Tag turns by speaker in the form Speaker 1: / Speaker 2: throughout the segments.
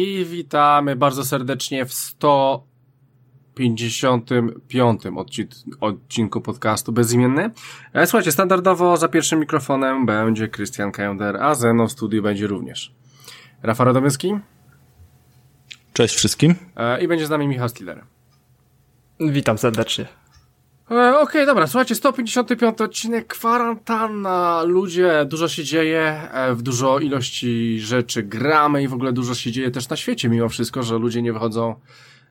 Speaker 1: i witamy bardzo serdecznie w 155 odcinku podcastu Bezimienny. E, słuchajcie, standardowo za pierwszym mikrofonem będzie Krystian Kajunder, a ze mną w studiu będzie również Rafał Radomyski.
Speaker 2: Cześć wszystkim.
Speaker 1: E, I będzie z nami Michał Stiller.
Speaker 3: Witam serdecznie.
Speaker 1: E, okej, dobra, słuchajcie, 155 odcinek, kwarantanna, ludzie, dużo się dzieje, e, w dużo ilości rzeczy gramy i w ogóle dużo się dzieje też na świecie, mimo wszystko, że ludzie nie wychodzą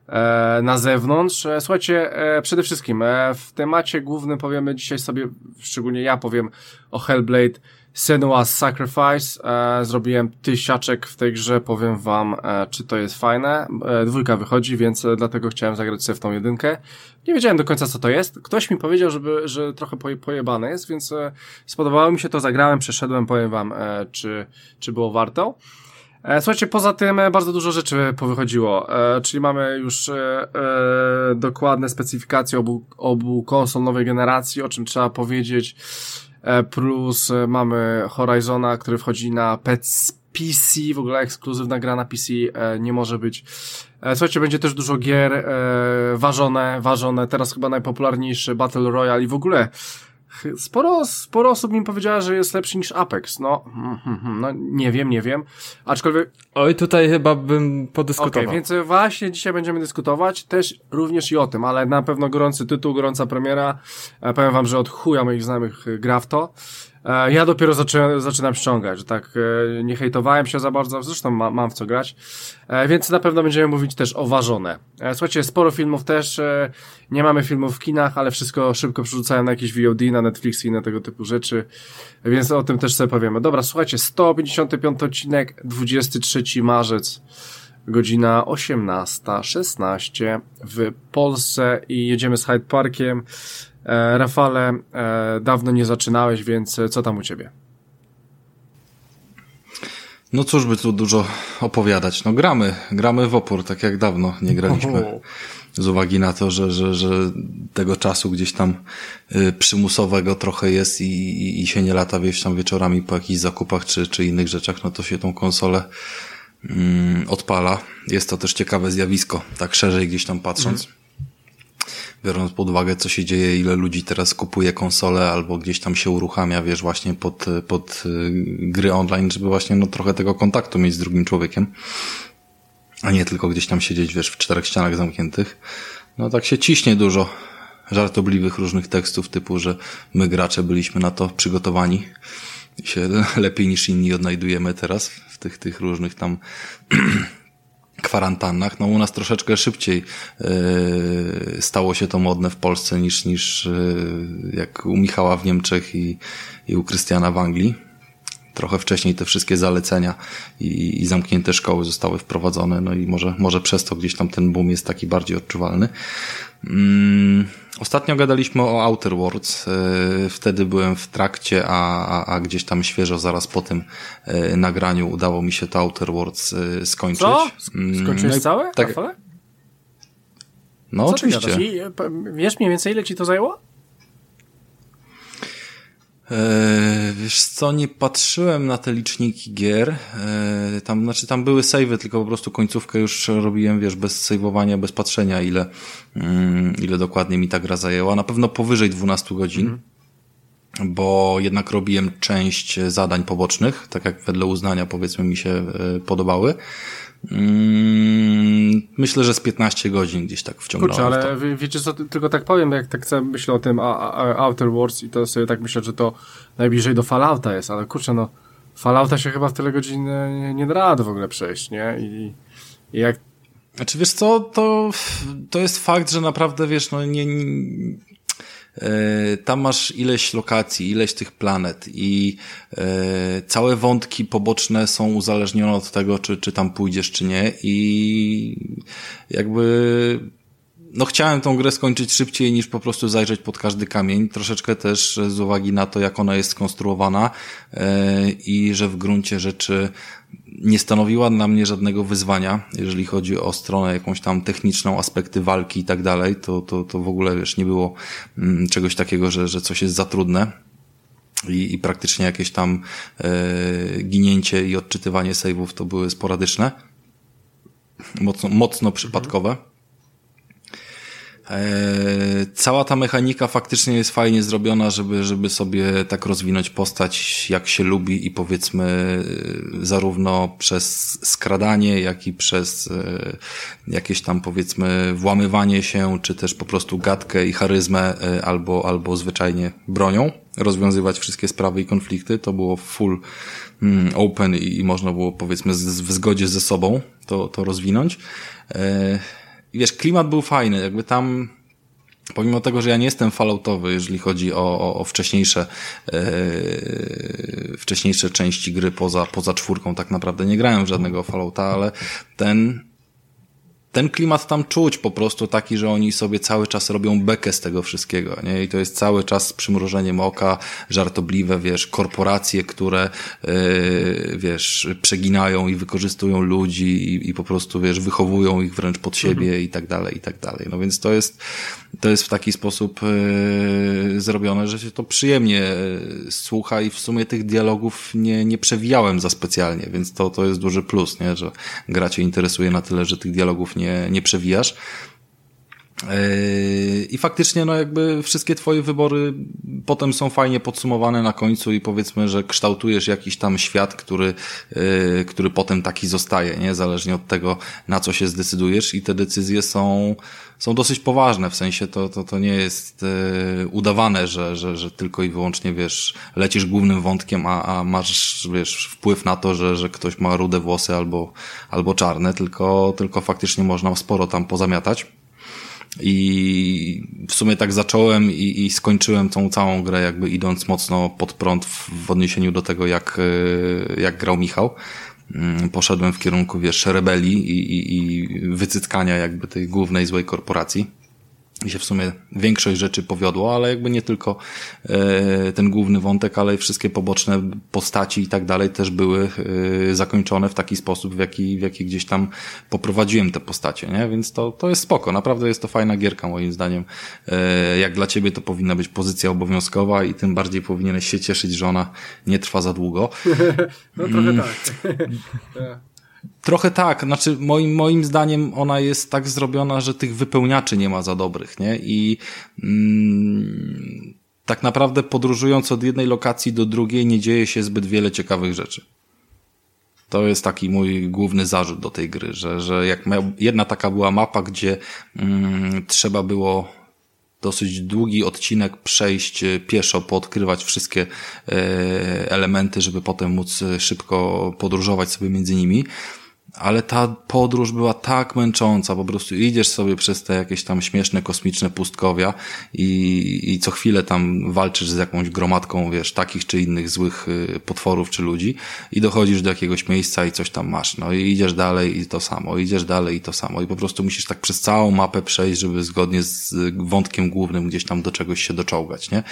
Speaker 1: e, na zewnątrz. Słuchajcie, przede wszystkim w temacie głównym powiemy dzisiaj sobie, szczególnie ja powiem o Hellblade Senua's Sacrifice. Zrobiłem tysiaczek w tej grze, powiem wam, czy to jest fajne. Dwójka wychodzi, więc dlatego chciałem zagrać sobie w tą jedynkę. Nie wiedziałem do końca, co to jest. Ktoś mi powiedział, żeby, że trochę pojebane jest, więc e, spodobało mi się to, zagrałem, przeszedłem, powiem wam, e, czy, czy było warto. E, słuchajcie, poza tym e, bardzo dużo rzeczy powychodziło, e, czyli mamy już e, e, dokładne specyfikacje obu, obu konsol nowej generacji, o czym trzeba powiedzieć, e, plus e, mamy Horizona, który wchodzi na PC, w ogóle ekskluzywna gra na PC e, nie może być. E, słuchajcie, będzie też dużo gier e, ważone, ważone, teraz chyba najpopularniejszy Battle Royale i w ogóle Sporo, sporo osób mi powiedziała, że jest lepszy niż Apex. No, hmm, hmm, hmm, no nie wiem, nie wiem. Aczkolwiek.
Speaker 3: Oj, tutaj chyba bym podyskutował.
Speaker 1: Okay, więc właśnie dzisiaj będziemy dyskutować też również i o tym, ale na pewno gorący tytuł, gorąca premiera. Powiem wam, że od chuja moich znajomych gra w to. E, ja dopiero zaczynam, zaczynam ściągać, że tak e, nie hejtowałem się za bardzo, zresztą ma, mam w co grać, e, więc na pewno będziemy mówić też o ważone. Słuchajcie, sporo filmów też, nie mamy filmów w kinach, ale wszystko szybko przerzucają na jakieś VOD, na Netflix i na tego typu rzeczy, więc o tym też sobie powiemy. Dobra, słuchajcie, 155 odcinek, 23 marzec, godzina 18.16 w Polsce i jedziemy z Hyde Parkiem. E, Rafale, e, dawno nie zaczynałeś, więc e, co tam u ciebie?
Speaker 2: No cóż by tu dużo opowiadać. No gramy, gramy w opór, tak jak dawno nie graliśmy. Z uwagi na to, że, że, że tego czasu gdzieś tam y, przymusowego trochę jest i, i, i się nie lata wieś tam wieczorami po jakichś zakupach czy, czy innych rzeczach, no to się tą konsolę mm, odpala. Jest to też ciekawe zjawisko, tak szerzej gdzieś tam patrząc. Mhm biorąc pod uwagę, co się dzieje, ile ludzi teraz kupuje konsole albo gdzieś tam się uruchamia, wiesz, właśnie pod, pod y, gry online, żeby właśnie no trochę tego kontaktu mieć z drugim człowiekiem, a nie tylko gdzieś tam siedzieć, wiesz, w czterech ścianach zamkniętych. No tak się ciśnie dużo żartobliwych różnych tekstów typu, że my gracze byliśmy na to przygotowani i się lepiej niż inni odnajdujemy teraz w tych, tych różnych tam kwarantannach. No u nas troszeczkę szybciej yy, stało się to modne w Polsce niż, niż yy, jak u Michała w Niemczech i, i u Krystiana w Anglii. Trochę wcześniej te wszystkie zalecenia i, i zamknięte szkoły zostały wprowadzone, no i może, może przez to gdzieś tam ten boom jest taki bardziej odczuwalny. Mm, ostatnio gadaliśmy o Outer Worlds. E, wtedy byłem w trakcie, a, a, a gdzieś tam świeżo zaraz po tym e, nagraniu udało mi się to Outer Worlds e, skończyć.
Speaker 1: Co? Mm, Skończyłeś no całe?
Speaker 2: Tak. No
Speaker 1: Co
Speaker 2: oczywiście.
Speaker 1: Wiesz mniej więcej ile ci to zajęło?
Speaker 2: E, wiesz co, nie patrzyłem na te liczniki gier. E, tam, znaczy tam były savey, tylko po prostu końcówkę już robiłem, wiesz, bez saveowania, bez patrzenia, ile, mm, ile dokładnie mi ta gra zajęła. Na pewno powyżej 12 godzin. Mm bo jednak robiłem część zadań pobocznych, tak jak wedle uznania powiedzmy mi się e, podobały. Mm, myślę, że z 15 godzin gdzieś tak wciągnąłem.
Speaker 1: Kurczę, ale wiecie co, tylko tak powiem, jak tak sobie myślę o tym a, a, Outer Worlds i to sobie tak myślę, że to najbliżej do Fallouta jest, ale kurczę, no Fallouta się chyba w tyle godzin nie, nie da rady w ogóle przejść, nie? I, i jak
Speaker 2: znaczy wiesz co, to, to jest fakt, że naprawdę wiesz, no nie, E, tam masz ileś lokacji, ileś tych planet i e, całe wątki poboczne są uzależnione od tego, czy, czy tam pójdziesz, czy nie i jakby no chciałem tą grę skończyć szybciej niż po prostu zajrzeć pod każdy kamień. Troszeczkę też z uwagi na to, jak ona jest skonstruowana e, i że w gruncie rzeczy nie stanowiła dla mnie żadnego wyzwania, jeżeli chodzi o stronę jakąś tam techniczną, aspekty walki i tak dalej, to, to, to w ogóle wiesz, nie było mm, czegoś takiego, że, że coś jest za trudne. I, i praktycznie jakieś tam e, ginięcie i odczytywanie saveów to były sporadyczne. mocno, mocno przypadkowe. E, cała ta mechanika faktycznie jest fajnie zrobiona, żeby, żeby sobie tak rozwinąć postać, jak się lubi i powiedzmy e, zarówno przez skradanie, jak i przez e, jakieś tam powiedzmy włamywanie się, czy też po prostu gadkę i charyzmę, albo, albo zwyczajnie bronią rozwiązywać wszystkie sprawy i konflikty. To było full mm, open i, można było powiedzmy w zgodzie ze sobą to, to rozwinąć wiesz, klimat był fajny, jakby tam pomimo tego, że ja nie jestem falloutowy, jeżeli chodzi o, o, o wcześniejsze, yy, wcześniejsze części gry poza, poza czwórką, tak naprawdę nie grałem w żadnego fallouta, ale ten, ten klimat tam czuć po prostu taki, że oni sobie cały czas robią bekę z tego wszystkiego, nie? I to jest cały czas przymrużeniem oka, żartobliwe, wiesz, korporacje, które, yy, wiesz, przeginają i wykorzystują ludzi i, i po prostu, wiesz, wychowują ich wręcz pod siebie mhm. i tak dalej, i tak dalej. No więc to jest, to jest w taki sposób yy, zrobione, że się to przyjemnie yy, słucha i w sumie tych dialogów nie, nie przewijałem za specjalnie, więc to, to jest duży plus, nie? Że gra cię interesuje na tyle, że tych dialogów nie, nie przewijasz. Yy, I faktycznie, no jakby wszystkie twoje wybory potem są fajnie podsumowane na końcu i powiedzmy, że kształtujesz jakiś tam świat, który, yy, który potem taki zostaje, nie? Zależnie od tego, na co się zdecydujesz i te decyzje są, są dosyć poważne, w sensie to, to, to nie jest yy, udawane, że, że, że tylko i wyłącznie, wiesz, lecisz głównym wątkiem, a, a masz, wiesz, wpływ na to, że, że ktoś ma rude włosy albo, albo czarne, tylko, tylko faktycznie można sporo tam pozamiatać. I w sumie tak zacząłem i, i skończyłem tą całą grę jakby idąc mocno pod prąd w, w odniesieniu do tego, jak, e, jak grał Michał. Mm, poszedłem w kierunku, wiesz, rebelii i, i, i wycytkania jakby tej głównej złej korporacji i się w sumie większość rzeczy powiodło, ale jakby nie tylko e, ten główny wątek, ale i wszystkie poboczne postaci i tak dalej też były e, zakończone w taki sposób, w jaki, w jaki gdzieś tam poprowadziłem te postacie, nie? Więc to, to jest spoko. Naprawdę jest to fajna gierka moim zdaniem. E, jak dla ciebie to powinna być pozycja obowiązkowa i tym bardziej powinieneś się cieszyć, że ona nie trwa za długo.
Speaker 1: no trochę tak.
Speaker 2: Trochę tak, znaczy moim, moim zdaniem ona jest tak zrobiona, że tych wypełniaczy nie ma za dobrych, nie? I mm, tak naprawdę podróżując od jednej lokacji do drugiej nie dzieje się zbyt wiele ciekawych rzeczy. To jest taki mój główny zarzut do tej gry, że, że jak jedna taka była mapa, gdzie mm, trzeba było dosyć długi odcinek przejść e, pieszo, poodkrywać wszystkie e, elementy, żeby potem móc e, szybko podróżować sobie między nimi ale ta podróż była tak męcząca, po prostu idziesz sobie przez te jakieś tam śmieszne kosmiczne pustkowia i, i co chwilę tam walczysz z jakąś gromadką, wiesz, takich czy innych złych y, potworów czy ludzi i dochodzisz do jakiegoś miejsca i coś tam masz, no i idziesz dalej i to samo, idziesz dalej i to samo i po prostu musisz tak przez całą mapę przejść, żeby zgodnie z wątkiem głównym gdzieś tam do czegoś się doczołgać, nie?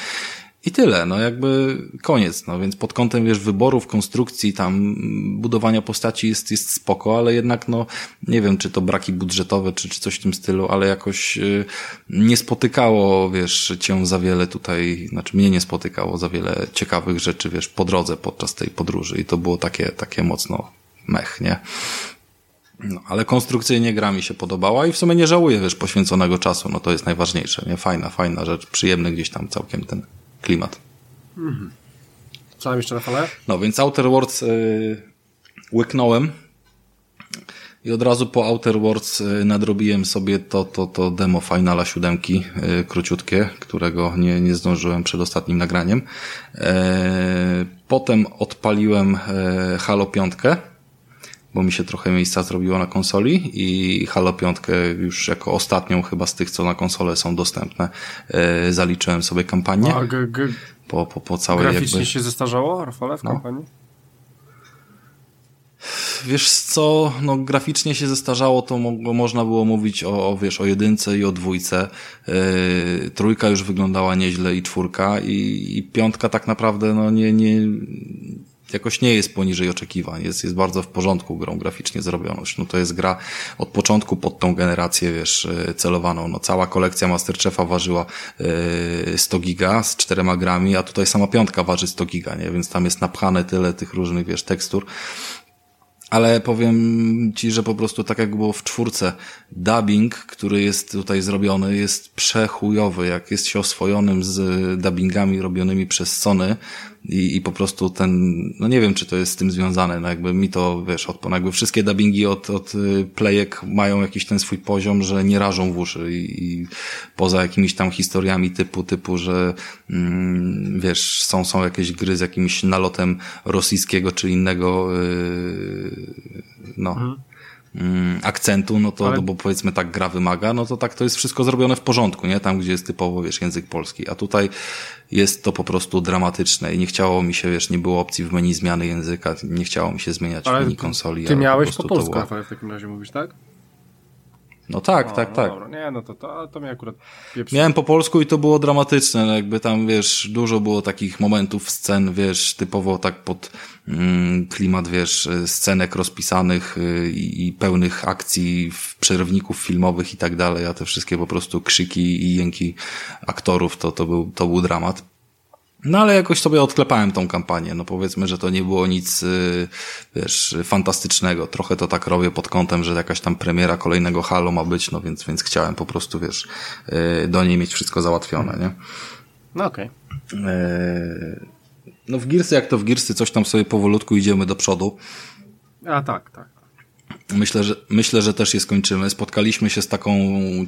Speaker 2: I tyle, no jakby koniec, no więc pod kątem, wiesz, wyborów, konstrukcji, tam budowania postaci jest, jest spoko, ale jednak, no, nie wiem, czy to braki budżetowe, czy, czy coś w tym stylu, ale jakoś yy, nie spotykało, wiesz, cię za wiele tutaj, znaczy mnie nie spotykało za wiele ciekawych rzeczy, wiesz, po drodze podczas tej podróży i to było takie, takie mocno mech, nie? No, ale konstrukcyjnie gra mi się podobała i w sumie nie żałuję, wiesz, poświęconego czasu, no to jest najważniejsze, nie? Fajna, fajna rzecz, przyjemny gdzieś tam całkiem ten klimat. Mhm.
Speaker 1: Co tam jeszcze, Rafale?
Speaker 2: No, więc Outer Worlds yy, łyknąłem i od razu po Outer Worlds yy, nadrobiłem sobie to, to, to demo Finala siódemki, yy, króciutkie, którego nie, nie zdążyłem przed ostatnim nagraniem. Yy, potem odpaliłem yy, Halo 5 bo mi się trochę miejsca zrobiło na konsoli i Halo 5 już jako ostatnią chyba z tych, co na konsole są dostępne, e, zaliczyłem sobie kampanię. A, g- g- po, po, po całej
Speaker 1: graficznie jakby... się zestarzało, Rafale, w no. kampanii?
Speaker 2: Wiesz co, no graficznie się zestarzało, to mo można było mówić o, o, wiesz, o jedynce i o dwójce. Yy, trójka już wyglądała nieźle i czwórka i, i piątka tak naprawdę no nie, nie, jakoś nie jest poniżej oczekiwań, jest, jest bardzo w porządku grą graficznie zrobioną. No to jest gra od początku pod tą generację, wiesz, e, celowaną. No cała kolekcja Masterchefa ważyła 100 e, giga z czterema grami, a tutaj sama piątka waży 100 giga, nie? Więc tam jest napchane tyle tych różnych, wiesz, tekstur Ale powiem ci, że po prostu tak jak było w czwórce, dubbing, który jest tutaj zrobiony, jest przechujowy. Jak jest się oswojonym z dubbingami robionymi przez Sony, i, i po prostu ten, no nie wiem, czy to jest z tym związane, no jakby mi to, wiesz, od, no wszystkie dubbingi od, od y, playek mają jakiś ten swój poziom, że nie rażą w uszy i, i poza jakimiś tam historiami typu, typu, że mm, wiesz, są, są jakieś gry z jakimś nalotem rosyjskiego czy innego yy, no, mhm. Mm, akcentu, no to, Ale... no bo powiedzmy tak gra wymaga, no to tak to jest wszystko zrobione w porządku, nie? Tam, gdzie jest typowo, wiesz, język polski. A tutaj jest to po prostu dramatyczne i nie chciało mi się, wiesz, nie było opcji w menu zmiany języka, nie chciało mi się zmieniać ale w menu konsoli.
Speaker 1: Ty miałeś po, po polsku, w takim razie mówisz, tak?
Speaker 2: No tak, tak, no tak.
Speaker 1: Dobra. Nie, no to, to, to mnie akurat
Speaker 2: pieprzy. Miałem po polsku i to było dramatyczne, no jakby tam, wiesz, dużo było takich momentów, scen, wiesz, typowo tak pod mm, klimat, wiesz, scenek rozpisanych y, i, i pełnych akcji, przerywników filmowych i tak dalej, a te wszystkie po prostu krzyki i jęki aktorów, to, to, był, to był dramat. No ale jakoś sobie odklepałem tą kampanię. No powiedzmy, że to nie było nic, y, wiesz, fantastycznego. Trochę to tak robię pod kątem, że jakaś tam premiera kolejnego Halo ma być, no więc, więc chciałem po prostu, wiesz, y, do niej mieć wszystko załatwione, nie?
Speaker 1: No okej. Okay.
Speaker 2: No w Girsy, jak to w Girsy, coś tam sobie powolutku idziemy do przodu.
Speaker 1: A tak, tak.
Speaker 2: Myślę, że, myślę, że też je skończymy. Spotkaliśmy się z taką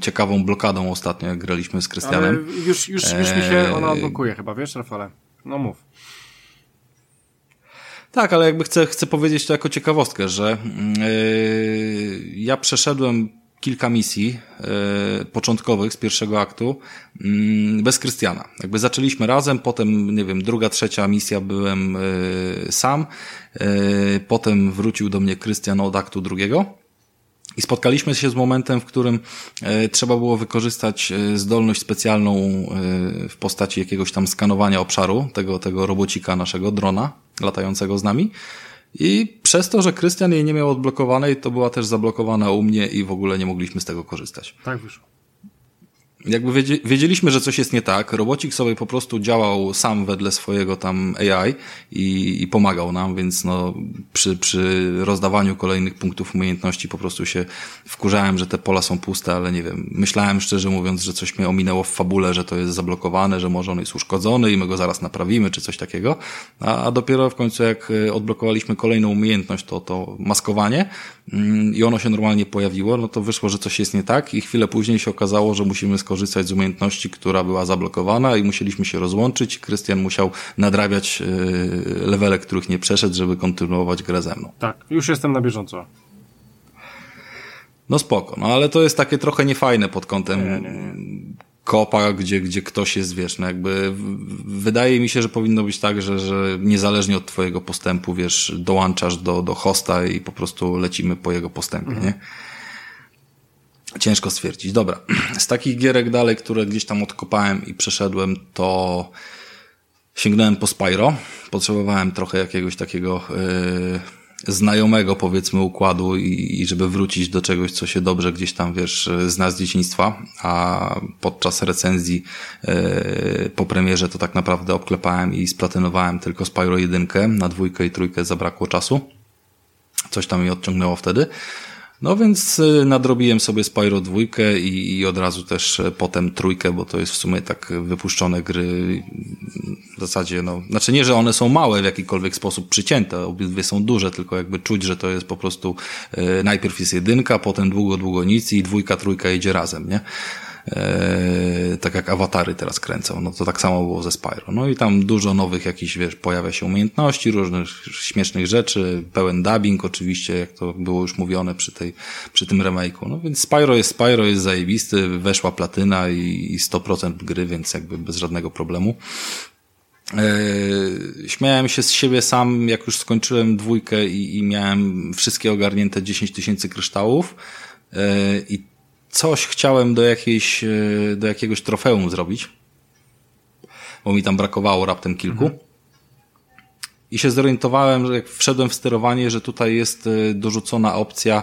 Speaker 2: ciekawą blokadą ostatnio, jak graliśmy z Krystianem.
Speaker 1: Ale już, już, już mi się ona odblokuje chyba, wiesz, Rafale? No mów.
Speaker 2: Tak, ale jakby chcę, chcę powiedzieć to jako ciekawostkę, że yy, ja przeszedłem kilka misji e, początkowych z pierwszego aktu mm, bez Krystiana. Jakby zaczęliśmy razem, potem, nie wiem, druga, trzecia misja byłem e, sam, e, potem wrócił do mnie Krystian od aktu drugiego. I spotkaliśmy się z momentem, w którym trzeba było wykorzystać zdolność specjalną w postaci jakiegoś tam skanowania obszaru tego, tego robocika naszego drona latającego z nami. I przez to, że Krystian jej nie miał odblokowanej, to była też zablokowana u mnie i w ogóle nie mogliśmy z tego korzystać.
Speaker 1: Tak wyszło
Speaker 2: jakby wiedzieliśmy, że coś jest nie tak. Robocik sobie po prostu działał sam wedle swojego tam AI i, i pomagał nam, więc no przy, przy rozdawaniu kolejnych punktów umiejętności po prostu się wkurzałem, że te pola są puste, ale nie wiem. Myślałem szczerze mówiąc, że coś mnie ominęło w fabule, że to jest zablokowane, że może on jest uszkodzony i my go zaraz naprawimy, czy coś takiego. A, a dopiero w końcu jak e, odblokowaliśmy kolejną umiejętność, to, to maskowanie i ono się normalnie pojawiło, no to wyszło, że coś jest nie tak i chwilę później się okazało, że musimy skorzystać z umiejętności, która była zablokowana i musieliśmy się rozłączyć. Krystian musiał nadrabiać e, levele, których nie przeszedł, żeby kontynuować grę ze mną.
Speaker 1: Tak, już jestem na bieżąco.
Speaker 2: No spoko, no ale to jest takie trochę niefajne pod kątem nie, nie, nie. Kopa, gdzie, gdzie ktoś jest, wiesz, no jakby wydaje mi się, że powinno być tak, że, że niezależnie od twojego postępu, wiesz, dołączasz do, do hosta i po prostu lecimy po jego postępie, mhm. nie? Ciężko stwierdzić. Dobra. Z takich gierek dalej, które gdzieś tam odkopałem i przeszedłem, to sięgnąłem po Spyro. Potrzebowałem trochę jakiegoś takiego yy, znajomego, powiedzmy, układu i, i żeby wrócić do czegoś, co się dobrze gdzieś tam, wiesz, zna z dzieciństwa, a podczas recenzji yy, po premierze to tak naprawdę obklepałem i splatynowałem tylko Spyro 1, na dwójkę i trójkę zabrakło czasu. Coś tam mi odciągnęło wtedy. No więc y, nadrobiłem sobie Spyro dwójkę i, i od razu też y, potem trójkę, bo to jest w sumie tak wypuszczone gry w zasadzie, no, znaczy nie, że one są małe w jakikolwiek sposób przycięte, obydwie są duże, tylko jakby czuć, że to jest po prostu y, najpierw jest jedynka, potem długo, długo nic i dwójka, trójka idzie razem, nie? E, tak jak awatary teraz kręcą, no to tak samo było ze Spyro. No i tam dużo nowych jakichś, wiesz, pojawia się umiejętności, różnych śmiesznych rzeczy, pełen dubbing oczywiście, jak to było już mówione przy tej, przy tym remake'u. No więc Spyro jest Spyro, jest zajebisty, weszła platyna i, i 100% gry, więc jakby bez żadnego problemu. Yy, śmiałem się z siebie sam, jak już skończyłem dwójkę i, i miałem wszystkie ogarnięte 10 tysięcy kryształów. Yy, I coś chciałem do, jakiejś, e, do jakiegoś trofeum zrobić, bo mi tam brakowało raptem kilku. Mhm. i się zorientowałem, że jak wszedłem w sterowanie, że tutaj jest y, dorzucona opcja y,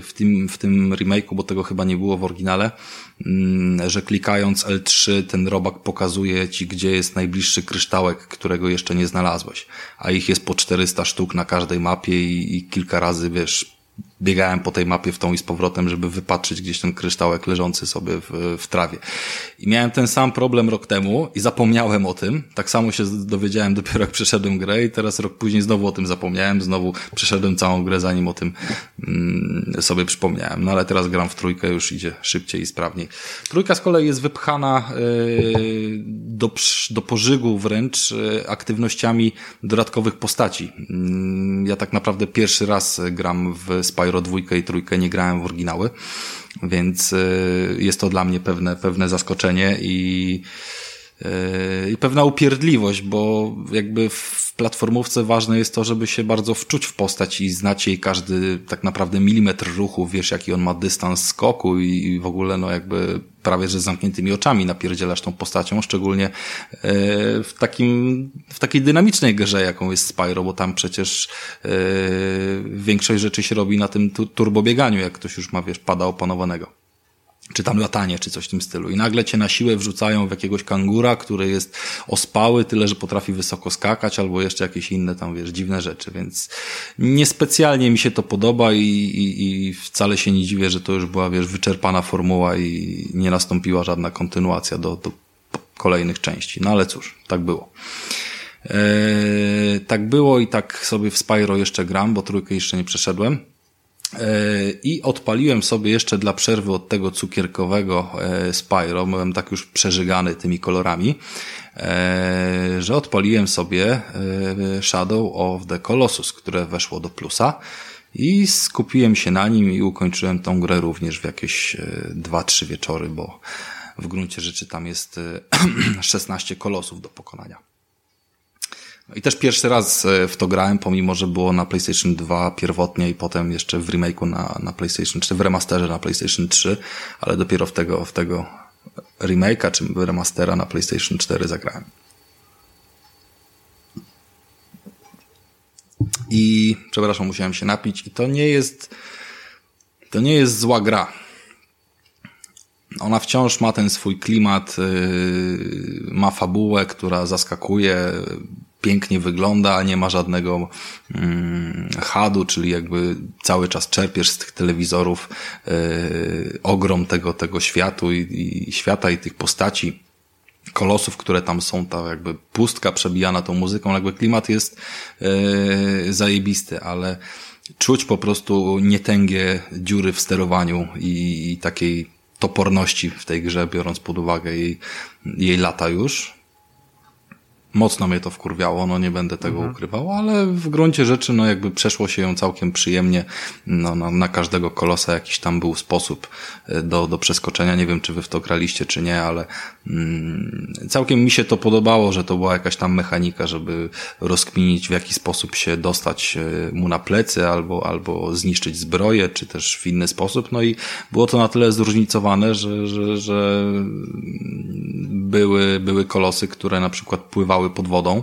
Speaker 2: w tym, w tym remake'u, bo tego chyba nie było w oryginale, mm, że klikając L3 ten robak pokazuje ci, gdzie jest najbliższy kryształek, którego jeszcze nie znalazłeś. A ich jest po 400 sztuk na każdej mapie i, i kilka razy, wiesz, biegałem po tej mapie w tą i z powrotem, żeby wypatrzyć gdzieś ten kryształek leżący sobie w, w trawie. I miałem ten sam problem rok temu i zapomniałem o tym. Tak samo się dowiedziałem dopiero jak przeszedłem grę i teraz rok później znowu o tym zapomniałem, znowu przeszedłem całą grę zanim o tym mm, sobie przypomniałem. No ale teraz gram w trójkę, już idzie szybciej i sprawniej. Trójka z kolei jest wypchana yy, do, do pożygu wręcz yy, aktywnościami dodatkowych postaci. Yy, ja tak naprawdę pierwszy raz gram w Spyro dwójkę i trójkę, nie grałem w oryginały, więc y, jest to dla mnie pewne, pewne zaskoczenie i i pewna upierdliwość, bo jakby w platformówce ważne jest to, żeby się bardzo wczuć w postać i znać jej każdy tak naprawdę milimetr ruchu, wiesz jaki on ma dystans skoku i w ogóle no jakby prawie że z zamkniętymi oczami napierdzielasz tą postacią, szczególnie e, w takim, w takiej dynamicznej grze, jaką jest Spyro, bo tam przecież e, większość rzeczy się robi na tym turbobieganiu, jak ktoś już ma, wiesz, pada opanowanego czy tam latanie, czy coś w tym stylu. I nagle cię na siłę wrzucają w jakiegoś kangura, który jest ospały, tyle, że potrafi wysoko skakać, albo jeszcze jakieś inne tam, wiesz, dziwne rzeczy, więc niespecjalnie mi się to podoba i, i, i wcale się nie dziwię, że to już była, wiesz, wyczerpana formuła i nie nastąpiła żadna kontynuacja do, do kolejnych części. No ale cóż, tak było. Eee, tak było i tak sobie w Spyro jeszcze gram, bo trójkę jeszcze nie przeszedłem. E, I odpaliłem sobie jeszcze dla przerwy od tego cukierkowego e, Spyro, byłem tak już przeżygany tymi kolorami, e, że odpaliłem sobie Shadow of the Colossus, które weszło do plusa i skupiłem się na nim i ukończyłem tą grę również w jakieś 2-3 wieczory, bo w gruncie rzeczy tam jest 16 kolosów do pokonania. I też pierwszy raz e, w to grałem, pomimo, że było na PlayStation 2 pierwotnie i potem jeszcze w remake'u na, na PlayStation 3, w remasterze na PlayStation 3, ale dopiero w tego, w tego remake'a czy remastera na PlayStation 4 zagrałem. I przepraszam, musiałem się napić i to nie jest to nie jest zła gra. Ona wciąż ma ten swój klimat, yy, ma fabułę, która zaskakuje, pięknie wygląda, nie ma żadnego mm, hadu, czyli jakby cały czas czerpiesz z tych telewizorów yy, ogrom tego, tego światu i, i świata i tych postaci kolosów, które tam są, ta jakby pustka przebijana tą muzyką, jakby klimat jest yy, zajebisty, ale czuć po prostu nietęgie dziury w sterowaniu i, i takiej toporności w tej grze, biorąc pod uwagę jej, jej lata już. Mocno mnie to wkurwiało, no nie będę tego mhm. ukrywał, ale w gruncie rzeczy, no jakby przeszło się ją całkiem przyjemnie. No, no, na każdego kolosa jakiś tam był sposób e, do, do przeskoczenia. Nie wiem, czy wy w to graliście, czy nie, ale mm, całkiem mi się to podobało, że to była jakaś tam mechanika, żeby rozkminić, w jaki sposób się dostać e, mu na plecy, albo, albo zniszczyć zbroję, czy też w inny sposób. No i było to na tyle zróżnicowane, że, że, że były, były kolosy, które na przykład pływały pod wodą,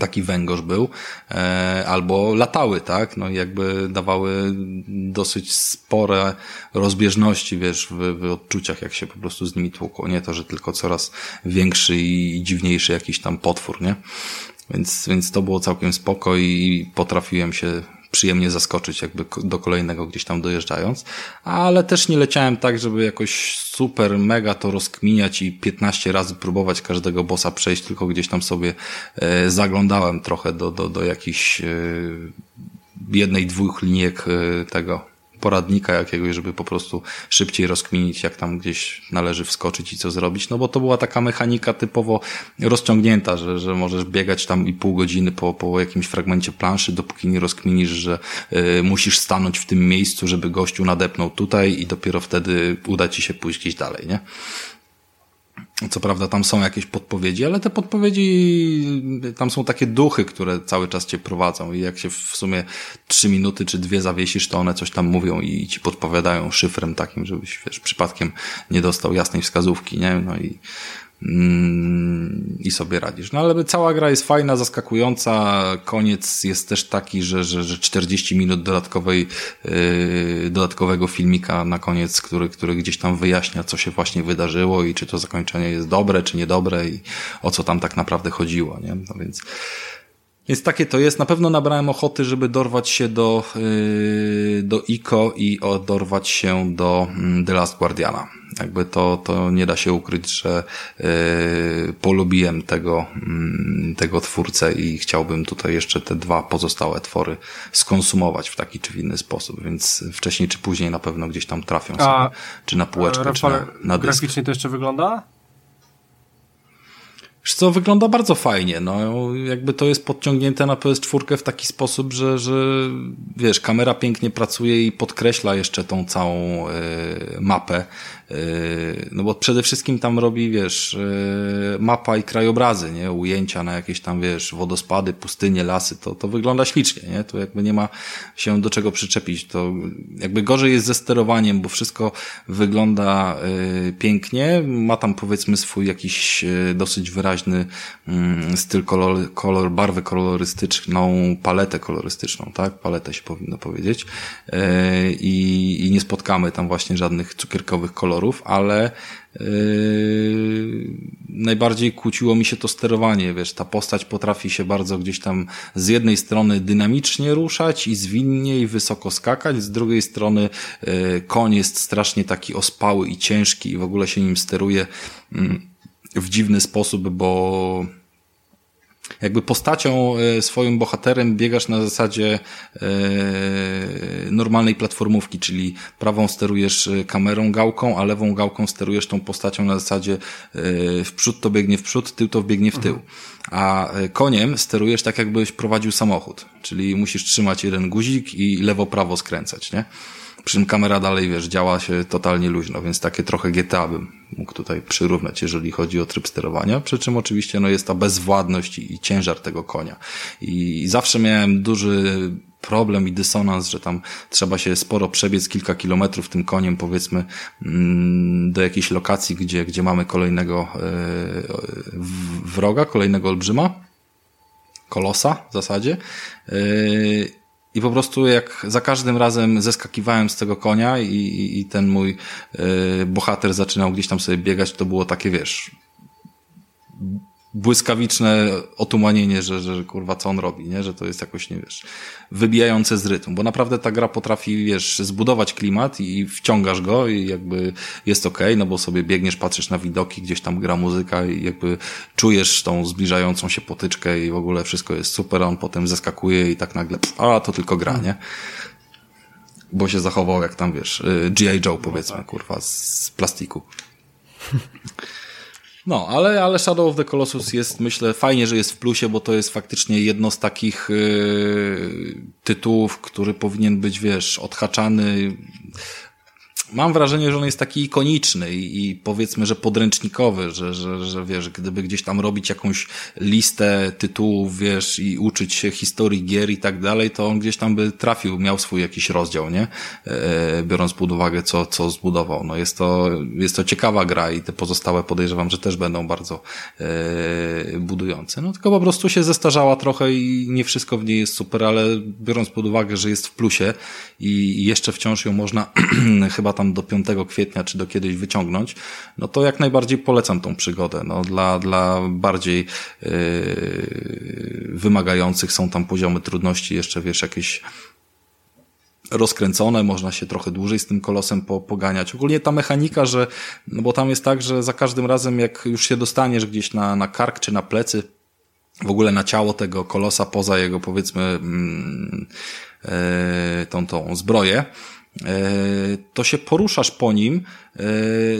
Speaker 2: taki węgorz był, e, albo latały, tak, no i jakby dawały dosyć spore rozbieżności, wiesz, w, w odczuciach, jak się po prostu z nimi tłukło, nie to, że tylko coraz większy i dziwniejszy jakiś tam potwór, nie, więc, więc to było całkiem spoko i potrafiłem się przyjemnie zaskoczyć jakby do kolejnego gdzieś tam dojeżdżając, ale też nie leciałem tak, żeby jakoś super, mega to rozkminiać i 15 razy próbować każdego bossa przejść, tylko gdzieś tam sobie e, zaglądałem trochę do, do, do jakichś e, jednej, dwóch linijek e, tego poradnika jakiegoś, żeby po prostu szybciej rozkminić, jak tam gdzieś należy wskoczyć i co zrobić, no bo to była taka mechanika typowo rozciągnięta, że, że możesz biegać tam i pół godziny po, po jakimś fragmencie planszy, dopóki nie rozkminisz, że y, musisz stanąć w tym miejscu, żeby gościu nadepnął tutaj i dopiero wtedy uda ci się pójść gdzieś dalej, nie? Co prawda tam są jakieś podpowiedzi, ale te podpowiedzi, tam są takie duchy, które cały czas cię prowadzą i jak się w sumie trzy minuty czy dwie zawiesisz, to one coś tam mówią i ci podpowiadają szyfrem takim, żebyś wiesz, przypadkiem nie dostał jasnej wskazówki, nie? No i, i sobie radzisz. No ale cała gra jest fajna, zaskakująca, koniec jest też taki, że, że, że 40 minut dodatkowej, yy, dodatkowego filmika na koniec, który, który gdzieś tam wyjaśnia, co się właśnie wydarzyło i czy to zakończenie jest dobre, czy niedobre i o co tam tak naprawdę chodziło, nie? No więc, więc takie to jest. Na pewno nabrałem ochoty, żeby dorwać się do, yy, do ICO i dorwać się do yy, The Last Guardiana. Jakby to, to nie da się ukryć, że yy, polubiłem tego, yy, tego twórcę i chciałbym tutaj jeszcze te dwa pozostałe twory skonsumować w taki czy w inny sposób, więc wcześniej czy później na pewno gdzieś tam trafią sobie, A, czy na półeczkę, Rafale, czy na, na dysk.
Speaker 1: Graficznie to jeszcze wygląda?
Speaker 2: Wiesz co, wygląda bardzo fajnie, no. Jakby to jest podciągnięte na PS4 w taki sposób, że, że wiesz, kamera pięknie pracuje i podkreśla jeszcze tą całą y, mapę, no bo przede wszystkim tam robi, wiesz, y, mapa i krajobrazy, nie, ujęcia na jakieś tam, wiesz, wodospady, pustynie, lasy, to, to wygląda ślicznie, nie, to jakby nie ma się do czego przyczepić, to jakby gorzej jest ze sterowaniem, bo wszystko wygląda pięknie, ma tam powiedzmy swój jakiś dosyć wyraźny mm, styl kolor, kolor, barwę kolorystyczną, paletę kolorystyczną, tak? Paletę się powinno powiedzieć. E, I, i nie spotkamy tam właśnie żadnych cukierkowych kolorów, ale Yy, najbardziej kłóciło mi się to sterowanie, wiesz, ta postać potrafi się bardzo gdzieś tam z jednej strony dynamicznie ruszać i zwinnie i wysoko skakać, z drugiej strony yy, koń jest strasznie taki ospały i ciężki i w ogóle się nim steruje yy, w dziwny sposób, bo jakby postacią, e, swoim bohaterem biegasz na zasadzie e, normalnej platformówki, czyli prawą sterujesz e, kamerą gałką, a lewą gałką sterujesz tą postacią na zasadzie w przód to biegnie w przód, tył to biegnie w tył. A koniem sterujesz tak jakbyś prowadził samochód, czyli musisz trzymać jeden guzik i lewo-prawo skręcać, nie? Przy czym kamera dalej, wiesz, działa się totalnie luźno, więc takie trochę GTA bym mógł tutaj przyrównać, jeżeli chodzi o tryb sterowania. Przy czym oczywiście no, jest ta bezwładność i, ciężar tego konia. I, zawsze miałem duży problem i dysonans, że tam trzeba się sporo przebiec kilka kilometrów tym koniem, powiedzmy, mm, do jakiejś lokacji, gdzie, gdzie mamy kolejnego yy, wroga, kolejnego olbrzyma, kolosa w zasadzie. Yy, i po prostu jak za każdym razem zeskakiwałem z tego konia i, i, i ten mój y, bohater zaczynał gdzieś tam sobie biegać, to było takie, wiesz, błyskawiczne otumanienie, że, że kurwa co on robi, nie? Że to jest jakoś, nie wiesz, wybijające z rytmu, bo naprawdę ta gra potrafi, wiesz, zbudować klimat i wciągasz go i jakby jest okej, okay, no bo sobie biegniesz, patrzysz na widoki, gdzieś tam gra muzyka i jakby czujesz tą zbliżającą się potyczkę i w ogóle wszystko jest super, a on potem zeskakuje i tak nagle, a to tylko gra, nie? Bo się zachował jak tam, wiesz, y, G.I. Joe powiedzmy, kurwa, z plastiku. No, ale, ale Shadow of the Colossus jest, myślę, fajnie, że jest w plusie, bo to jest faktycznie jedno z takich yy, tytułów, który powinien być, wiesz, odhaczany mam wrażenie, że on jest taki ikoniczny i, i powiedzmy, że podręcznikowy, że, że, że wiesz, gdyby gdzieś tam robić jakąś listę tytułów, wiesz, i uczyć się historii gier i tak dalej, to on gdzieś tam by trafił, miał swój jakiś rozdział, nie? E, biorąc pod uwagę, co, co zbudował. No jest to, jest to ciekawa gra i te pozostałe podejrzewam, że też będą bardzo e, budujące. No tylko po prostu się zestarzała trochę i nie wszystko w niej jest super, ale biorąc pod uwagę, że jest w plusie i jeszcze wciąż ją można chyba tam tam do 5 kwietnia, czy do kiedyś wyciągnąć, no to jak najbardziej polecam tą przygodę. No, dla, dla bardziej yy, wymagających są tam poziomy trudności, jeszcze wiesz, jakieś rozkręcone, można się trochę dłużej z tym kolosem po, poganiać. Ogólnie ta mechanika, że, no bo tam jest tak, że za każdym razem jak już się dostaniesz gdzieś na, na kark czy na plecy, w ogóle na ciało tego kolosa, poza jego powiedzmy mm, yy, tą, tą zbroję, to się poruszasz po nim E,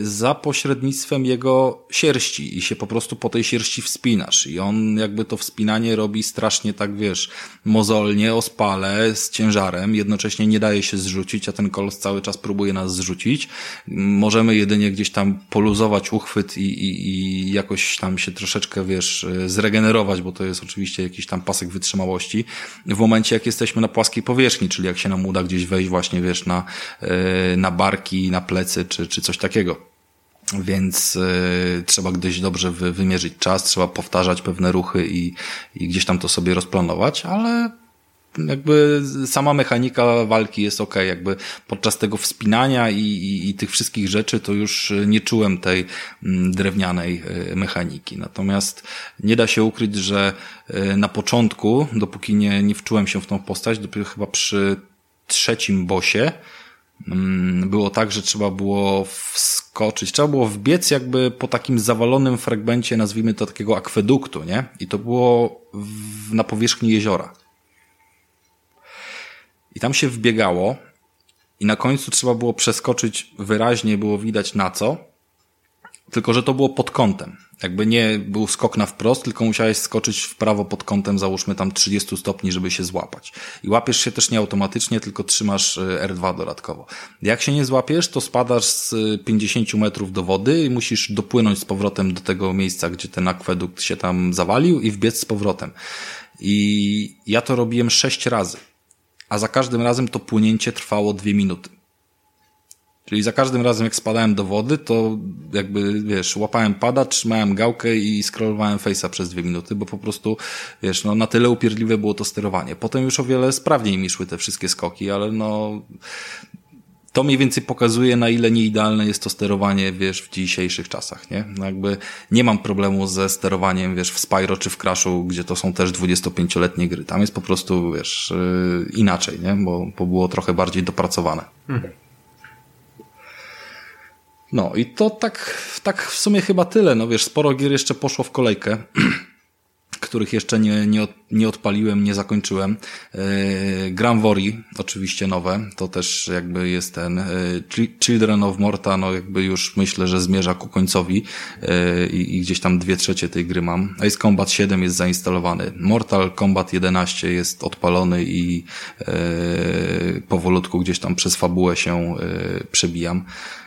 Speaker 2: za pośrednictwem jego sierści i się po prostu po tej sierści wspinasz. I on jakby to wspinanie robi strasznie tak, wiesz, mozolnie, ospale, z ciężarem, jednocześnie nie daje się zrzucić, a ten kolos cały czas próbuje nas zrzucić. Możemy jedynie gdzieś tam poluzować uchwyt i, i, i jakoś tam się troszeczkę, wiesz, zregenerować, bo to jest oczywiście jakiś tam pasek wytrzymałości. W momencie, jak jesteśmy na płaskiej powierzchni, czyli jak się nam uda gdzieś wejść właśnie, wiesz, na, e, na barki, na plecy, czy, czy coś takiego. więc y, trzeba gdzieś dobrze wy, wymierzyć czas, trzeba powtarzać pewne ruchy i, i gdzieś tam to sobie rozplanować, ale jakby sama mechanika walki jest ok, jakby podczas tego wspinania i, i, i, tych wszystkich rzeczy to już nie czułem tej mm, drewnianej y, mechaniki. Natomiast nie da się ukryć, że y, na początku, dopóki nie, nie wczułem się w tą postać, dopiero chyba przy trzecim bosie, było tak, że trzeba było wskoczyć, trzeba było wbiec jakby po takim zawalonym fragmencie, nazwijmy to takiego akweduktu, nie? I to było w, na powierzchni jeziora. I tam się wbiegało i na końcu trzeba było przeskoczyć, wyraźnie było widać na co, tylko że to było pod kątem. Jakby nie był skok na wprost, tylko musiałeś skoczyć w prawo pod kątem, załóżmy tam 30 stopni, żeby się złapać. I łapiesz się też nie automatycznie, tylko trzymasz e, R2 dodatkowo. Jak się nie złapiesz, to spadasz z 50 metrów do wody i musisz dopłynąć z powrotem do tego miejsca, gdzie ten akwedukt się tam zawalił i wbiec z powrotem. I ja to robiłem sześć razy a za każdym razem to płynięcie trwało dwie minuty. Czyli za każdym razem jak spadałem do wody, to jakby, wiesz, łapałem pada, trzymałem gałkę i scrollowałem face'a przez dwie minuty, bo po prostu, wiesz, no na tyle upierdliwe było to sterowanie. Potem już o wiele sprawniej mi szły te wszystkie skoki, ale no to mniej więcej pokazuje, na ile nieidealne jest to sterowanie, wiesz, w dzisiejszych czasach, nie? No jakby nie mam problemu ze sterowaniem, wiesz, w Spyro czy w Crashu, gdzie to są też 25-letnie gry. Tam jest po prostu, wiesz, yy, inaczej, nie? Bo, bo było trochę bardziej dopracowane. Mhm. No i to tak, tak w sumie chyba tyle. No wiesz, sporo gier jeszcze poszło w kolejkę. których jeszcze nie, nie, nie odpaliłem, nie zakończyłem. E, Gram Wori, oczywiście nowe, to też jakby jest ten e, Children of Morta, no jakby już myślę, że zmierza ku końcowi e, i, i gdzieś tam dwie trzecie tej gry mam. Ace Combat 7 jest zainstalowany. Mortal Kombat 11 jest odpalony i powolutku gdzieś tam przez fabułę się przebijam.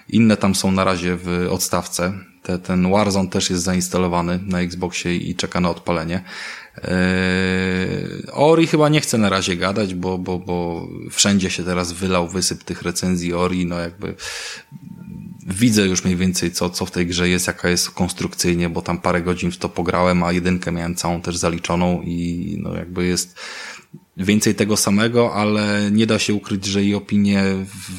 Speaker 2: Inne tam są na razie w odstawce. Te, ten Warzone też jest zainstalowany na Xboxie i czeka na odpalenie. Eee, Ori chyba nie chcę na razie gadać, bo, bo, bo wszędzie się teraz wylał wysyp tych recenzji Ori, no jakby widzę już mniej więcej co, co w tej grze jest, jaka jest konstrukcyjnie, bo tam parę godzin w to pograłem, a jedynkę miałem całą też zaliczoną i no jakby jest więcej tego samego, ale nie da się ukryć, że i opinie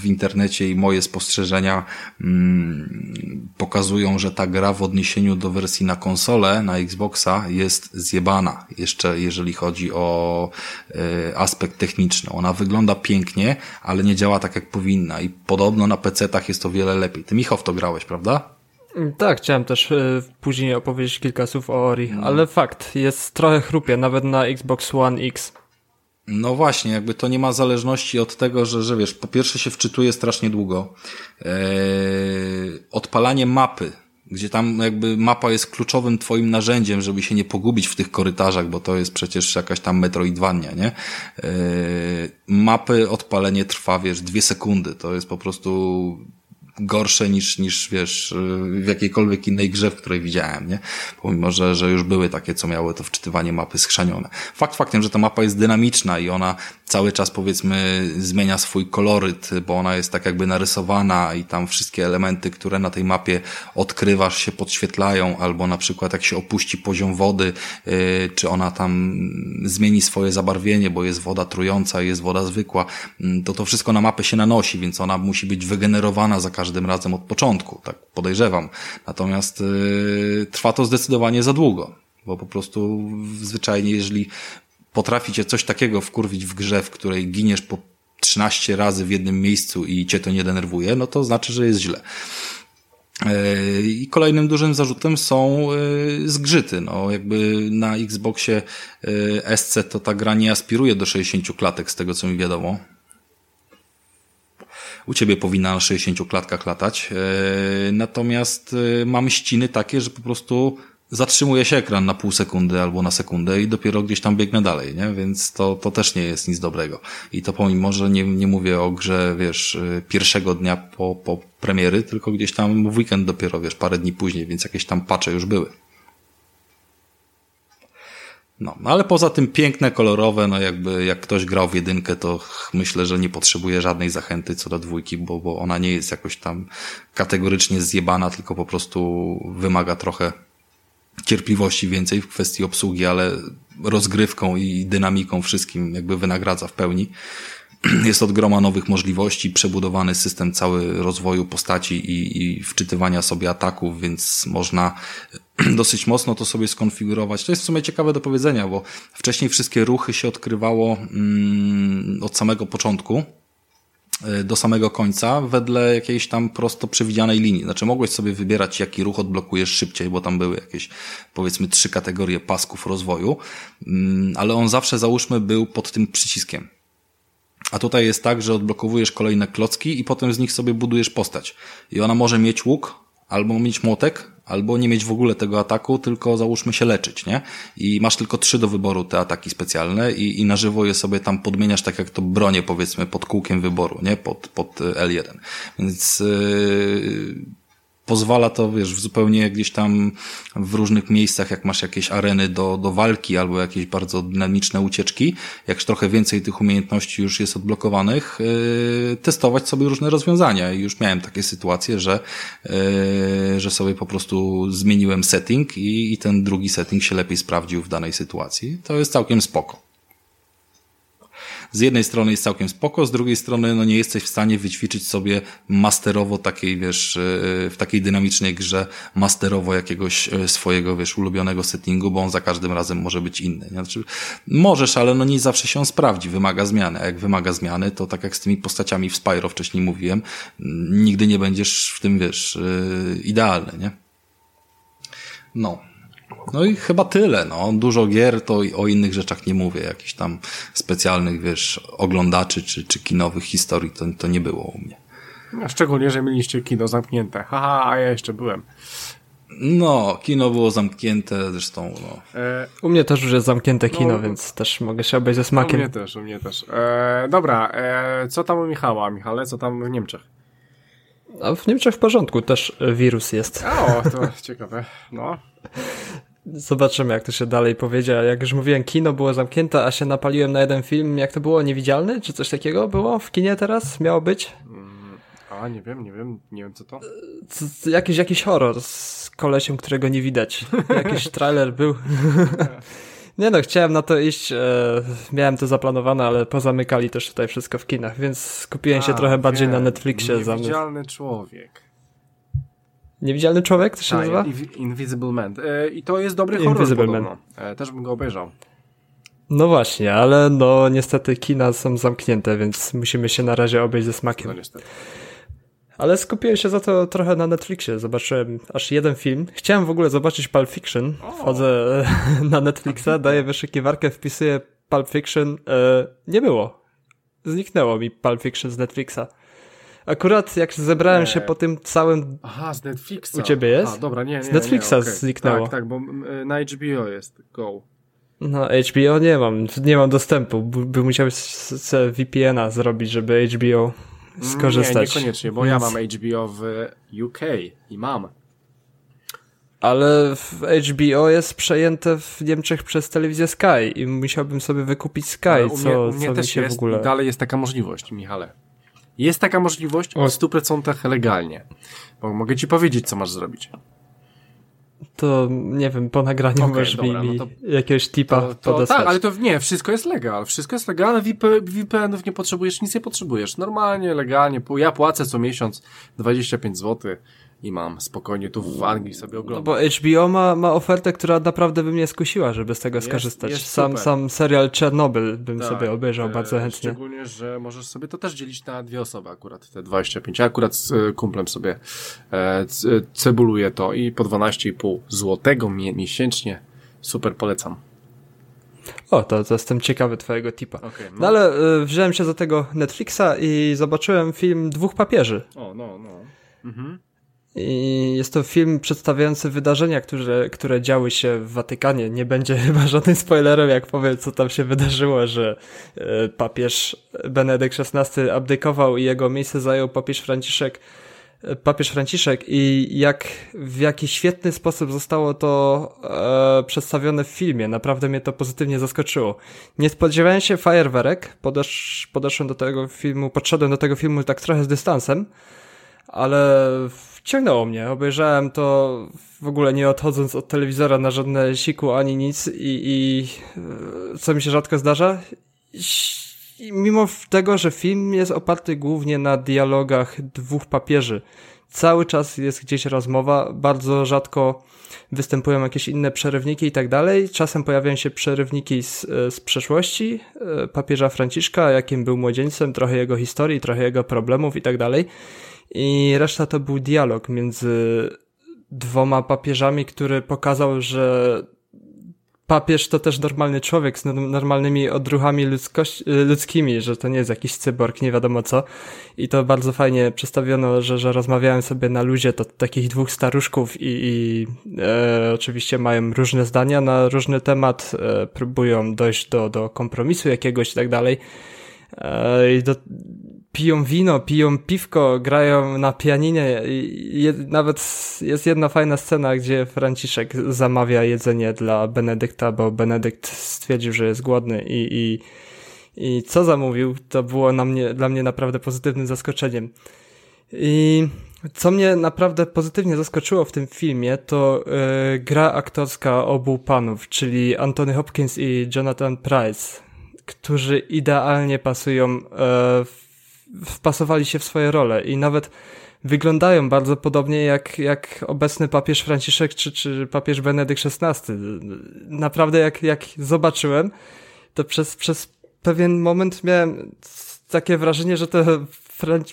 Speaker 2: w internecie i moje spostrzeżenia mm, pokazują, że ta gra w odniesieniu do wersji na konsolę, na Xboxa jest zjebana, jeszcze jeżeli chodzi o y, aspekt techniczny. Ona wygląda pięknie, ale nie działa tak jak powinna i podobno na PC-tach jest to wiele lepiej. Ty Michał w to grałeś, prawda?
Speaker 3: Tak, chciałem też y, później opowiedzieć kilka słów o Ori, ale fakt, jest trochę chrupie, nawet na Xbox One X.
Speaker 2: No właśnie, jakby to nie ma zależności od tego, że, że wiesz, po pierwsze się wczytuje strasznie długo. Eee, odpalanie mapy, gdzie tam jakby mapa jest kluczowym twoim narzędziem, żeby się nie pogubić w tych korytarzach, bo to jest przecież jakaś tam metroidwania, nie? Eee, mapy odpalenie trwa, wiesz, dwie sekundy. To jest po prostu gorsze niż, niż wiesz, w jakiejkolwiek innej grze, w której widziałem, nie? Pomimo, że, że już były takie, co miały to wczytywanie mapy schrzanione. Fakt faktem, że ta mapa jest dynamiczna i ona cały czas powiedzmy zmienia swój koloryt, bo ona jest tak jakby narysowana i tam wszystkie elementy, które na tej mapie odkrywasz się podświetlają, albo na przykład jak się opuści poziom wody, yy, czy ona tam zmieni swoje zabarwienie, bo jest woda trująca, jest woda zwykła, yy, to to wszystko na mapę się nanosi, więc ona musi być wygenerowana za każdym razem od początku, tak podejrzewam. Natomiast yy, trwa to zdecydowanie za długo bo po prostu zwyczajnie, jeżeli potrafi cię coś takiego wkurwić w grze, w której giniesz po 13 razy w jednym miejscu i cię to nie denerwuje, no to znaczy, że jest źle. E, I kolejnym dużym zarzutem są e, zgrzyty. No, jakby na Xboxie e, SC to ta gra nie aspiruje do 60 klatek, z tego co mi wiadomo. U ciebie powinna na 60 klatkach latać. Natomiast mam ściny takie, że po prostu zatrzymuje się ekran na pół sekundy albo na sekundę i dopiero gdzieś tam biegnę dalej, nie? Więc to, to też nie jest nic dobrego. I to pomimo, że nie, nie mówię o grze, wiesz, y, pierwszego dnia po, po premiery, tylko gdzieś tam w weekend dopiero, wiesz, parę dni później, więc jakieś tam pacze już były. No, ale poza tym piękne, kolorowe, no jakby jak ktoś grał w jedynkę, to myślę, że nie potrzebuje żadnej zachęty co do dwójki, bo, bo ona nie jest jakoś tam kategorycznie zjebana, tylko po prostu wymaga trochę cierpliwości więcej w kwestii obsługi, ale rozgrywką i dynamiką wszystkim jakby wynagradza w pełni. Jest od groma nowych możliwości, przebudowany system cały rozwoju postaci i, i wczytywania sobie ataków, więc można dosyć mocno to sobie skonfigurować. To jest w sumie ciekawe do powiedzenia, bo wcześniej wszystkie ruchy się odkrywało mm, od samego początku y, do samego końca wedle jakiejś tam prosto przewidzianej linii. Znaczy mogłeś sobie wybierać, jaki ruch odblokujesz szybciej, bo tam były jakieś powiedzmy trzy kategorie pasków rozwoju, mm, ale on zawsze załóżmy był pod tym przyciskiem. A tutaj jest tak, że odblokowujesz kolejne klocki i potem z nich sobie budujesz postać. I ona może mieć łuk, albo mieć młotek, albo nie mieć w ogóle tego ataku, tylko załóżmy się leczyć, nie? I masz tylko trzy do wyboru te ataki specjalne i, i na żywo je sobie tam podmieniasz tak jak to bronie powiedzmy pod kółkiem wyboru, nie? Pod, pod L1. Więc yy, pozwala to, wiesz, w zupełnie gdzieś tam w różnych miejscach, jak masz jakieś areny do, do walki albo jakieś bardzo dynamiczne ucieczki, jak trochę więcej tych umiejętności już jest odblokowanych, yy, testować sobie różne rozwiązania. I już miałem takie sytuacje, że, yy, że sobie po prostu zmieniłem setting i, i ten drugi setting się lepiej sprawdził w danej sytuacji. To jest całkiem spoko z jednej strony jest całkiem spoko, z drugiej strony no nie jesteś w stanie wyćwiczyć sobie masterowo takiej, wiesz, e, w takiej dynamicznej grze masterowo jakiegoś e, swojego, wiesz, ulubionego settingu, bo on za każdym razem może być inny. Znaczy, możesz, ale no nie zawsze się on sprawdzi, wymaga zmiany. A jak wymaga zmiany, to tak jak z tymi postaciami w Spyro wcześniej mówiłem, nigdy nie będziesz w tym, wiesz, e, idealny, nie? No. No i chyba tyle, no. Dużo gier, to o innych rzeczach nie mówię. Jakichś tam specjalnych, wiesz, oglądaczy czy, czy kinowych historii to, to nie było u mnie.
Speaker 1: No, szczególnie, że mieliście kino zamknięte. Haha, a ja jeszcze byłem.
Speaker 2: No, kino było zamknięte, zresztą, no.
Speaker 3: E, u mnie też już jest zamknięte kino, no, więc też mogę się obejść ze smakiem.
Speaker 1: U mnie też, u mnie też. E, dobra, e, co tam u Michała? Michale, co tam w Niemczech?
Speaker 3: A w Niemczech w porządku, też wirus jest.
Speaker 1: O, to ciekawe, no.
Speaker 3: Zobaczymy, jak to się dalej powiedzie. Jak już mówiłem, kino było zamknięte, a się napaliłem na jeden film. Jak to było? Niewidzialny? Czy coś takiego było w kinie teraz? Miało być?
Speaker 1: Mm, a, nie wiem, nie wiem, nie wiem co to.
Speaker 3: C jakiś, jakiś horror z kolesiem, którego nie widać. Jakiś trailer był. Nie no, chciałem na to iść, e, miałem to zaplanowane, ale pozamykali też tutaj wszystko w kinach, więc skupiłem się trochę bardziej na Netflixie.
Speaker 1: Niewidzialny człowiek.
Speaker 3: Niewidzialny człowiek to się A, nazywa?
Speaker 1: Invisible Man. E, I to jest dobry horror Invisible Man. E, też bym go obejrzał.
Speaker 3: No właśnie, ale no niestety kina są zamknięte, więc musimy się na razie obejść ze smakiem.
Speaker 1: No niestety.
Speaker 3: Ale skupiłem się za to trochę na Netflixie. Zobaczyłem aż jeden film. Chciałem w ogóle zobaczyć Pulp Fiction. Wchodzę na Netflixa, daję wyszukiwarkę, wpisuję Pulp Fiction. E, nie było. Zniknęło mi Pulp Fiction z Netflixa. Akurat jak zebrałem nie. się po tym całym...
Speaker 1: Aha, z Netflixa.
Speaker 3: U ciebie jest?
Speaker 1: Aha, dobra, nie, nie
Speaker 3: Z Netflixa nie, okay. zniknęło.
Speaker 1: Tak, tak, bo na HBO jest Go.
Speaker 3: No, HBO nie mam, nie mam dostępu, by musiał sobie VPN-a zrobić, żeby HBO skorzystać.
Speaker 1: Nie, niekoniecznie, bo Więc... ja mam HBO w UK i mam.
Speaker 3: Ale w HBO jest przejęte w Niemczech przez telewizję Sky i musiałbym sobie wykupić Sky, co, u mnie, u mnie co też mi się
Speaker 1: jest,
Speaker 3: w ogóle...
Speaker 1: dalej jest taka możliwość, Michale. Jest taka możliwość o 100% legalnie. Bo mogę ci powiedzieć, co masz zrobić.
Speaker 3: To nie wiem, po nagraniu okay, możesz dobra, mi, no to, jakiegoś tipa to, to,
Speaker 1: Tak, ale to nie, wszystko jest legal. Wszystko jest legalne, VPN-ów nie potrzebujesz, nic nie potrzebujesz. Normalnie, legalnie. Ja płacę co miesiąc 25 zł i mam spokojnie tu w Anglii sobie oglądam.
Speaker 3: No bo HBO ma, ma ofertę, która naprawdę by mnie skusiła, żeby z tego jest, skorzystać. Jest sam, sam serial Czernobyl bym tak, sobie obejrzał e, bardzo chętnie.
Speaker 1: Szczególnie, że możesz sobie to też dzielić na dwie osoby akurat, te 25. Ja akurat z e, kumplem sobie e, cebuluję to i po 12,5 złotego miesięcznie. Super polecam.
Speaker 3: O, to, to jestem ciekawy twojego tipa. Okay, no. no. ale y, wziąłem się do tego Netflixa i zobaczyłem film Dwóch Papieży.
Speaker 1: O, no, no. Mhm.
Speaker 3: I jest to film przedstawiający wydarzenia, które, które działy się w Watykanie. Nie będzie chyba żadnym spoilerem, jak powiem, co tam się wydarzyło, że e, papież Benedykt XVI abdykował i jego miejsce zajął papież Franciszek papież Franciszek i jak w jaki świetny sposób zostało to e, przedstawione w filmie. Naprawdę mnie to pozytywnie zaskoczyło. Nie spodziewałem się fajerwerek, podesz, podeszłem do tego filmu, podszedłem do tego filmu tak trochę z dystansem, ale wciągnęło mnie. Obejrzałem to w ogóle nie odchodząc od telewizora na żadne siku ani nic i, i e, co mi się rzadko zdarza. I mimo tego, że film jest oparty głównie na dialogach dwóch papieży, cały czas jest gdzieś rozmowa, bardzo rzadko występują jakieś inne przerywniki i tak dalej. Czasem pojawiają się przerywniki z, e, z przeszłości e, papieża Franciszka, jakim był młodzieńcem, trochę jego historii, trochę jego problemów i tak dalej. I reszta to był dialog między dwoma papieżami, który pokazał, że papież to też normalny człowiek z normalnymi odruchami ludzkimi, że to nie jest jakiś cyborg, nie wiadomo co. I to bardzo fajnie przedstawiono, że, że rozmawiałem sobie na luzie to takich dwóch staruszków i, i e, oczywiście mają różne zdania na różny temat, e, próbują dojść do, do kompromisu jakiegoś i tak dalej. E, I do, piją wino, piją piwko, grają na pianinie. I nawet jest jedna fajna scena, gdzie Franciszek zamawia jedzenie dla Benedykta, bo Benedykt stwierdził, że jest głodny i, i, i co zamówił, to było na mnie, dla mnie naprawdę pozytywnym zaskoczeniem. I co mnie naprawdę pozytywnie zaskoczyło w tym filmie, to yy, gra aktorska obu panów, czyli Anthony Hopkins i Jonathan Price, którzy idealnie pasują yy, w wpasowali się w swoje role i nawet wyglądają bardzo podobnie jak, jak obecny papież Franciszek czy, czy papież Benedykt XVI. Naprawdę jak, jak zobaczyłem, to przez, przez pewien moment miałem takie wrażenie, że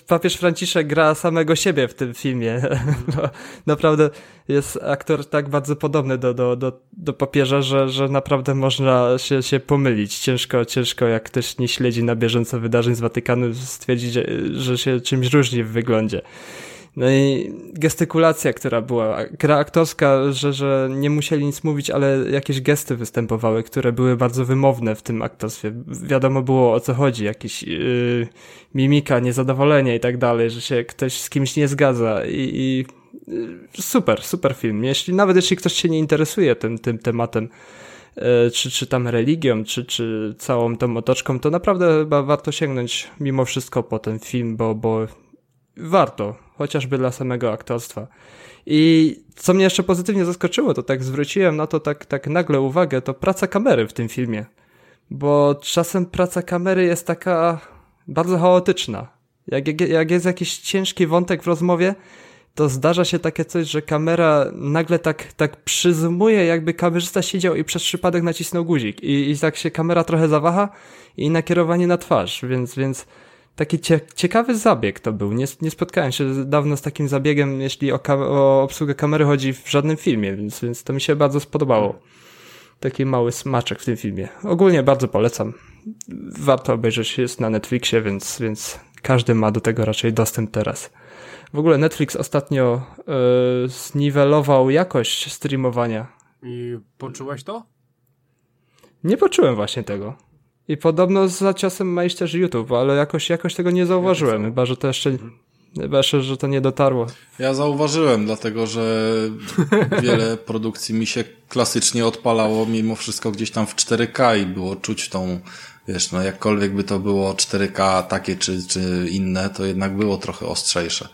Speaker 3: papież Franciszek gra samego siebie w tym filmie. No, naprawdę jest aktor tak bardzo podobny do, do, do, do papieża, że, że naprawdę można się, się pomylić. Ciężko, ciężko, jak ktoś nie śledzi na bieżąco wydarzeń z Watykanu, stwierdzić, że się czymś różni w wyglądzie. No i gestykulacja, która była, gra aktorska, że, że nie musieli nic mówić, ale jakieś gesty występowały, które były bardzo wymowne w tym aktorstwie. Wiadomo było o co chodzi, jakieś yy, mimika, niezadowolenie i tak dalej, że się ktoś z kimś nie zgadza i, i yy, super, super film. Jeśli, nawet jeśli ktoś się nie interesuje tym, tym tematem, yy, czy, czy tam religią, czy, czy całą tą otoczką, to naprawdę chyba warto sięgnąć mimo wszystko po ten film, bo, bo warto, chociażby dla samego aktorstwa. I co mnie jeszcze pozytywnie zaskoczyło, to tak zwróciłem na to tak, tak nagle uwagę, to praca kamery w tym filmie. Bo czasem praca kamery jest taka bardzo chaotyczna. Jak, jak, jest jakiś ciężki wątek w rozmowie, to zdarza się takie coś, że kamera nagle tak, tak przyzumuje, jakby kamerzysta siedział i przez przypadek nacisnął guzik. I, i tak się kamera trochę zawaha i nakierowanie na twarz, więc, więc taki cie, ciekawy zabieg to był. Nie, nie spotkałem się dawno z takim zabiegiem, jeśli o, o obsługę kamery chodzi w żadnym filmie, więc, więc to mi się bardzo spodobało. Taki mały smaczek w tym filmie. Ogólnie bardzo polecam. Warto obejrzeć, jest na Netflixie, więc, więc każdy ma do tego raczej dostęp teraz. W ogóle Netflix ostatnio yy, zniwelował jakość streamowania.
Speaker 1: I poczułeś to?
Speaker 3: Nie poczułem właśnie tego. I podobno za ciosem ma iść też YouTube, ale jakoś, jakoś tego nie zauważyłem, chyba że to jeszcze, chyba że to nie dotarło.
Speaker 2: Ja zauważyłem, dlatego że wiele produkcji mi się klasycznie odpalało mimo wszystko gdzieś tam w 4K i było czuć tą, wiesz, no jakkolwiek by to było 4K takie czy, czy inne, to jednak było trochę ostrzejsze.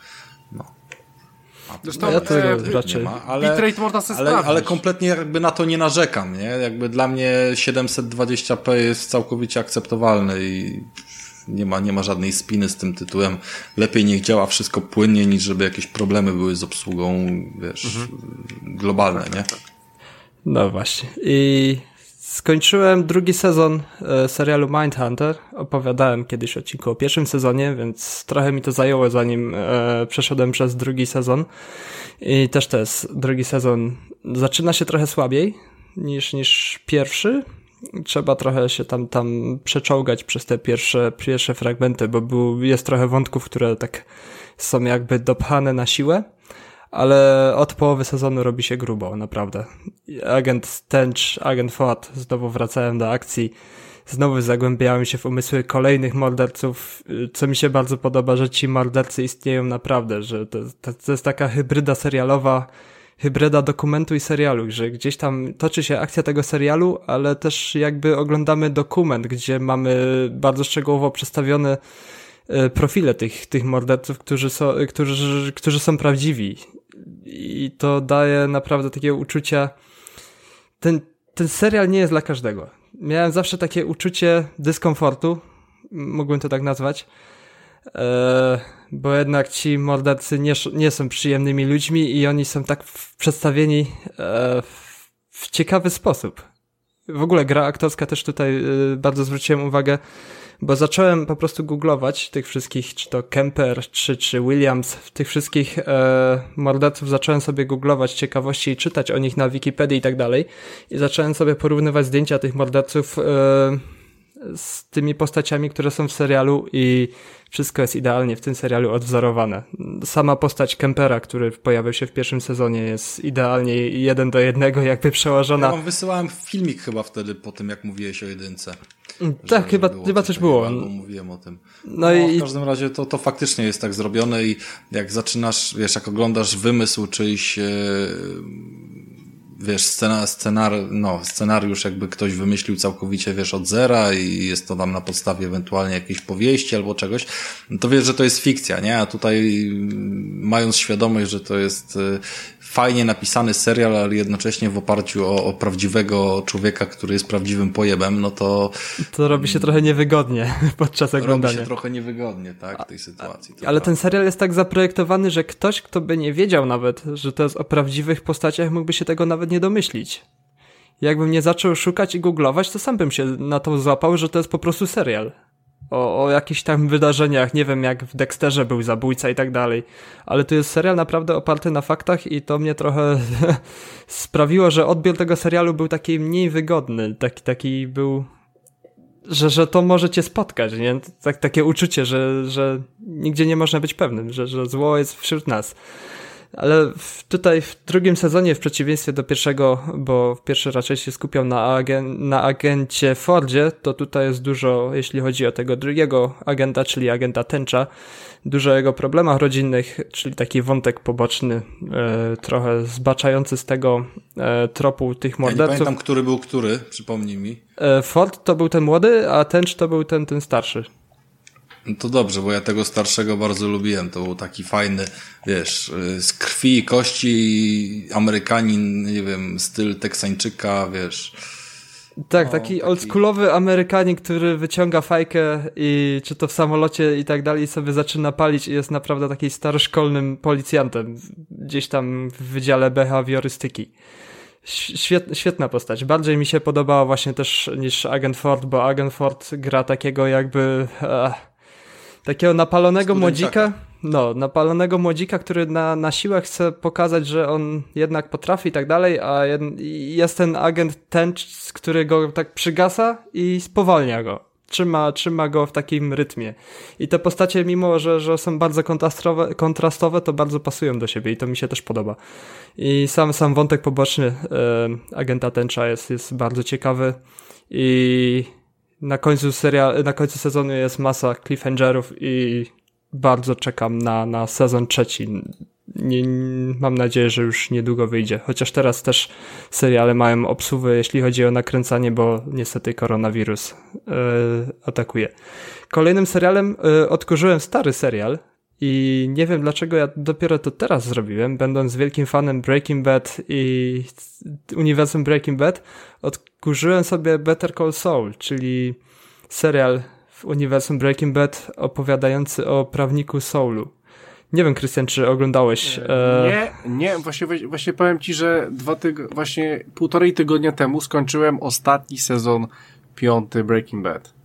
Speaker 1: Zresztą ja to e, raczej. Ma, ale, można sobie
Speaker 2: ale, ale kompletnie jakby na to nie narzekam, nie? Jakby dla mnie 720p jest całkowicie akceptowalny i nie ma, nie ma żadnej spiny z tym tytułem. Lepiej niech działa wszystko płynnie, niż żeby jakieś problemy były z obsługą, wiesz, mhm. globalne, nie?
Speaker 3: No właśnie. I Skończyłem drugi sezon e, serialu Mindhunter. Opowiadałem kiedyś odcinku o pierwszym sezonie, więc trochę mi to zajęło, zanim e, przeszedłem przez drugi sezon. I też to jest drugi sezon. Zaczyna się trochę słabiej niż, niż pierwszy. Trzeba trochę się tam, tam przeczołgać przez te pierwsze, pierwsze fragmenty, bo był, jest trochę wątków, które tak są jakby dopchane na siłę ale od połowy sezonu robi się grubo, naprawdę. Agent Tench, agent Ford znowu wracają do akcji, znowu zagłębiają się w umysły kolejnych morderców, co mi się bardzo podoba, że ci mordercy istnieją naprawdę, że to, to, to jest taka hybryda serialowa, hybryda dokumentu i serialu, że gdzieś tam toczy się akcja tego serialu, ale też jakby oglądamy dokument, gdzie mamy bardzo szczegółowo przedstawione e, profile tych, tych morderców, którzy są, którzy, którzy są prawdziwi. I to daje naprawdę takie uczucie. Ten, ten serial nie jest dla każdego. Miałem zawsze takie uczucie dyskomfortu, mógłbym to tak nazwać, e, bo jednak ci mordercy nie, nie są przyjemnymi ludźmi i oni są tak przedstawieni e, w ciekawy sposób. W ogóle gra aktorska też tutaj e, bardzo zwróciłem uwagę, bo zacząłem po prostu googlować tych wszystkich, czy to Kemper, czy, czy Williams, tych wszystkich e, zacząłem sobie googlować ciekawości i czytać o nich na Wikipedii i tak dalej i zacząłem sobie porównywać zdjęcia tych morderców e, z tymi postaciami, które są w serialu i wszystko jest idealnie w tym serialu odwzorowane. Sama postać Kempera, który pojawił się w pierwszym sezonie jest idealnie jeden do jednego jakby przełożona. Ja
Speaker 2: wam wysyłałem filmik chyba wtedy po tym, jak mówiłeś o jedynce.
Speaker 3: Mm, tak, chyba, chyba coś było.
Speaker 2: Albo mówiłem o tym. No, no i... w każdym razie to, to faktycznie jest tak zrobione i jak zaczynasz, wiesz, jak oglądasz wymysł czyjś e, wiesz, scena, scenar, no, scenariusz jakby ktoś wymyślił całkowicie, wiesz, od zera i jest to tam na podstawie ewentualnie jakiejś powieści albo czegoś, no to wiesz, że to jest fikcja, nie? A tutaj mając świadomość, że to jest y, fajnie napisany serial, ale jednocześnie w oparciu o, o, prawdziwego człowieka, który jest prawdziwym pojebem, no to...
Speaker 3: To robi się trochę niewygodnie podczas oglądania.
Speaker 2: Robi się trochę niewygodnie, tak, w tej sytuacji.
Speaker 3: Ale ten serial jest tak zaprojektowany, że ktoś, kto by nie wiedział nawet, że to jest o prawdziwych postaciach, mógłby się tego nawet nie domyślić. Jakbym nie zaczął szukać i googlować, to sam bym się na to złapał, że to jest po prostu serial o, o jakichś tam wydarzeniach, nie wiem, jak w Dexterze był zabójca i tak dalej. Ale tu jest serial naprawdę oparty na faktach i to mnie trochę sprawiło, że odbiór tego serialu był taki mniej wygodny. Taki, taki był, że, że to może cię spotkać, nie? Tak, takie uczucie, że, że nigdzie nie można być pewnym, że, że zło jest wśród nas. Ale w, tutaj w drugim sezonie, w przeciwieństwie do pierwszego, bo w pierwszy raczej się skupiał na, agen, na agencie Fordzie, to tutaj jest dużo, jeśli chodzi o tego drugiego agenta, czyli agenta Tęcza, dużo o jego problemach rodzinnych, czyli taki wątek poboczny, e, trochę zbaczający z tego e, tropu tych morderców. Ja
Speaker 2: nie pamiętam, który był który, przypomnij mi.
Speaker 3: E, Ford to był ten młody, a Tęcz to był ten, ten starszy.
Speaker 2: No to dobrze, bo ja tego starszego bardzo lubiłem. To był taki fajny, wiesz, y, z krwi i kości Amerykanin, nie wiem, styl Teksańczyka, wiesz.
Speaker 3: Tak, o, taki, taki oldschoolowy Amerykanin, który wyciąga fajkę i czy to w samolocie i tak dalej sobie zaczyna palić i jest naprawdę takim staroszkolnym policjantem gdzieś tam w Wydziale Behawiorystyki. Świet, świetna postać. Bardziej mi się podobała właśnie też niż Agent Ford, bo Agent Ford gra takiego jakby... Uh, takiego napalonego młodzika, no, napalonego młodzika, który na, na siłę chce pokazać, że on jednak potrafi i tak dalej, a jest ten agent ten, który go tak przygasa i spowalnia go. Trzyma, trzyma go w takim rytmie. I te postacie, mimo że, że są bardzo kontrastowe, kontrastowe, to bardzo pasują do siebie i to mi się też podoba. I sam, sam wątek poboczny e, agenta Tęcza jest, jest bardzo ciekawy i na końcu serial, na końcu sezonu jest masa cliffhangerów i bardzo czekam na, na sezon trzeci. Nie, mam nadzieję, że już niedługo wyjdzie. Chociaż teraz też seriale mają obsuwę, jeśli chodzi o nakręcanie, bo niestety koronawirus yy, atakuje. Kolejnym serialem yy, odkurzyłem stary serial, i nie wiem dlaczego ja dopiero to teraz zrobiłem, będąc wielkim fanem Breaking Bad i uniwersum Breaking Bad, odkurzyłem sobie Better Call Saul, czyli serial w uniwersum Breaking Bad opowiadający o prawniku Saulu. Nie wiem, Krystian, czy oglądałeś.
Speaker 1: Nie, e... nie, nie, właśnie, właśnie powiem ci, że dwa tyg właśnie półtorej tygodnia temu skończyłem ostatni sezon piąty Breaking Bad.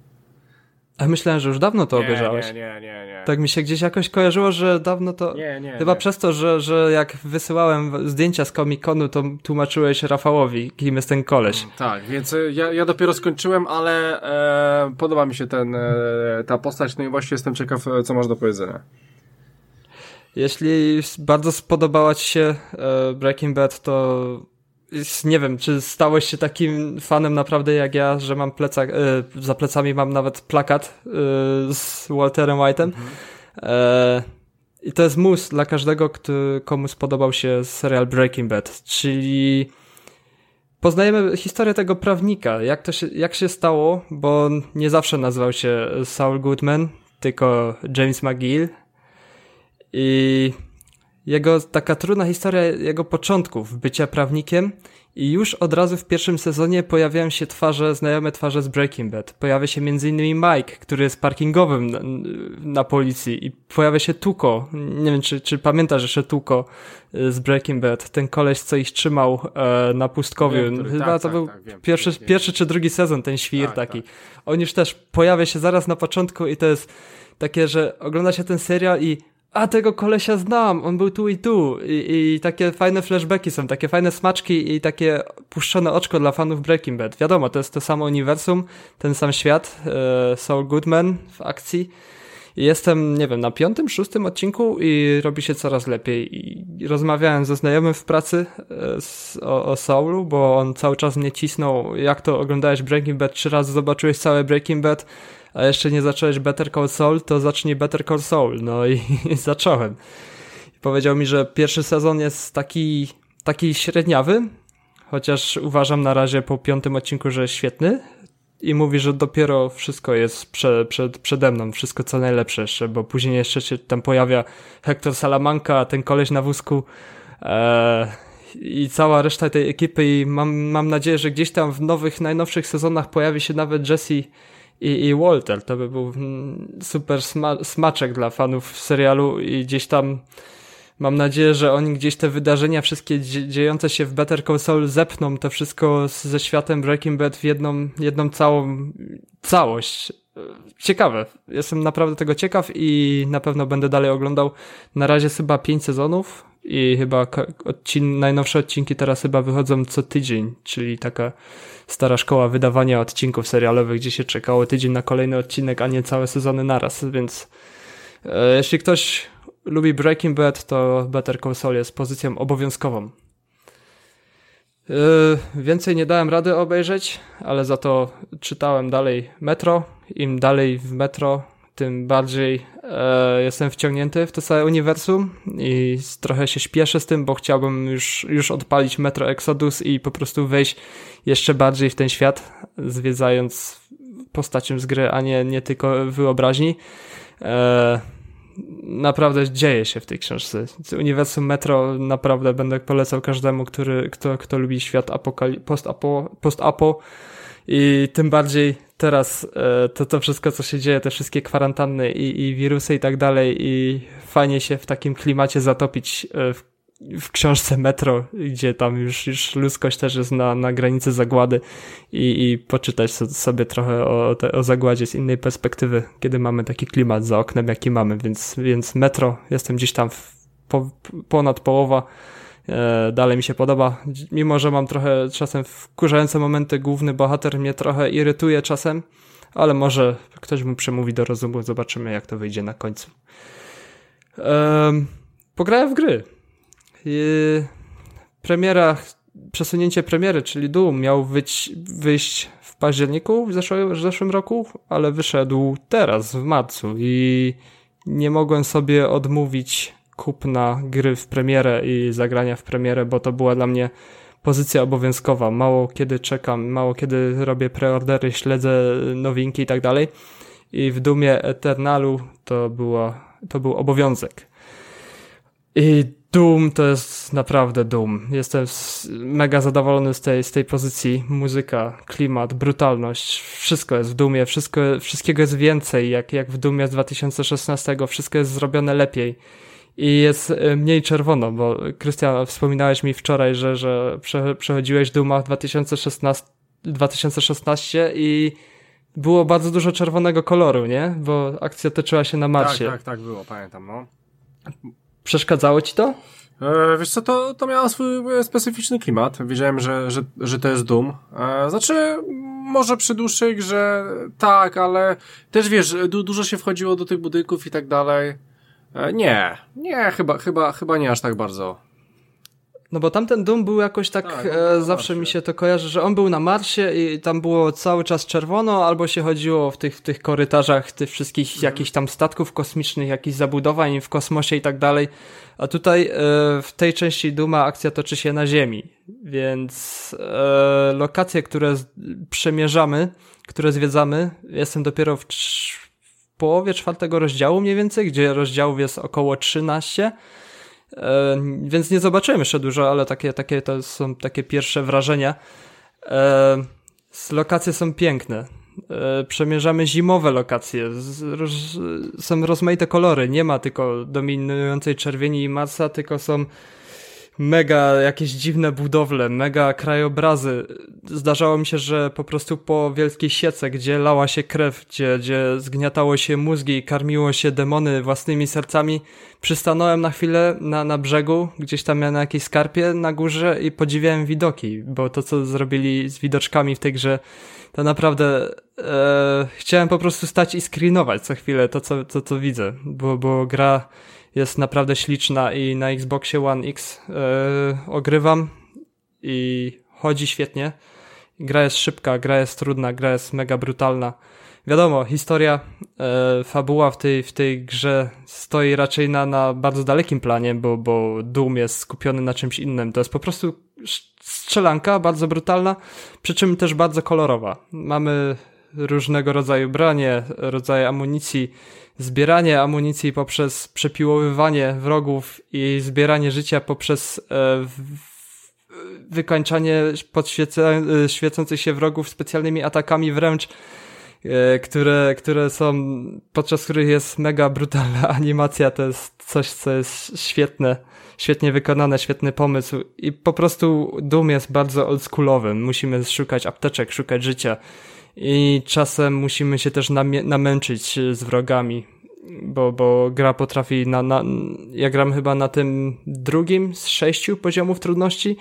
Speaker 3: A myślałem, że już dawno to nie, obejrzałeś.
Speaker 1: Nie, nie, nie, nie.
Speaker 3: Tak mi się gdzieś jakoś kojarzyło, że dawno to.
Speaker 1: Nie, nie.
Speaker 3: Chyba
Speaker 1: nie.
Speaker 3: przez to, że, że jak wysyłałem zdjęcia z Comic-Conu, to tłumaczyłeś Rafałowi, kim jest ten koleś. Mm,
Speaker 1: tak, więc e, ja, ja dopiero skończyłem, ale e, podoba mi się ten, e, ta postać, no i właśnie jestem ciekaw, e, co masz do powiedzenia.
Speaker 3: Jeśli bardzo spodobała Ci się e, Breaking Bad, to nie wiem, czy stałeś się takim fanem naprawdę jak ja, że mam plecak, e, za plecami mam nawet plakat e, z Walterem White'em. Mhm. E, I to jest mus dla każdego, kto, komu spodobał się serial Breaking Bad, czyli poznajemy historię tego prawnika, jak to się, jak się stało, bo on nie zawsze nazywał się Saul Goodman, tylko James McGill i jego taka trudna historia jego początków bycia prawnikiem i już od razu w pierwszym sezonie pojawiają się twarze, znajome twarze z Breaking Bad. Pojawia się m.in. Mike, który jest parkingowym na, na, policji i pojawia się Tuko. Nie wiem, czy, czy pamiętasz jeszcze Tuko y, z Breaking Bad. Ten koleś, co ich trzymał e, na pustkowiu. Wiem, który, Chyba tak, to tak, był tak, wiem, pierwszy, wiem, pierwszy czy drugi sezon, ten świr tak, taki. Tak. On już też pojawia się zaraz na początku i to jest takie, że ogląda się ten serial i a tego kolesia znam, on był tu i tu I, i takie fajne flashbacki są, takie fajne smaczki i takie puszczone oczko dla fanów Breaking Bad. Wiadomo, to jest to samo uniwersum, ten sam świat, e, Saul Goodman w akcji. Jestem, nie wiem, na piątym, szóstym odcinku i robi się coraz lepiej. I rozmawiałem ze znajomym w pracy e, z, o, o Saulu, bo on cały czas mnie cisnął, jak to oglądałeś Breaking Bad, trzy razy zobaczyłeś całe Breaking Bad, a jeszcze nie zacząłeś Better Call Saul, to zacznij Better Call Saul. No i, i zacząłem. I powiedział mi, że pierwszy sezon jest taki, taki średniawy, chociaż uważam na razie po piątym odcinku, że jest świetny. I mówi, że dopiero wszystko jest prze, przed, przede mną, wszystko co najlepsze jeszcze, bo później jeszcze się tam pojawia Hector Salamanca, ten koleś na wózku e, i cała reszta tej ekipy i mam, mam nadzieję, że gdzieś tam w nowych, najnowszych sezonach pojawi się nawet Jesse i, i Walter. To by był mm, super sma smaczek dla fanów serialu i gdzieś tam mam nadzieję, że oni gdzieś te wydarzenia wszystkie dziejące się w Better Call Saul zepną to wszystko ze światem Breaking Bad w jedną, jedną całą całość. Ciekawe. Jestem naprawdę tego ciekaw i na pewno będę dalej oglądał. Na razie chyba pięć sezonów i chyba odcin najnowsze odcinki teraz chyba wychodzą co tydzień, czyli taka stara szkoła wydawania odcinków serialowych, gdzie się czekało tydzień na kolejny odcinek, a nie całe sezony naraz, więc e, jeśli ktoś lubi Breaking Bad, to Better Call Saul jest pozycją obowiązkową. E, więcej nie dałem rady obejrzeć, ale za to czytałem dalej Metro. Im dalej w Metro, tym bardziej e, jestem wciągnięty w to całe uniwersum i trochę się śpieszę z tym, bo chciałbym już, już odpalić Metro Exodus i po prostu wejść jeszcze bardziej w ten świat, zwiedzając postacią z gry, a nie, nie tylko wyobraźni. E, naprawdę dzieje się w tej książce. Uniwersum Metro naprawdę będę polecał każdemu, który, kto, kto lubi świat apokali- post-apo, post-apo i tym bardziej teraz e, to, to wszystko, co się dzieje, te wszystkie kwarantanny i, i wirusy i tak dalej i fajnie się w takim klimacie zatopić e, w, w książce Metro, gdzie tam już, już ludzkość też jest na, na granicy zagłady i, i poczytać sobie trochę o, te, o zagładzie z innej perspektywy, kiedy mamy taki klimat za oknem, jaki mamy, więc, więc Metro, jestem gdzieś tam po, ponad połowa E, dalej mi się podoba, mimo że mam trochę czasem wkurzające momenty, główny bohater mnie trochę irytuje czasem, ale może ktoś mu przemówi do rozumu, zobaczymy jak to wyjdzie na końcu. Ehm, pograłem w gry. Premiera, przesunięcie premiery, czyli Doom miał wyjść, wyjść w październiku w zeszłym, w zeszłym roku, ale wyszedł teraz, w marcu i nie mogłem sobie odmówić kupna gry w premierę i zagrania w premierę, bo to była dla mnie pozycja obowiązkowa. Mało kiedy czekam, mało kiedy robię preordery, śledzę nowinki i tak dalej. I w Dumie Eternalu to, była, to był obowiązek. I Doom to jest naprawdę Doom. Jestem mega zadowolony z tej, z tej pozycji. Muzyka, klimat, brutalność, wszystko jest w Doomie, wszystko, wszystkiego jest więcej, jak, jak w Doomie z 2016, wszystko jest zrobione lepiej i jest e, mniej czerwono, bo Krystian, wspominałeś mi wczoraj, że, że przechodziłeś Duma w 2016, 2016 i było bardzo dużo czerwonego koloru, nie? Bo akcja toczyła się na Marsie.
Speaker 1: Tak, tak, tak było, pamiętam, no.
Speaker 3: Przeszkadzało ci to?
Speaker 1: E, wiesz co, to, to miało swój e, specyficzny klimat. Wiedziałem, że, że, że to jest Doom. E, znaczy, może przy dłuższej grze tak, ale też wiesz, du dużo się wchodziło do tych budynków i tak dalej. E, nie, nie, chyba, chyba, chyba nie aż tak bardzo.
Speaker 3: No bo tamten Doom był jakoś tak,
Speaker 1: Tak,
Speaker 3: e, zawsze
Speaker 1: Marsie.
Speaker 3: mi się to kojarzy, że on był na Marsie i tam było cały czas czerwono, albo się chodziło w tych, w tych korytarzach tych wszystkich
Speaker 1: Mhm.
Speaker 3: jakichś tam statków kosmicznych, jakichś zabudowań w kosmosie i tak dalej. A tutaj e, w tej części Duma akcja toczy się na Ziemi, więc e, lokacje, które przemierzamy, które zwiedzamy, jestem dopiero w, w połowie czwartego rozdziału mniej więcej, gdzie rozdziałów jest około 13. E, więc nie zobaczyłem jeszcze dużo, ale takie, takie to są takie pierwsze wrażenia. E, lokacje są piękne. E, przemierzamy zimowe lokacje. Są rozmaite kolory. Nie ma tylko dominującej czerwieni i Marsa, tylko są mega jakieś dziwne budowle, mega krajobrazy. Zdarzało mi się, że po prostu po wielkiej siece, gdzie lała się krew, gdzie, gdzie zgniatało się mózgi i karmiło się demony własnymi sercami, przystanąłem na chwilę na, na brzegu, gdzieś tam na jakiejś skarpie na górze i podziwiałem widoki, bo to, co zrobili z widoczkami w tej grze, to naprawdę e, chciałem po prostu stać i screenować co chwilę to, co, to, co widzę, bo, bo gra jest naprawdę śliczna i na Xboxie One X e, ogrywam i chodzi świetnie. Gra jest szybka, gra jest trudna, gra jest mega brutalna. Wiadomo, historia, e, fabuła w tej, w tej grze stoi raczej na, na bardzo dalekim planie, bo, bo Doom jest skupiony na czymś innym. To jest po prostu strzelanka, bardzo brutalna, przy czym też bardzo kolorowa. Mamy różnego rodzaju branie, rodzaje amunicji, zbieranie amunicji poprzez przepiłowywanie wrogów i zbieranie życia poprzez e, wykańczanie podświece- e, się wrogów specjalnymi atakami wręcz, e, które, które są, podczas których jest mega brutalna animacja, to jest coś, co jest świetne, świetnie wykonane, świetny pomysł i po prostu Doom jest bardzo oldschoolowy. Musimy szukać apteczek, szukać życia i czasem musimy się też namęczyć z wrogami, bo, bo gra potrafi na, na, ja gram chyba na tym drugim z sześciu poziomów trudności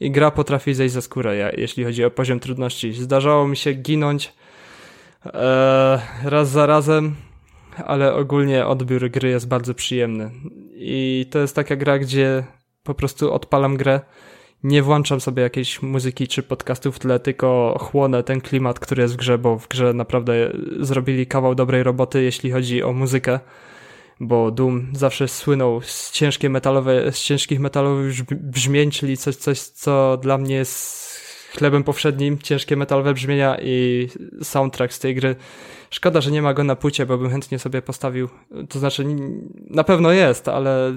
Speaker 3: i gra potrafi zejść za skórę, jeśli chodzi o poziom trudności. Zdarzało mi się ginąć e, raz za razem, ale ogólnie odbiór gry jest bardzo przyjemny. I to jest taka gra, gdzie po prostu odpalam grę, nie włączam sobie jakiejś muzyki czy podcastów w tle, tylko chłonę ten klimat, który jest w grze, bo w grze naprawdę zrobili kawał dobrej roboty, jeśli chodzi o muzykę, bo Doom zawsze słynął z, ciężkie metalowe, z ciężkich metalowych brzmi- brzmień, czyli coś, coś, co dla mnie jest chlebem powszednim, ciężkie metalowe brzmienia i soundtrack z tej gry. Szkoda, że nie ma go na płycie, bo bym chętnie sobie postawił. To znaczy, na pewno jest, ale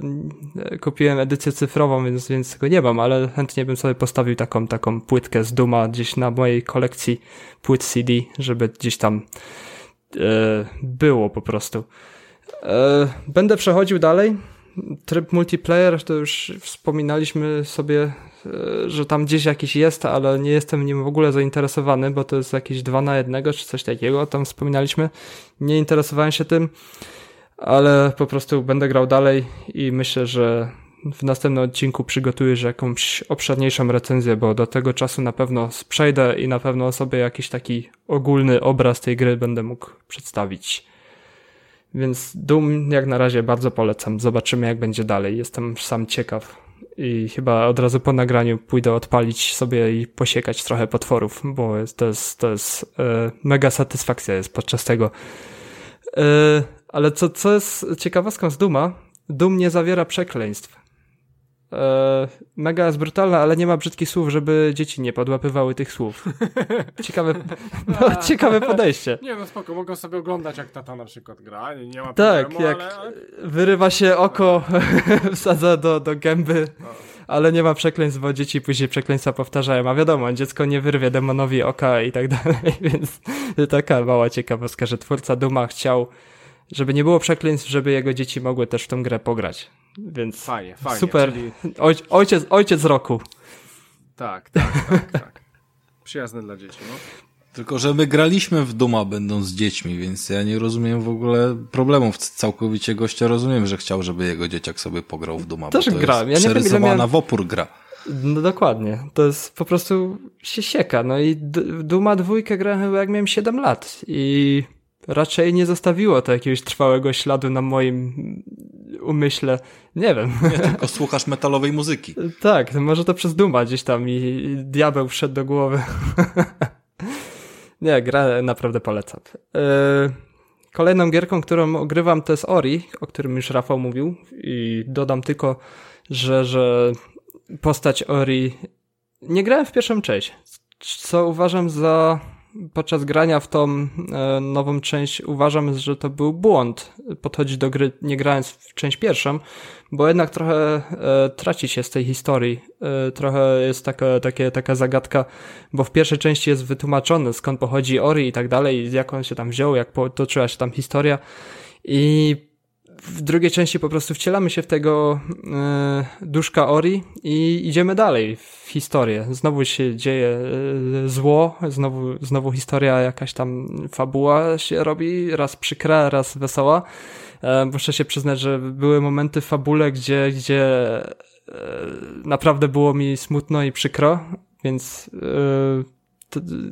Speaker 3: kupiłem edycję cyfrową, więc, więc go nie mam, ale chętnie bym sobie postawił taką, taką płytkę z Duma gdzieś na mojej kolekcji płyt CD, żeby gdzieś tam e, było po prostu. E, będę przechodził dalej. Tryb multiplayer to już wspominaliśmy sobie, że tam gdzieś jakiś jest, ale nie jestem nim w ogóle zainteresowany, bo to jest jakieś dwa na jednego czy coś takiego, tam wspominaliśmy. Nie interesowałem się tym, ale po prostu będę grał dalej i myślę, że w następnym odcinku przygotuję że jakąś obszerniejszą recenzję, bo do tego czasu na pewno przejdę i na pewno sobie jakiś taki ogólny obraz tej gry będę mógł przedstawić. Więc Doom jak na razie bardzo polecam. Zobaczymy jak będzie dalej. Jestem sam ciekaw. I chyba od razu po nagraniu pójdę odpalić sobie i posiekać trochę potworów, bo to jest, to jest e, mega satysfakcja jest podczas tego. E, ale co, co jest ciekawostką z Duma, Doom nie zawiera przekleństw. E, mega jest brutalna, ale nie ma brzydkich słów, żeby dzieci nie podłapywały tych słów. Ciekawe, no, ciekawe podejście.
Speaker 1: Nie no spoko, mogą sobie oglądać jak tata na przykład gra, nie, nie ma
Speaker 3: Tak,
Speaker 1: problemu,
Speaker 3: jak
Speaker 1: ale,
Speaker 3: wyrywa się oko, wsadza do, do gęby, ale nie ma przekleństw, bo dzieci później przekleństwa powtarzają. A wiadomo, dziecko nie wyrwie demonowi oka i tak dalej, więc taka mała ciekawostka, że twórca Duma chciał, żeby nie było przekleństw, żeby jego dzieci mogły też w tą grę pograć. Więc
Speaker 1: Fajnie, fajnie.
Speaker 3: super.
Speaker 1: Czyli...
Speaker 3: Oj, ojciec, ojciec roku.
Speaker 1: Tak, tak, tak, tak. Przyjazne dla dzieci, no.
Speaker 2: Tylko, że my graliśmy w Duma będąc dziećmi, więc ja nie rozumiem w ogóle problemów. Całkowicie gościa rozumiem, że chciał, żeby jego dzieciak sobie pograł w Duma.
Speaker 3: Też
Speaker 2: bo to
Speaker 3: grałem. Ja
Speaker 2: Jest
Speaker 3: nie wiem, miałem-
Speaker 2: w opór gra.
Speaker 3: No dokładnie. To jest po prostu się sieka. No i Duma dwójkę grałem chyba jak miałem 7 lat i raczej nie zostawiło to jakiegoś trwałego śladu na moim umyślę. Nie wiem.
Speaker 2: Nie, tylko słuchasz metalowej muzyki.
Speaker 3: tak, może to przez Duma gdzieś tam i diabeł wszedł do głowy. nie, gra naprawdę polecam. Yy, kolejną gierką, którą ogrywam to jest Ori, o którym już Rafał mówił i dodam tylko, że, że postać Ori nie grałem w pierwszą część, co uważam za podczas grania w tą e, nową część uważam, że to był błąd podchodzić do gry nie grając w część pierwszą, bo jednak trochę e, traci się z tej historii. E, trochę jest taka, takie, taka zagadka, bo w pierwszej części jest wytłumaczone skąd pochodzi Ori i tak dalej, jak on się tam wziął, jak potoczyła się tam historia i w drugiej części po prostu wcielamy się w tego e, duszka Ori i idziemy dalej w historię. Znowu się dzieje e, zło, znowu, znowu historia, jakaś tam fabuła się robi, raz przykra, raz wesoła. E, muszę się przyznać, że były momenty w fabule, gdzie, gdzie e, naprawdę było mi smutno i przykro, więc e,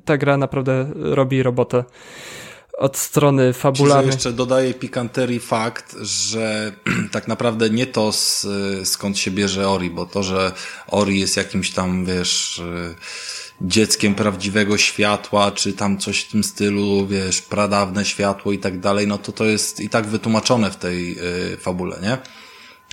Speaker 3: ta gra naprawdę robi robotę od strony fabularnej.
Speaker 2: jeszcze dodaję pikanterii fakt, że tak naprawdę nie to z, skąd się bierze Ori, bo to, że Ori jest jakimś tam, wiesz, dzieckiem prawdziwego światła, czy tam coś w tym stylu, wiesz, pradawne światło i tak dalej, no to to jest i tak wytłumaczone w tej y, fabule, nie?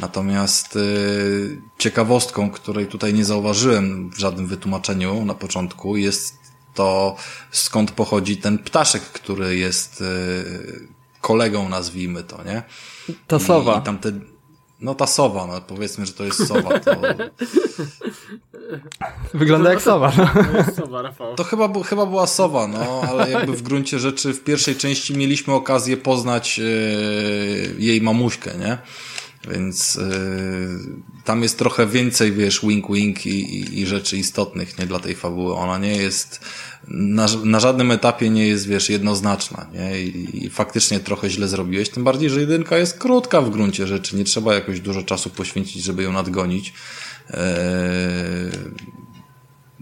Speaker 2: Natomiast y, ciekawostką, której tutaj nie zauważyłem w żadnym wytłumaczeniu na początku, jest to skąd pochodzi ten ptaszek, który jest y, kolegą, nazwijmy to, nie?
Speaker 3: Ta sowa. I, i
Speaker 2: tamte, no ta sowa, no powiedzmy, że to jest sowa. To...
Speaker 3: Wygląda jak sowa. No.
Speaker 2: To chyba, chyba była sowa, no, ale jakby w gruncie rzeczy w pierwszej części mieliśmy okazję poznać yy, jej mamuśkę, nie? Więc yy, tam jest trochę więcej, wiesz, wink-wink i, i, i, rzeczy istotnych, nie, dla tej fabuły. Ona nie jest, na, na żadnym etapie nie jest, wiesz, jednoznaczna, nie? I, I, faktycznie trochę źle zrobiłeś, tym bardziej, że jedynka jest krótka w gruncie rzeczy. Nie trzeba jakoś dużo czasu poświęcić, żeby ją nadgonić. Yy,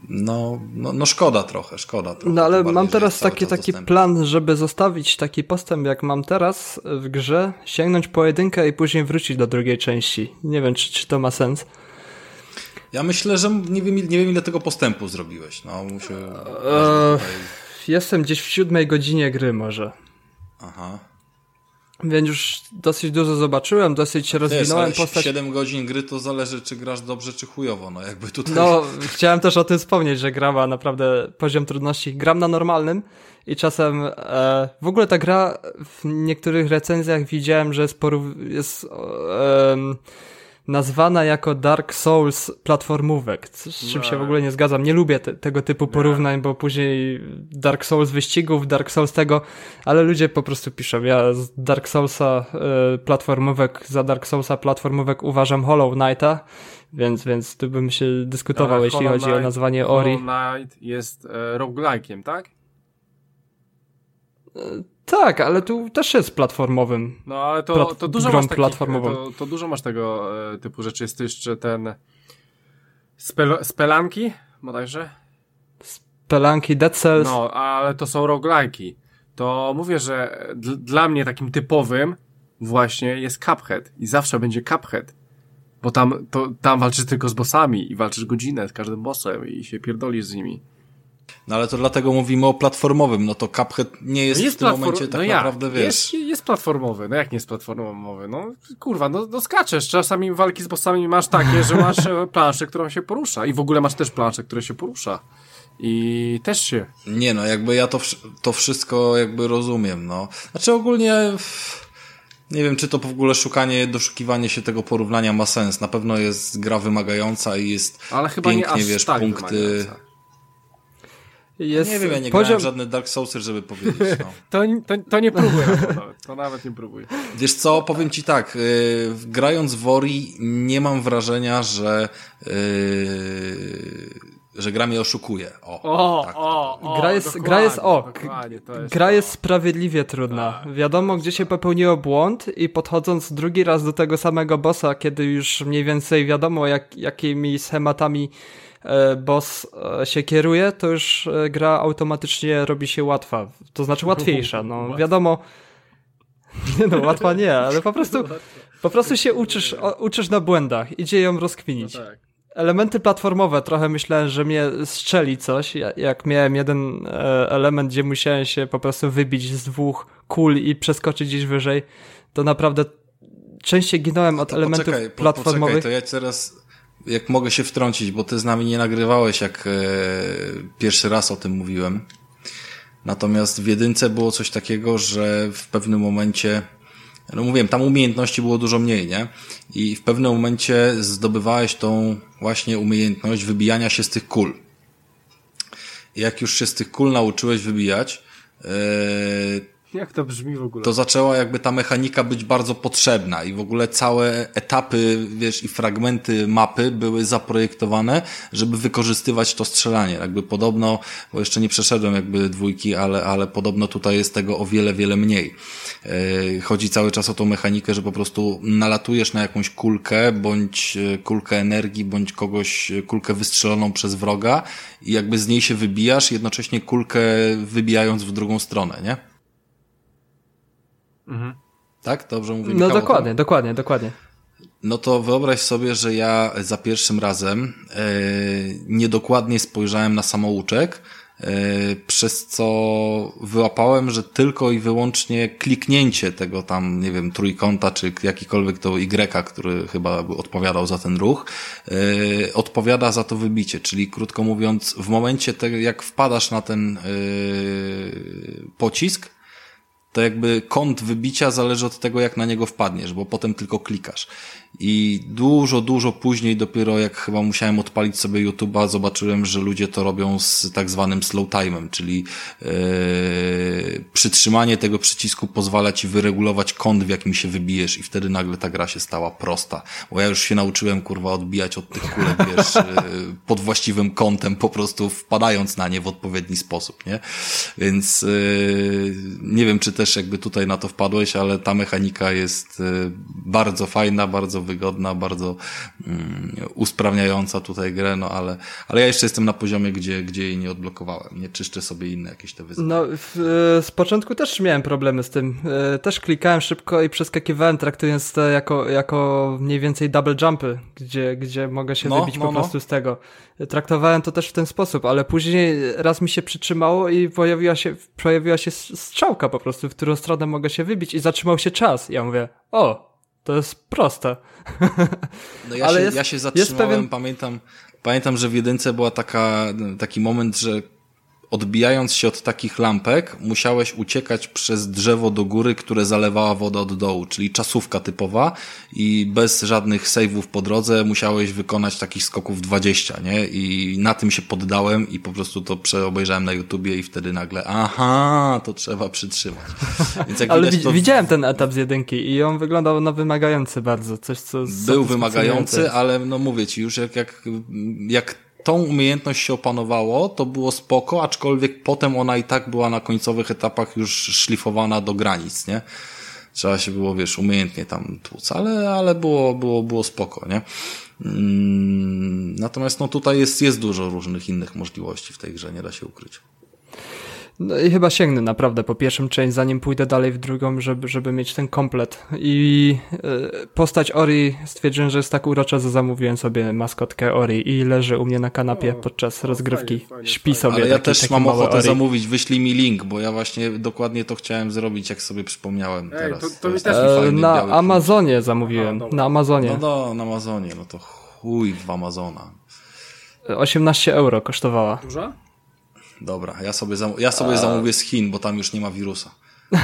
Speaker 2: no, no, no szkoda trochę, szkoda trochę.
Speaker 3: No ale mam teraz taki, taki plan, żeby zostawić taki postęp jak mam teraz w grze, sięgnąć po jedynkę i później wrócić do drugiej części. Nie wiem, czy, czy to ma sens.
Speaker 2: Ja myślę, że nie wiem, nie wiem ile tego postępu zrobiłeś. No, muszę, eee,
Speaker 3: tutaj... Jestem gdzieś w siódmej godzinie gry może.
Speaker 2: Aha.
Speaker 3: Więc już dosyć dużo zobaczyłem, dosyć rozwinąłem
Speaker 2: Wiesz,
Speaker 3: postać.
Speaker 2: 7 godzin gry to zależy, czy grasz dobrze, czy chujowo. No jakby tutaj.
Speaker 3: No, chciałem też o tym wspomnieć, że gra ma naprawdę poziom trudności. Gram na normalnym i czasem e, w ogóle ta gra w niektórych recenzjach widziałem, że jest, porów- jest e, nazwana jako Dark Souls platformówek, z czym się w ogóle nie zgadzam. Nie lubię te, tego typu porównań, bo później Dark Souls wyścigów, Dark Souls tego, ale ludzie po prostu piszą. Ja z Dark Soulsa y, platformówek, za Dark Soulsa platformówek uważam Hollow Knighta, więc, więc tu bym się dyskutował, ale jeśli chodzi o nazwanie Ori.
Speaker 1: Hollow Knight jest e, roguelike'iem, tak?
Speaker 3: E, tak, ale tu też jest platformowym.
Speaker 1: No ale to, to dużo masz takich, to, to, dużo masz tego e, typu rzeczy. Jest jeszcze ten spel, spelanki bodajże?
Speaker 3: Spelanki, Dead Cells.
Speaker 1: No, ale to są roguelike'i. To mówię, że dla mnie takim typowym właśnie jest Cuphead i zawsze będzie Cuphead. Bo tam, to, tam walczysz tylko z bossami i walczysz godzinę z każdym bossem i się pierdolisz z nimi.
Speaker 2: No ale to dlatego mówimy o platformowym, no to Cuphead nie jest, jest w tym momencie tak no naprawdę, wiesz...
Speaker 1: Jest, jest platformowy, no jak nie jest platformowy? No kurwa, no, no skaczesz, czasami walki z bossami masz takie, że masz e, planszę, którą się porusza i w ogóle masz też planszę, która się porusza. I też się...
Speaker 2: Nie no, jakby ja to, to wszystko jakby rozumiem, no. Znaczy ogólnie... Nie wiem, czy to w ogóle szukanie, doszukiwanie się tego porównania ma sens. Na pewno jest gra wymagająca i jest Ale chyba pięknie, nie aż wiesz, tak punkty... Wymagająca. Jest nie wiem, ja nie poziom... grałem żadne Dark Soulsy, żeby powiedzieć. No.
Speaker 1: to, to, to nie próbuję nawet, to nawet nie próbuję.
Speaker 2: Wiesz co, powiem ci tak, yy, grając w Ori nie mam wrażenia, że yy, że gra mnie oszukuje. O,
Speaker 1: o, tak, o,
Speaker 3: o gra jest, gra jest o, jest gra jest sprawiedliwie trudna. Tak. Wiadomo, gdzie się popełniło błąd i podchodząc drugi raz do tego samego bossa, kiedy już mniej więcej wiadomo, jak, jakimi schematami boss e, się kieruje, to już e, gra automatycznie robi się łatwa. To znaczy łatwiejsza. No wiadomo. Nie no, łatwa nie, ale po prostu Po prostu się uczysz, uczysz na błędach, idzie ją rozkminić.
Speaker 1: No tak.
Speaker 3: Elementy platformowe, trochę myślałem, że mnie strzeli coś, ja- jak miałem jeden e, element, gdzie musiałem się po prostu wybić z dwóch kul i przeskoczyć gdzieś wyżej, to naprawdę częściej ginąłem od
Speaker 2: To
Speaker 3: elementów
Speaker 2: poczekaj, po-
Speaker 3: platformowych.
Speaker 2: Poczekaj, to ja teraz, jak mogę się wtrącić, bo ty z nami nie nagrywałeś, jak e, pierwszy raz o tym mówiłem. Natomiast w jedynce było coś takiego, że w pewnym momencie, no mówiłem, tam umiejętności było dużo mniej, nie? I w pewnym momencie zdobywałeś tą właśnie umiejętność wybijania się z tych kul. I jak już się z tych kul nauczyłeś wybijać, e,
Speaker 1: Jak to brzmi w ogóle?
Speaker 2: to zaczęła jakby ta mechanika być bardzo potrzebna i w ogóle całe etapy, wiesz, i fragmenty mapy były zaprojektowane, żeby wykorzystywać to strzelanie. Jakby podobno, bo jeszcze nie przeszedłem jakby dwójki, ale, ale podobno tutaj jest tego o wiele, wiele mniej. Yy, Chodzi cały czas o tą mechanikę, że po prostu nalatujesz na jakąś kulkę, bądź e, kulkę energii, bądź kogoś, e, kulkę wystrzeloną przez wroga i jakby z niej się wybijasz, jednocześnie kulkę wybijając w drugą stronę, nie? Tak? Dobrze mówię?
Speaker 3: No dokładnie, dokładnie, dokładnie.
Speaker 2: No to wyobraź sobie, że ja za pierwszym razem e, niedokładnie spojrzałem na samouczek, e, przez co wyłapałem, że tylko i wyłącznie kliknięcie tego tam, nie wiem, trójkąta, czy jakikolwiek to Y, który chyba odpowiadał za ten ruch, e, odpowiada za to wybicie. Czyli krótko mówiąc, w momencie tego, jak wpadasz na ten pocisk, to jakby kąt wybicia zależy od tego, jak na niego wpadniesz, bo potem tylko klikasz. I dużo, dużo później dopiero jak chyba musiałem odpalić sobie YouTube'a, zobaczyłem, że ludzie to robią z tak zwanym slow time'em, czyli yy, przytrzymanie tego przycisku pozwala ci wyregulować kąt, w jakim się wybijesz i wtedy nagle ta gra się stała prosta. Bo ja już się nauczyłem, kurwa, odbijać od tych kulek, wiesz, yy, pod właściwym kątem, po prostu wpadając na nie w odpowiedni sposób, nie? Więc yy, nie wiem, czy też jakby tutaj na to wpadłeś, ale ta mechanika jest yy, bardzo fajna, bardzo wygodna, bardzo mm, usprawniająca tutaj grę, no ale, ale ja jeszcze jestem na poziomie, gdzie, gdzie jej nie odblokowałem. Nie czyszczę sobie inne jakieś te wyzwania.
Speaker 3: No, w, e, z początku też miałem problemy z tym. E, Też klikałem szybko i przeskakiwałem, traktując to jako, jako mniej więcej double jumpy, gdzie, gdzie mogę się
Speaker 2: No,
Speaker 3: wybić
Speaker 2: no,
Speaker 3: po
Speaker 2: no.
Speaker 3: prostu z tego. Traktowałem to też w ten sposób, ale później raz mi się przytrzymało i pojawiła się, pojawiła się strzałka po prostu, w którą stronę mogę się wybić i zatrzymał się czas. Ja mówię, o, to jest proste.
Speaker 2: No ja,
Speaker 3: Ale
Speaker 2: się,
Speaker 3: jest-
Speaker 2: ja się zatrzymałem,
Speaker 3: pewien-
Speaker 2: pamiętam, pamiętam, że w jedynce była taka, taki moment, że odbijając się od takich lampek, musiałeś uciekać przez drzewo do góry, które zalewała woda od dołu, czyli czasówka typowa i bez żadnych save'ów po drodze musiałeś wykonać takich skoków 20, nie? I na tym się poddałem i po prostu to przeobejrzałem na YouTubie i wtedy nagle, aha, to trzeba przytrzymać.
Speaker 3: Ale
Speaker 2: widać,
Speaker 3: wi-
Speaker 2: to
Speaker 3: widziałem ten etap z jedynki i on wyglądał na wymagający bardzo, coś co...
Speaker 2: był wymagający, ale no mówię ci już, jak, jak, jak tą umiejętność się opanowało, to było spoko, aczkolwiek potem ona i tak była na końcowych etapach już szlifowana do granic, nie? Trzeba się było, wiesz, umiejętnie tam tłuc, ale, ale było, było, było spoko, nie? Mm, Natomiast no tutaj jest, jest dużo różnych innych możliwości w tej grze, nie da się ukryć.
Speaker 3: No i chyba sięgnę naprawdę po pierwszym część, zanim pójdę dalej w drugą, żeby, żeby mieć ten komplet. I e, postać Ori stwierdziłem, że jest tak urocza, że zamówiłem sobie maskotkę Ori i leży u mnie na kanapie
Speaker 1: O,
Speaker 3: podczas
Speaker 1: o,
Speaker 3: rozgrywki.
Speaker 1: fajnie, fajnie,
Speaker 3: Śpi sobie
Speaker 2: Ale ja
Speaker 3: taki,
Speaker 2: też
Speaker 3: taki
Speaker 2: mam ochotę
Speaker 3: Ori.
Speaker 2: zamówić, wyślij mi link, bo ja właśnie dokładnie to chciałem zrobić, jak sobie przypomniałem
Speaker 1: Ej,
Speaker 2: teraz.
Speaker 1: to- to mi
Speaker 2: jest
Speaker 1: też-
Speaker 3: E, na Amazonie zamówiłem,
Speaker 1: A, dobra.
Speaker 3: na Amazonie.
Speaker 2: No do, na Amazonie, no to chuj w Amazona.
Speaker 3: 18 euro kosztowała.
Speaker 1: Duża?
Speaker 2: Dobra, ja sobie, zam ja sobie zamówię z Chin, bo tam już nie ma wirusa.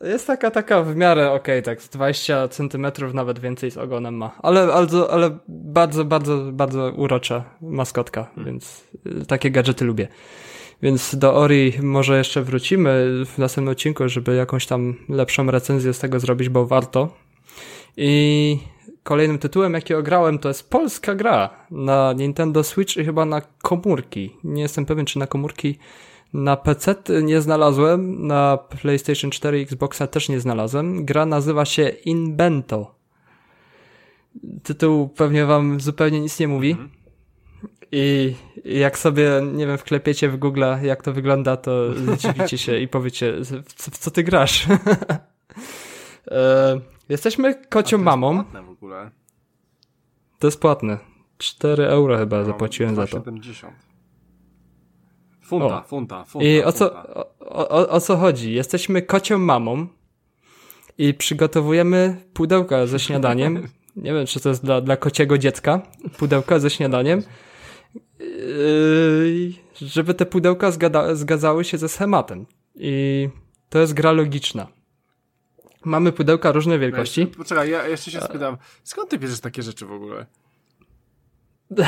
Speaker 3: Jest taka, taka w miarę okej, tak z 20 centymetrów nawet więcej z ogonem ma. Ale, ale, ale bardzo, bardzo, bardzo urocza maskotka, więc y, takie gadżety lubię. Więc do Ori może jeszcze wrócimy w następnym odcinku, żeby jakąś tam lepszą recenzję z tego zrobić, bo warto. I kolejnym tytułem, jaki ograłem, to jest polska gra na Nintendo Switch i chyba na komórki. Nie jestem pewien, czy na komórki na PC nie znalazłem, na PlayStation 4 i Xboxa też nie znalazłem. Gra nazywa się Invento. Tytuł pewnie wam zupełnie nic nie mówi. I jak sobie, nie wiem, wklepiecie w Google, jak to wygląda, to zdziwicie się i powiecie, w co, w co ty grasz? Jesteśmy kocią mamą.
Speaker 1: To w ogóle.
Speaker 3: To jest płatne. 4 euro chyba zapłaciłem za to.
Speaker 1: 70. Funta,
Speaker 3: O.
Speaker 1: funta, funta.
Speaker 3: I o co,
Speaker 1: funta.
Speaker 3: o, o, o co chodzi? Jesteśmy kocią mamą i przygotowujemy pudełka ze śniadaniem. Nie wiem, czy to jest dla, dla kociego dziecka. Pudełka ze śniadaniem. Yy, żeby te pudełka zgada, zgadzały się ze schematem. I to jest gra logiczna. Mamy pudełka różnej wielkości.
Speaker 1: Poczekaj, ja jeszcze się spytam, skąd ty bierzesz takie rzeczy w ogóle?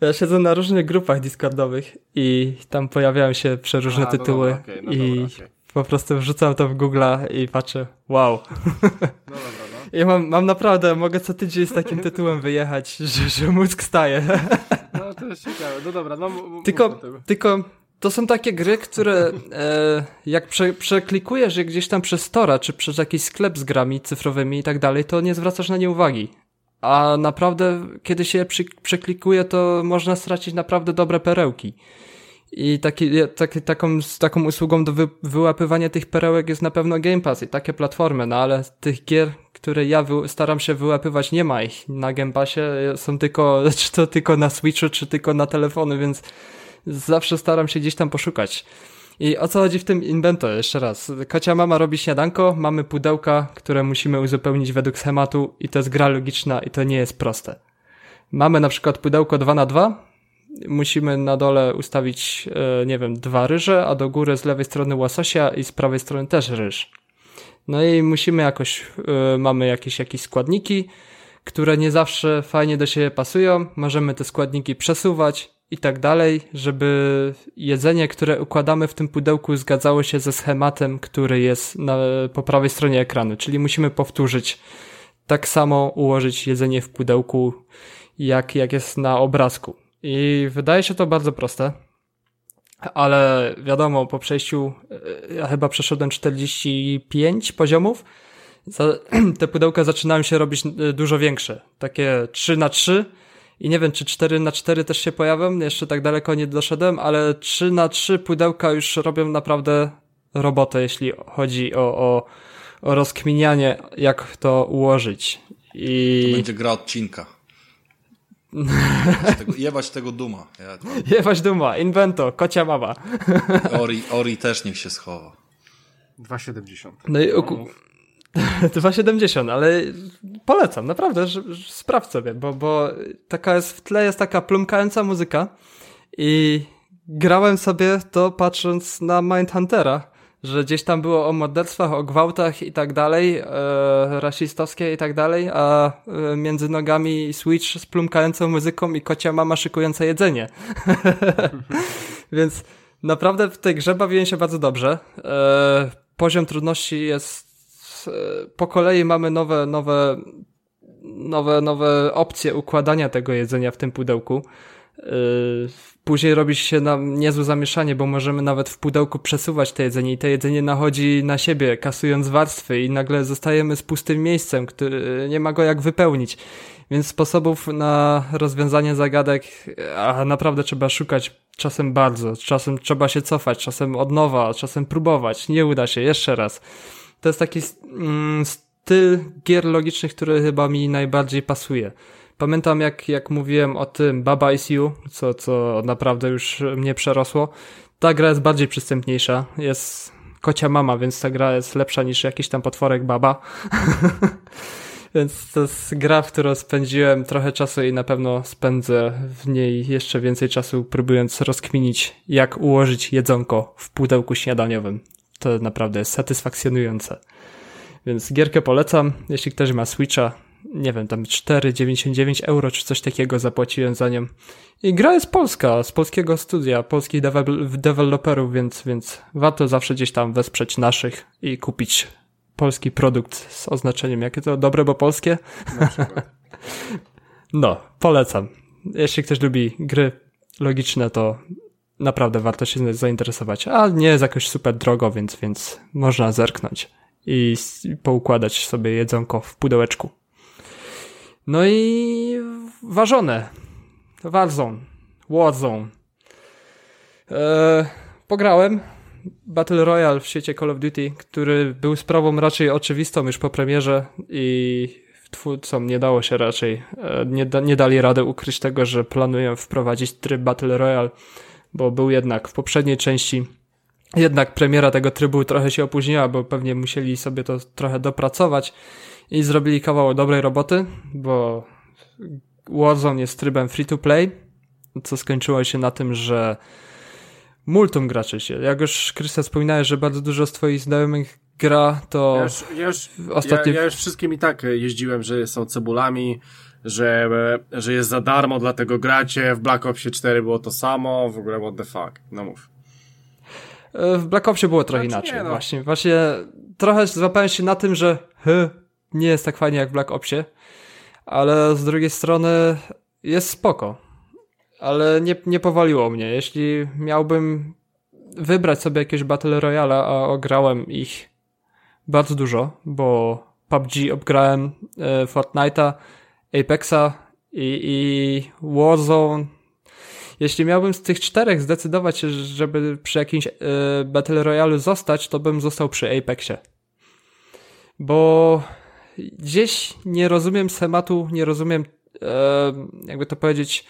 Speaker 3: Ja siedzę na różnych grupach Discordowych i tam pojawiają się przeróżne
Speaker 1: A, no
Speaker 3: tytuły
Speaker 1: dobra, okej, no
Speaker 3: i
Speaker 1: dobra, okej.
Speaker 3: po prostu wrzucam to w Google'a i patrzę, wow.
Speaker 1: No dobra, no.
Speaker 3: Ja mam, mam naprawdę, mogę co tydzień z takim tytułem wyjechać, że, że mózg staje.
Speaker 1: No to jest ciekawe, no dobra, no
Speaker 3: Tylko, tylko to są takie gry, które e, jak prze, przeklikujesz je gdzieś tam przez Tora, czy przez jakiś sklep z grami cyfrowymi i tak dalej, to nie zwracasz na nie uwagi. A naprawdę, kiedy się je przy, przeklikuje, to można stracić naprawdę dobre perełki. I taki, taki, taką, taką usługą do wy, wyłapywania tych perełek jest na pewno Game Pass i takie platformy, no ale tych gier, które ja wy, staram się wyłapywać, nie ma ich na Game Passie, są tylko, czy to tylko na Switchu, czy tylko na telefony, więc zawsze staram się gdzieś tam poszukać. I o co chodzi w tym Invento? Jeszcze raz. Kocia mama robi śniadanko, mamy pudełka, które musimy uzupełnić według schematu i to jest gra logiczna i to nie jest proste. Mamy na przykład pudełko 2 na 2 musimy na dole ustawić, e, nie wiem, dwa ryże, a do góry z lewej strony łasosia i z prawej strony też ryż. No i musimy jakoś, e, mamy jakieś, jakieś składniki, które nie zawsze fajnie do siebie pasują. Możemy te składniki przesuwać i tak dalej, żeby jedzenie, które układamy w tym pudełku zgadzało się ze schematem, który jest na, po prawej stronie ekranu. Czyli musimy powtórzyć tak samo ułożyć jedzenie w pudełku, jak, jak jest na obrazku. I wydaje się to bardzo proste, ale wiadomo, po przejściu, e, ja chyba przeszedłem 45 poziomów, te pudełka zaczynają się robić e, dużo większe, takie 3 na 3 i nie wiem, czy 4 na 4 też się pojawią, jeszcze tak daleko nie doszedłem, ale 3 na 3 pudełka już robią naprawdę robotę, jeśli chodzi o, o, o rozkminianie, jak to ułożyć. I...
Speaker 2: To będzie gra odcinka. Jebać tego, jebać tego duma. Ja,
Speaker 3: Jebać duma, invento, kocia mama.
Speaker 2: Ori, Ori też niech się schowa.
Speaker 1: 2,70.
Speaker 3: No i. 2,70, ale polecam, naprawdę, że, że sprawdź sobie, bo, bo taka jest, w tle jest taka plumkająca muzyka i grałem sobie to patrząc na Mindhuntera, że gdzieś tam było o morderstwach, o gwałtach i tak dalej, e, rasistowskie i tak dalej, a e, między nogami Switch z plumkającą muzyką i kocia mama szykująca jedzenie. Więc naprawdę w tej grze bawiłem się bardzo dobrze. E, poziom trudności jest e, po kolei mamy nowe, nowe, nowe, nowe opcje układania tego jedzenia w tym pudełku. E, Później robi się nam niezłe zamieszanie, bo możemy nawet w pudełku przesuwać te jedzenie i to jedzenie nachodzi na siebie, kasując warstwy i nagle zostajemy z pustym miejscem, który nie ma go jak wypełnić. Więc sposobów na rozwiązanie zagadek a naprawdę trzeba szukać czasem bardzo, czasem trzeba się cofać, czasem od nowa, czasem próbować, nie uda się, jeszcze raz. To jest taki mm, styl gier logicznych, który chyba mi najbardziej pasuje. Pamiętam jak, jak mówiłem o tym Baba Is You, co, co naprawdę już mnie przerosło. Ta gra jest bardziej przystępniejsza, jest kocia mama, więc ta gra jest lepsza niż jakiś tam potworek baba. więc to jest gra, w którą spędziłem trochę czasu i na pewno spędzę w niej jeszcze więcej czasu, próbując rozkminić, jak ułożyć jedzonko w pudełku śniadaniowym. To naprawdę jest satysfakcjonujące. Więc gierkę polecam, jeśli ktoś ma Switcha, nie wiem, tam 4,99 euro czy coś takiego zapłaciłem za nią. I gra jest polska, z polskiego studia, polskich deweloperów, więc, więc warto zawsze gdzieś tam wesprzeć naszych i kupić polski produkt z oznaczeniem, jakie to dobre, bo polskie. no, polecam. Jeśli ktoś lubi gry logiczne, to naprawdę warto się zainteresować. A nie jest jakoś super drogo, więc, więc można zerknąć i poukładać sobie jedzonko w pudełeczku. No i ważone. Warzone. Warzone. Eee, pograłem. Battle Royale w świecie Call of Duty, który był sprawą raczej oczywistą już po premierze i twórcom nie dało się raczej, e, nie, da, nie dali rady ukryć tego, że planują wprowadzić tryb Battle Royale, bo był jednak w poprzedniej części jednak premiera tego trybu trochę się opóźniła, bo pewnie musieli sobie to trochę dopracować i zrobili kawał dobrej roboty, bo Warzone jest trybem free to play, co skończyło się na tym, że multum graczy się. Jak już Krystian wspominałeś, że bardzo dużo z twoich znajomych gra, to
Speaker 1: ja już, ja już, ostatnio... ja, ja już wszystkim i tak jeździłem, że są cebulami, że, że jest za darmo, dlatego gracie. W Black Opsie 4 było to samo, w ogóle what the fuck. No mów.
Speaker 3: W Black Opsie było trochę znaczy, inaczej. No. Właśnie, właśnie trochę złapałem się na tym, że hy, nie jest tak fajnie jak w Black Opsie, ale z drugiej strony jest spoko. Ale nie, nie powaliło mnie. Jeśli miałbym wybrać sobie jakieś Battle Royale, a ograłem ich bardzo dużo, bo PUBG obgrałem, e, Fortnite'a, Apexa i, i Warzone. Jeśli miałbym z tych czterech zdecydować się, żeby przy jakimś e, Battle Royale zostać, to bym został przy Apexie. Bo gdzieś nie rozumiem sematu, nie rozumiem, e, jakby to powiedzieć,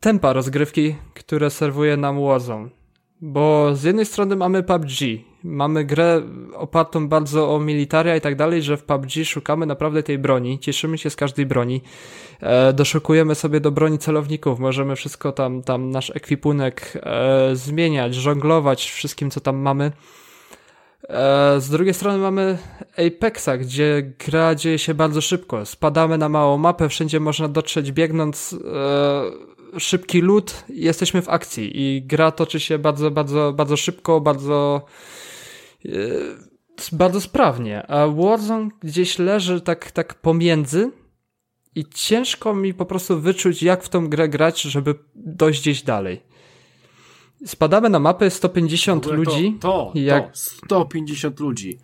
Speaker 3: tempa rozgrywki, które serwuje nam Warzone. Bo z jednej strony mamy PUBG, mamy grę opartą bardzo o militaria i tak dalej, że w PUBG szukamy naprawdę tej broni, cieszymy się z każdej broni, e, doszukujemy sobie do broni celowników, możemy wszystko tam, tam nasz ekwipunek e, zmieniać, żonglować wszystkim, co tam mamy. E, z drugiej strony mamy Apexa, gdzie gra dzieje się bardzo szybko. Spadamy na małą mapę, wszędzie można dotrzeć biegnąc. E, szybki lód, jesteśmy w akcji i gra toczy się bardzo, bardzo, bardzo szybko, bardzo e, bardzo sprawnie, a Warzone gdzieś leży tak, tak pomiędzy i ciężko mi po prostu wyczuć, jak w tą grę grać, żeby dojść gdzieś dalej. Spadamy na mapę 150 ludzi.
Speaker 1: To, to, jak... to 150 ludzi.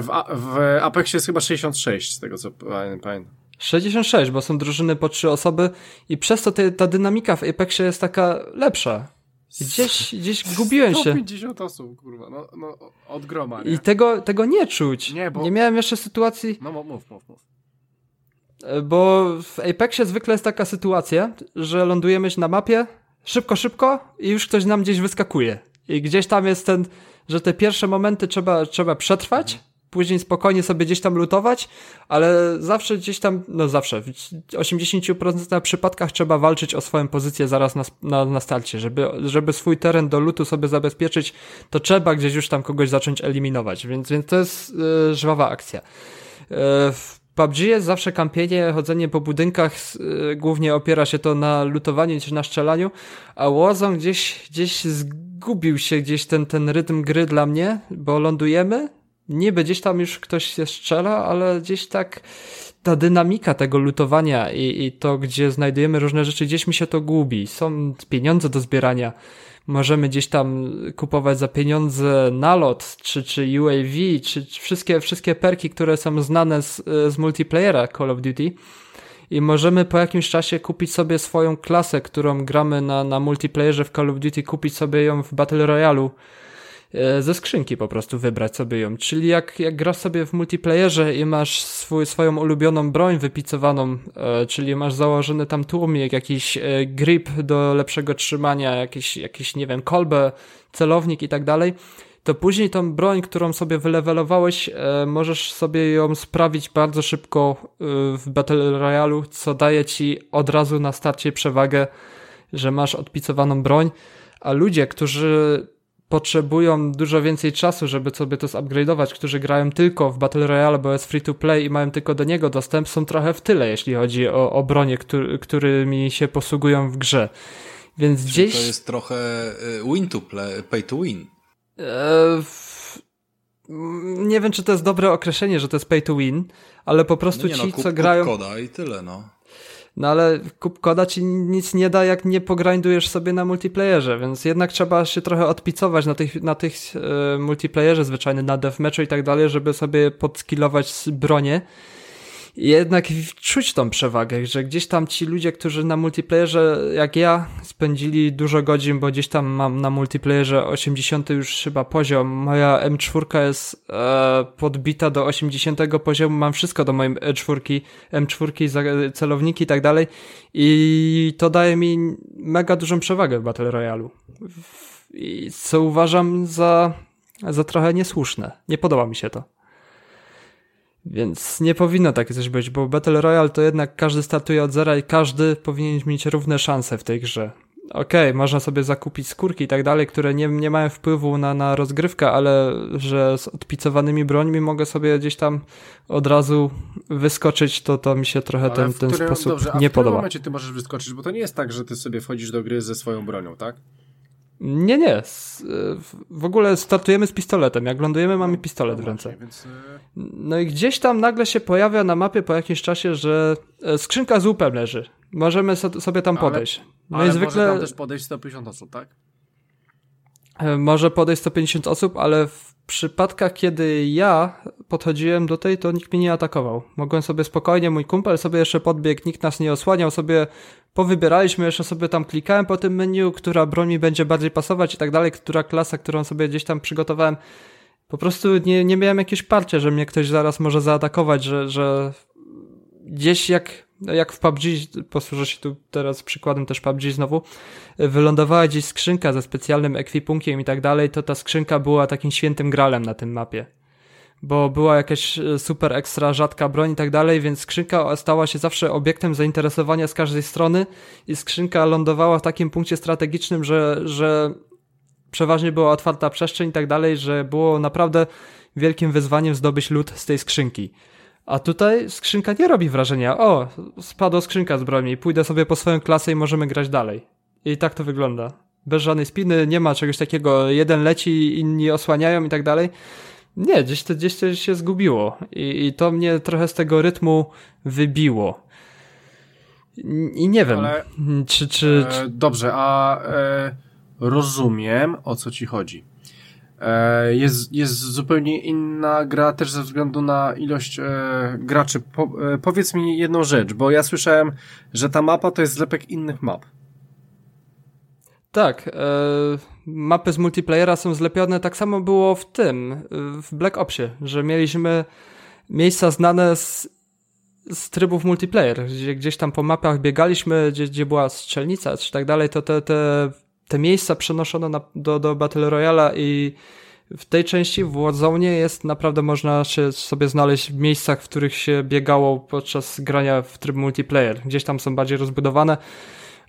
Speaker 1: W, w Apexie jest chyba 66, z tego co pamiętam.
Speaker 3: 66, bo są drużyny po trzy osoby i przez to te, ta dynamika w Apexie jest taka lepsza. Gdzieś, gdzieś gubiłem się.
Speaker 1: 150 osób, kurwa, no, no od groma, nie?
Speaker 3: I tego, tego nie czuć. Nie, bo... nie miałem jeszcze sytuacji...
Speaker 1: No mów, mów, mów.
Speaker 3: Bo w Apexie zwykle jest taka sytuacja, że lądujemy na mapie, szybko, szybko i już ktoś nam gdzieś wyskakuje. I gdzieś tam jest ten, że te pierwsze momenty trzeba, trzeba przetrwać, później spokojnie sobie gdzieś tam lutować, ale zawsze gdzieś tam, no zawsze, w 80% przypadkach trzeba walczyć o swoją pozycję zaraz na, na, na starcie, żeby, żeby swój teren do lutu sobie zabezpieczyć, to trzeba gdzieś już tam kogoś zacząć eliminować, więc, więc to jest yy, żwawa akcja. Yy, PUBG jest zawsze kampienie, chodzenie po budynkach, yy, głównie opiera się to na lutowaniu czy na strzelaniu, a Warzone gdzieś, gdzieś zgubił się gdzieś ten, ten rytm gry dla mnie, bo lądujemy, niby gdzieś tam już ktoś się strzela, ale gdzieś tak ta dynamika tego lutowania i, i to, gdzie znajdujemy różne rzeczy, gdzieś mi się to gubi. Są pieniądze do zbierania, możemy gdzieś tam kupować za pieniądze nalot, czy, czy UAV, czy wszystkie, wszystkie perki, które są znane z, z multiplayera Call of Duty. I możemy po jakimś czasie kupić sobie swoją klasę, którą gramy na, na multiplayerze w Call of Duty, kupić sobie ją w Battle Royale ze skrzynki po prostu wybrać sobie ją. Czyli jak, jak grasz sobie w multiplayerze i masz swój, swoją ulubioną broń wypicowaną, e, czyli masz założony tam tłumik, jakiś e, grip do lepszego trzymania, jakiś, jakiś nie wiem, kolbę, celownik i tak dalej, to później tą broń, którą sobie wylewelowałeś, e, możesz sobie ją sprawić bardzo szybko e, w Battle Royale, co daje ci od razu na starcie przewagę, że masz odpicowaną broń, a ludzie, którzy potrzebują dużo więcej czasu, żeby sobie to zupgrade'ować, którzy grają tylko w Battle Royale, bo jest free to play i mają tylko do niego dostęp, są trochę w tyle, jeśli chodzi o, o bronie, który, którymi się posługują w grze. Więc Czyli gdzieś...
Speaker 2: To jest trochę y, win to play, pay to win. E,
Speaker 3: nie wiem, czy to jest dobre określenie, że to jest pay to win, ale po prostu no nie, no, ci, no, kup, co grają...
Speaker 2: koda i tyle, no.
Speaker 3: No ale koda ci nic nie da, jak nie pogrindujesz sobie na multiplayerze, więc jednak trzeba się trochę odpicować na tych, na tych e, multiplayerze zwyczajnie, na deathmatchu i tak dalej, żeby sobie podskillować bronię. Jednak czuć tą przewagę, że gdzieś tam ci ludzie, którzy na multiplayerze, jak ja, spędzili dużo godzin, bo gdzieś tam mam na multiplayerze 80 już chyba poziom. Moja M4 jest e, podbita do 80 poziomu, mam wszystko do mojej M4, M4, celowniki i tak dalej. I to daje mi mega dużą przewagę w Battle Royale. I co uważam za, za trochę niesłuszne. Nie podoba mi się to. Więc nie powinno takie coś być, bo Battle Royale to jednak każdy startuje od zera i każdy powinien mieć równe szanse w tej grze. Okej, okay, można sobie zakupić skórki i tak dalej, które nie, nie mają wpływu na, na rozgrywkę, ale że z odpicowanymi brońmi mogę sobie gdzieś tam od razu wyskoczyć, to, to mi się trochę ten, ten którym, sposób dobrze, nie podoba. w
Speaker 1: momencie ty możesz wyskoczyć? Bo to nie jest tak, że ty sobie wchodzisz do gry ze swoją bronią, tak?
Speaker 3: Nie, nie. W ogóle startujemy z pistoletem. Jak lądujemy, mamy no, pistolet no w ręce. Więc... Y- no i gdzieś tam nagle się pojawia na mapie po jakimś czasie, że e, skrzynka z łupem leży. Możemy sobie tam podejść.
Speaker 1: No ale i zwykle... może tam też podejść 150 osób, tak?
Speaker 3: E, może podejść 150 osób, ale w przypadkach, kiedy ja podchodziłem do tej, to nikt mnie nie atakował. Mogłem sobie spokojnie, mój kumpel sobie jeszcze podbiegł, nikt nas nie osłaniał, sobie powybieraliśmy, jeszcze sobie tam klikałem po tym menu, która broń mi będzie bardziej pasować i tak dalej, która klasa, którą sobie gdzieś tam przygotowałem. Po prostu nie, nie miałem jakiegoś parcia, że mnie ktoś zaraz może zaatakować, że, że gdzieś jak, jak w PUBG, posłużę się tu teraz przykładem też PUBG znowu, wylądowała gdzieś skrzynka ze specjalnym ekwipunkiem i tak dalej, to ta skrzynka była takim świętym gralem na tym mapie bo była jakaś e, super ekstra rzadka broń i tak dalej, więc skrzynka stała się zawsze obiektem zainteresowania z każdej strony i skrzynka lądowała w takim punkcie strategicznym, że, że przeważnie była otwarta przestrzeń i tak dalej, że było naprawdę wielkim wyzwaniem zdobyć lód z tej skrzynki. A tutaj skrzynka nie robi wrażenia, o, spadła skrzynka z broni, pójdę sobie po swoją klasę i możemy grać dalej. I tak to wygląda. Bez żadnej spiny, nie ma czegoś takiego, jeden leci, inni osłaniają i tak dalej nie, gdzieś to, gdzieś to się zgubiło I, i to mnie trochę z tego rytmu wybiło. I nie wiem, Ale, czy, czy,
Speaker 1: e, Dobrze, a e, rozumiem, o co ci chodzi. E, jest, jest zupełnie inna gra też ze względu na ilość e, graczy. Po, e, powiedz mi jedną rzecz, bo ja słyszałem, że ta mapa to jest zlepek innych map.
Speaker 3: Tak, e, mapy z multiplayera są zlepione. Tak samo było w tym, w Black Opsie, że mieliśmy miejsca znane z, z trybów multiplayer, gdzie gdzieś tam po mapach biegaliśmy, gdzie, gdzie była strzelnica czy tak dalej, to te, te, te miejsca przenoszono na, do, do Battle Royale i w tej części w Warzone jest naprawdę można się sobie znaleźć w miejscach, w których się biegało podczas grania w tryb multiplayer. Gdzieś tam są bardziej rozbudowane.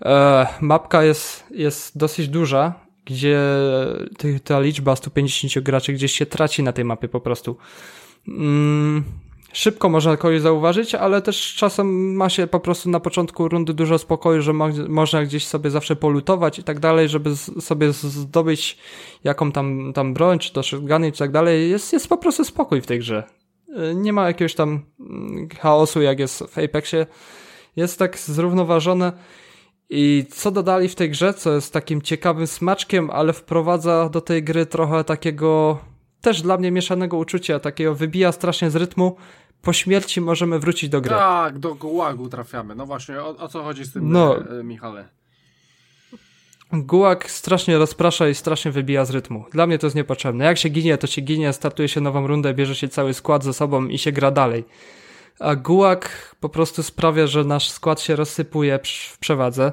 Speaker 3: E, mapka jest, jest dosyć duża, gdzie ta liczba 150 graczy gdzieś się traci na tej mapie po prostu. Mm, szybko można kogoś zauważyć, ale też czasem ma się po prostu na początku rundy dużo spokoju, że mo można gdzieś sobie zawsze polutować i tak dalej, żeby sobie zdobyć jaką tam, tam broń, czy to shotguny, czy tak dalej. Jest, jest po prostu spokój w tej grze. E, nie ma jakiegoś tam mm, chaosu, jak jest w Apexie. Jest tak zrównoważone i co dodali w tej grze, co jest takim ciekawym smaczkiem, ale wprowadza do tej gry trochę takiego też dla mnie mieszanego uczucia, takiego wybija strasznie z rytmu. Po śmierci możemy wrócić do gry.
Speaker 1: Tak, do gułagu trafiamy. No właśnie, o, o co chodzi z tym, no, e, Michale?
Speaker 3: Gułag strasznie rozprasza i strasznie wybija z rytmu. Dla mnie to jest niepotrzebne. Jak się ginie, to się ginie, startuje się nową rundę, bierze się cały skład ze sobą i się gra dalej a gułak po prostu sprawia, że nasz skład się rozsypuje w przewadze.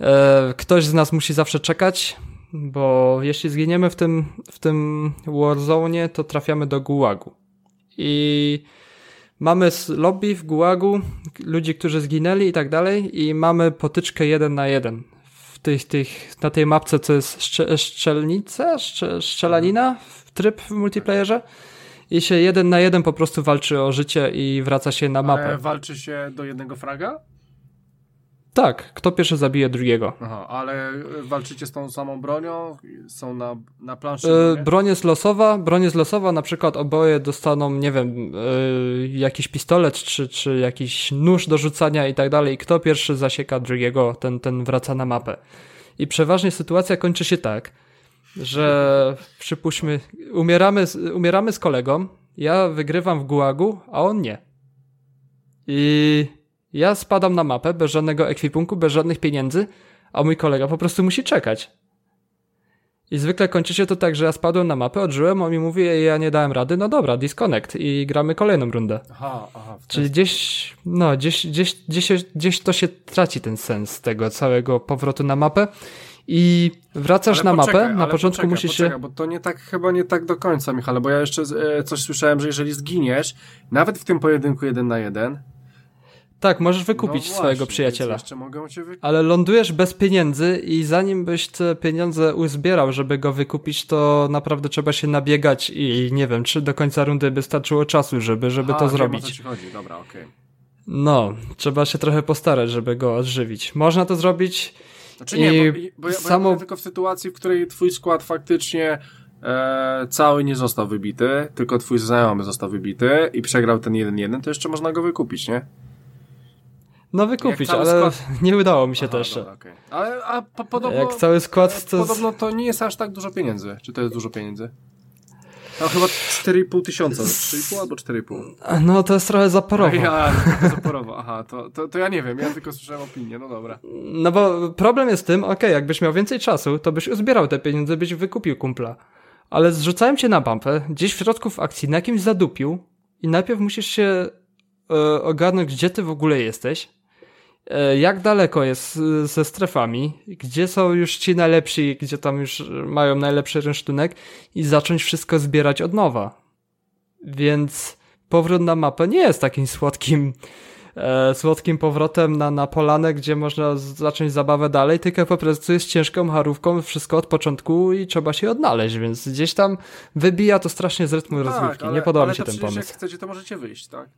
Speaker 3: E, ktoś z nas musi zawsze czekać, bo jeśli zginiemy w tym, w tym Warzone, to trafiamy do gułagu. I mamy lobby w gułagu, ludzi, którzy zginęli i tak dalej, i mamy potyczkę jeden na jeden. W tych, tych, na tej mapce, co jest szcze, szczelnica, szcze, szczelanina, tryb w multiplayerze i się jeden na jeden po prostu walczy o życie i wraca się na mapę. Ale
Speaker 1: walczy się do jednego fraga?
Speaker 3: Tak, kto pierwszy zabije drugiego.
Speaker 1: Aha, ale walczycie z tą samą bronią? Są na, na planszy?
Speaker 3: Yy, broń jest losowa, broń jest losowa, na przykład oboje dostaną, nie wiem, yy, jakiś pistolet, czy, czy jakiś nóż do rzucania i tak dalej. I kto pierwszy zasieka drugiego, ten, ten wraca na mapę. I przeważnie sytuacja kończy się tak, że przypuśćmy, umieramy, umieramy z kolegą, ja wygrywam w gułagu, a on nie. I ja spadam na mapę bez żadnego ekwipunku, bez żadnych pieniędzy, a mój kolega po prostu musi czekać. I zwykle kończy się to tak, że ja spadłem na mapę, odżyłem, on mi mówi, ja nie dałem rady, no dobra, disconnect i gramy kolejną rundę.
Speaker 1: Aha, aha.
Speaker 3: Czyli gdzieś, no, gdzieś, gdzieś, gdzieś, gdzieś to się traci ten sens tego całego powrotu na mapę i wracasz
Speaker 1: ale
Speaker 3: na
Speaker 1: poczekaj,
Speaker 3: mapę, na początku
Speaker 1: poczekaj,
Speaker 3: musisz
Speaker 1: poczekaj,
Speaker 3: się...
Speaker 1: bo to nie tak, chyba nie tak do końca, Michale, bo ja jeszcze e, coś słyszałem, że jeżeli zginiesz, nawet w tym pojedynku jeden na jeden,
Speaker 3: Tak, możesz wykupić
Speaker 1: no
Speaker 3: swojego
Speaker 1: właśnie,
Speaker 3: przyjaciela.
Speaker 1: więc Jeszcze mogą cię wykupić.
Speaker 3: Ale lądujesz bez pieniędzy i zanim byś te pieniądze uzbierał, żeby go wykupić, to naprawdę trzeba się nabiegać i nie wiem, czy do końca rundy by starczyło czasu, żeby, żeby
Speaker 1: A,
Speaker 3: to
Speaker 1: wiem, o
Speaker 3: zrobić.
Speaker 1: co ci chodzi, dobra, okej.
Speaker 3: No, trzeba się trochę postarać, żeby go odżywić. Można to zrobić
Speaker 1: Znaczy nie,
Speaker 3: I
Speaker 1: bo, bo, bo,
Speaker 3: samo-
Speaker 1: ja tylko w sytuacji, w której twój skład faktycznie e, cały nie został wybity, tylko twój znajomy został wybity i przegrał ten 1-1, to jeszcze można go wykupić, nie?
Speaker 3: No wykupić, ale
Speaker 1: skład-
Speaker 3: nie udało mi się
Speaker 1: Aha,
Speaker 3: jeszcze.
Speaker 1: dobra, okej. Ale a po, podobno,
Speaker 3: Jak cały skład to...
Speaker 1: podobno to nie jest aż tak dużo pieniędzy. Czy to jest dużo pieniędzy? Tam chyba 4,5 tysiąca, 3,5 albo 4,5.
Speaker 3: No to jest trochę zaporowo.
Speaker 1: Ja, zaporowo, aha, to, to, to ja nie wiem, ja tylko słyszałem opinię, no dobra.
Speaker 3: No bo problem jest tym, okej, jakbyś miał więcej czasu, to byś uzbierał te pieniądze, byś wykupił kumpla. Ale zrzucałem cię na bampę, gdzieś w środku w akcji, na jakimś zadupił i najpierw musisz się e, ogarnąć, gdzie ty w ogóle jesteś, jak daleko jest e, ze strefami, gdzie są już ci najlepsi, gdzie tam już mają najlepszy rynsztunek i zacząć wszystko zbierać od nowa. Więc powrót na mapę nie jest takim słodkim e, słodkim powrotem na, na polanę, gdzie można zacząć zabawę dalej, tylko po prostu jest ciężką harówką, wszystko od początku i trzeba się odnaleźć, więc gdzieś tam wybija to strasznie z rytmu rozgrywki.
Speaker 1: Tak, ale,
Speaker 3: nie podoba mi się ten pomysł.
Speaker 1: Jak chcecie, to możecie wyjść, tak?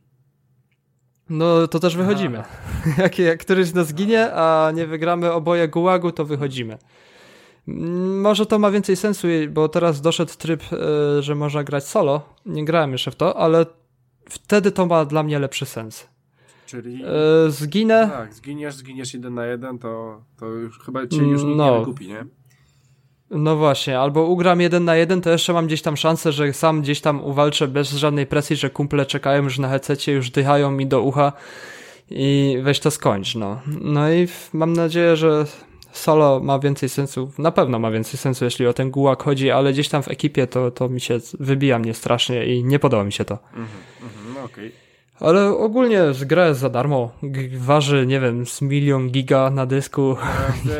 Speaker 3: No to też wychodzimy. jak, jak któryś z nas ginie, a nie wygramy oboje gułagu, to wychodzimy. Mm, Może to ma więcej sensu, bo teraz doszedł tryb, e, że można grać solo. Nie grałem jeszcze w to, ale wtedy to ma dla mnie lepszy sens.
Speaker 1: Czyli...
Speaker 3: E, Zginę,
Speaker 1: Tak, zginiesz, zginiesz jeden na jeden, to, to już chyba cię już nikt
Speaker 3: No.
Speaker 1: nie wykupi, nie?
Speaker 3: No właśnie, albo ugram jeden na jeden, to jeszcze mam gdzieś tam szansę, że sam gdzieś tam uwalczę bez żadnej presji, że kumple czekają już na hececie, już dychają mi do ucha i weź to skończ, no. No i mam nadzieję, że solo ma więcej sensu, na pewno ma więcej sensu, jeśli o ten gułak chodzi, ale gdzieś tam w ekipie to, to mi się wybija mnie strasznie i nie podoba mi się to.
Speaker 1: Mhm, mhm, no okej.
Speaker 3: Ale ogólnie z jest za darmo, G- waży, nie wiem, z milion giga na dysku.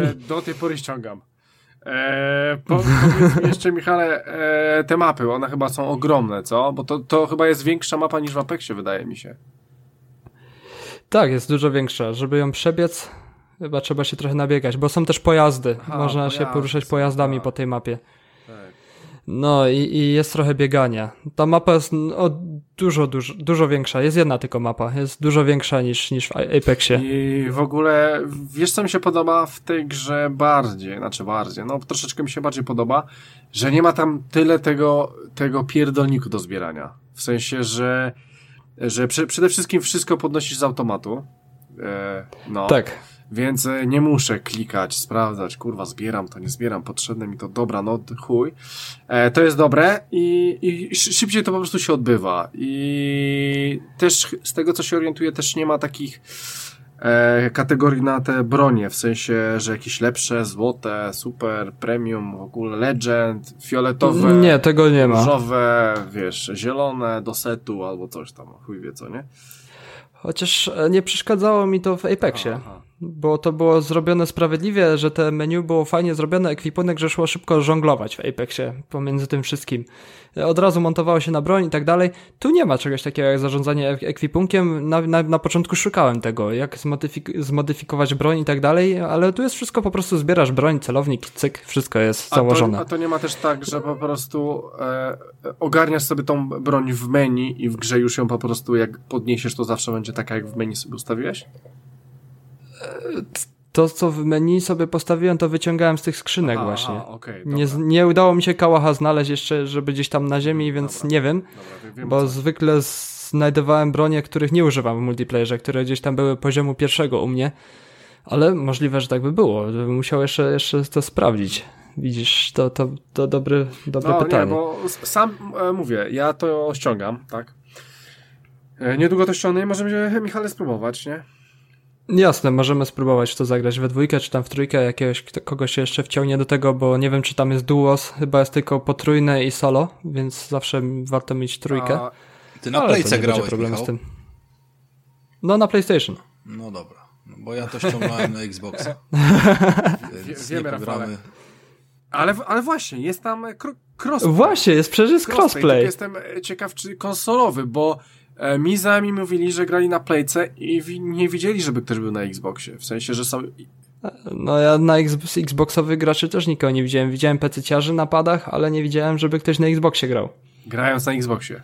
Speaker 1: E, Do tej pory ściągam. E, po, powiedz mi jeszcze, Michale, e, te mapy, one chyba są ogromne, co? Bo to, to chyba jest większa mapa niż w Apexie, wydaje mi się.
Speaker 3: Tak, jest dużo większa. Żeby ją przebiec, chyba trzeba się trochę nabiegać, bo są też pojazdy.
Speaker 1: Aha,
Speaker 3: Można się
Speaker 1: pojazdy
Speaker 3: poruszać pojazdami
Speaker 1: tak.
Speaker 3: po tej mapie. No i, i jest trochę biegania. Ta mapa jest no, dużo, dużo, dużo większa. Jest jedna tylko mapa. Jest dużo większa niż, niż w Apexie.
Speaker 1: I w ogóle, wiesz co mi się podoba w tej grze bardziej, znaczy bardziej, no troszeczkę mi się bardziej podoba, że nie ma tam tyle tego, tego pierdolniku do zbierania. W sensie, że, że prze, przede wszystkim wszystko podnosisz z automatu. E, no.
Speaker 3: Tak.
Speaker 1: Więc e, nie muszę klikać, sprawdzać, kurwa, zbieram to, nie zbieram, potrzebne mi to, dobra, no chuj. E, to jest dobre i, i szy- szybciej to po prostu się odbywa. I też z tego, co się orientuję, też nie ma takich e, kategorii na te bronie, w sensie, że jakieś lepsze, złote, super, premium, w ogóle legend, fioletowe,
Speaker 3: Nie, tego nie ma.
Speaker 1: różowe, wiesz, zielone do setu albo coś tam, chuj wie co, nie?
Speaker 3: Chociaż e, nie przeszkadzało mi to w Apexie.
Speaker 1: Aha.
Speaker 3: Bo to było zrobione sprawiedliwie, że te menu było fajnie zrobione, ekwipunek, że szło szybko żonglować w Apexie pomiędzy tym wszystkim. Od razu montowało się na broń i tak dalej. Tu nie ma czegoś takiego jak zarządzanie ek- ekwipunkiem. Na, na, na początku szukałem tego, jak zmodyfik- zmodyfikować broń i tak dalej, ale tu jest wszystko po prostu zbierasz broń, celownik, cyk, wszystko jest
Speaker 1: A
Speaker 3: założone.
Speaker 1: to, a to nie ma też tak, że po prostu e, ogarniasz sobie tą broń w menu i w grze już ją po prostu jak podniesiesz, to zawsze będzie taka, jak w menu sobie ustawiłeś?
Speaker 3: To, co w menu sobie postawiłem, to wyciągałem z tych skrzynek
Speaker 1: Aha,
Speaker 3: właśnie.
Speaker 1: Aha, okej,
Speaker 3: nie, nie udało mi się kałacha znaleźć jeszcze, żeby gdzieś tam na ziemi, więc
Speaker 1: Dobra.
Speaker 3: nie wiem.
Speaker 1: dobra, wiem,
Speaker 3: Bo
Speaker 1: co.
Speaker 3: zwykle znajdowałem bronie, których nie używam w multiplayerze, które gdzieś tam były poziomu pierwszego u mnie. Ale możliwe, że tak by było. Bym Musiał jeszcze, jeszcze to sprawdzić. Widzisz, to, to, to dobre, dobre
Speaker 1: No
Speaker 3: pytanie.
Speaker 1: nie, bo sam e, mówię, ja to ściągam, tak? E, niedługo to ściągnę i możemy Michale spróbować, nie?
Speaker 3: Jasne, możemy spróbować to zagrać we dwójkę, czy tam w trójkę, jakiegoś kogoś się jeszcze wciągnie do tego, bo nie wiem, czy tam jest duos, chyba jest tylko potrójne i solo, więc zawsze warto mieć trójkę. A...
Speaker 2: Ty na Playce grałeś, problemu z tym.
Speaker 3: No, na PlayStation.
Speaker 2: No dobra, no, bo ja to ściągnąłem na Xboxa.
Speaker 1: Więc Wiemy, Rafale. Ale, ale właśnie, jest tam crossplay.
Speaker 3: Właśnie, jest przecież crossplay. crossplay.
Speaker 1: Jestem ciekaw, czy konsolowy, bo mi znajomí mówili, że grali na Playce i nie widzieli, żeby ktoś był na Xboxie. W sensie, że są...
Speaker 3: No ja na Xboxowych graczy też nikogo nie widziałem. Widziałem PC-ciarzy na padach, ale nie widziałem, żeby ktoś na Xboxie grał.
Speaker 1: Grając na Xboxie.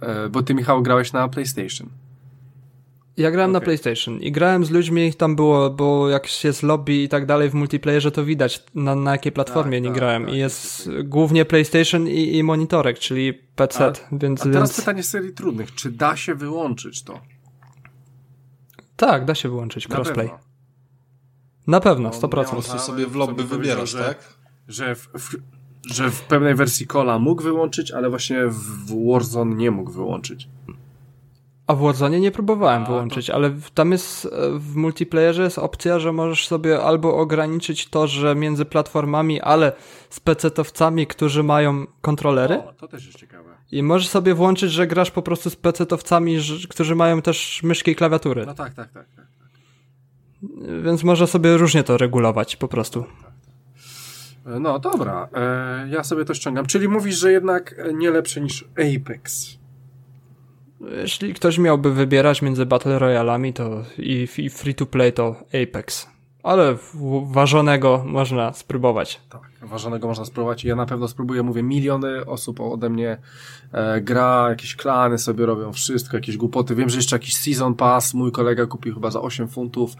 Speaker 1: E, bo ty, Michał, grałeś na PlayStation.
Speaker 3: Ja grałem okay. na PlayStation i grałem z ludźmi, tam było, bo jak jest lobby i tak dalej w multiplayerze, to widać na, na jakiej platformie tak, nie tak, grałem. Tak, I jest głównie PlayStation i, i monitorek, czyli PC. A, więc,
Speaker 1: a teraz
Speaker 3: więc...
Speaker 1: pytanie z serii trudnych. Czy da się wyłączyć to?
Speaker 3: Tak, da się wyłączyć crossplay. Na pewno, 100%. No, po
Speaker 2: prostu sobie w lobby wybierasz, że, tak?
Speaker 1: Że w, w, że w pewnej wersji kola mógł wyłączyć, ale właśnie w Warzone nie mógł wyłączyć.
Speaker 3: A w Warzone nie próbowałem A, wyłączyć, to... ale tam jest e, w multiplayerze jest opcja, że możesz sobie albo ograniczyć to, że między platformami, ale z pecetowcami, którzy mają kontrolery.
Speaker 1: O, to też jest ciekawe.
Speaker 3: I możesz sobie włączyć, że grasz po prostu z pecetowcami, którzy mają też myszki i klawiatury.
Speaker 1: No tak, tak, tak. tak, tak.
Speaker 3: Więc można sobie różnie to regulować po prostu. Tak, tak,
Speaker 1: tak. No dobra, e, ja sobie to ściągam. Czyli mówisz, że jednak nie lepsze niż Apex.
Speaker 3: Jeśli ktoś miałby wybierać między Battle Royalami to i, i free to play to Apex. Ale ważonego można spróbować.
Speaker 1: Tak, ważonego można spróbować. Ja na pewno spróbuję, mówię, miliony osób ode mnie e, gra, jakieś klany sobie robią, wszystko, jakieś głupoty. Wiem, że jeszcze jakiś Season Pass mój kolega kupił chyba za 8 funtów.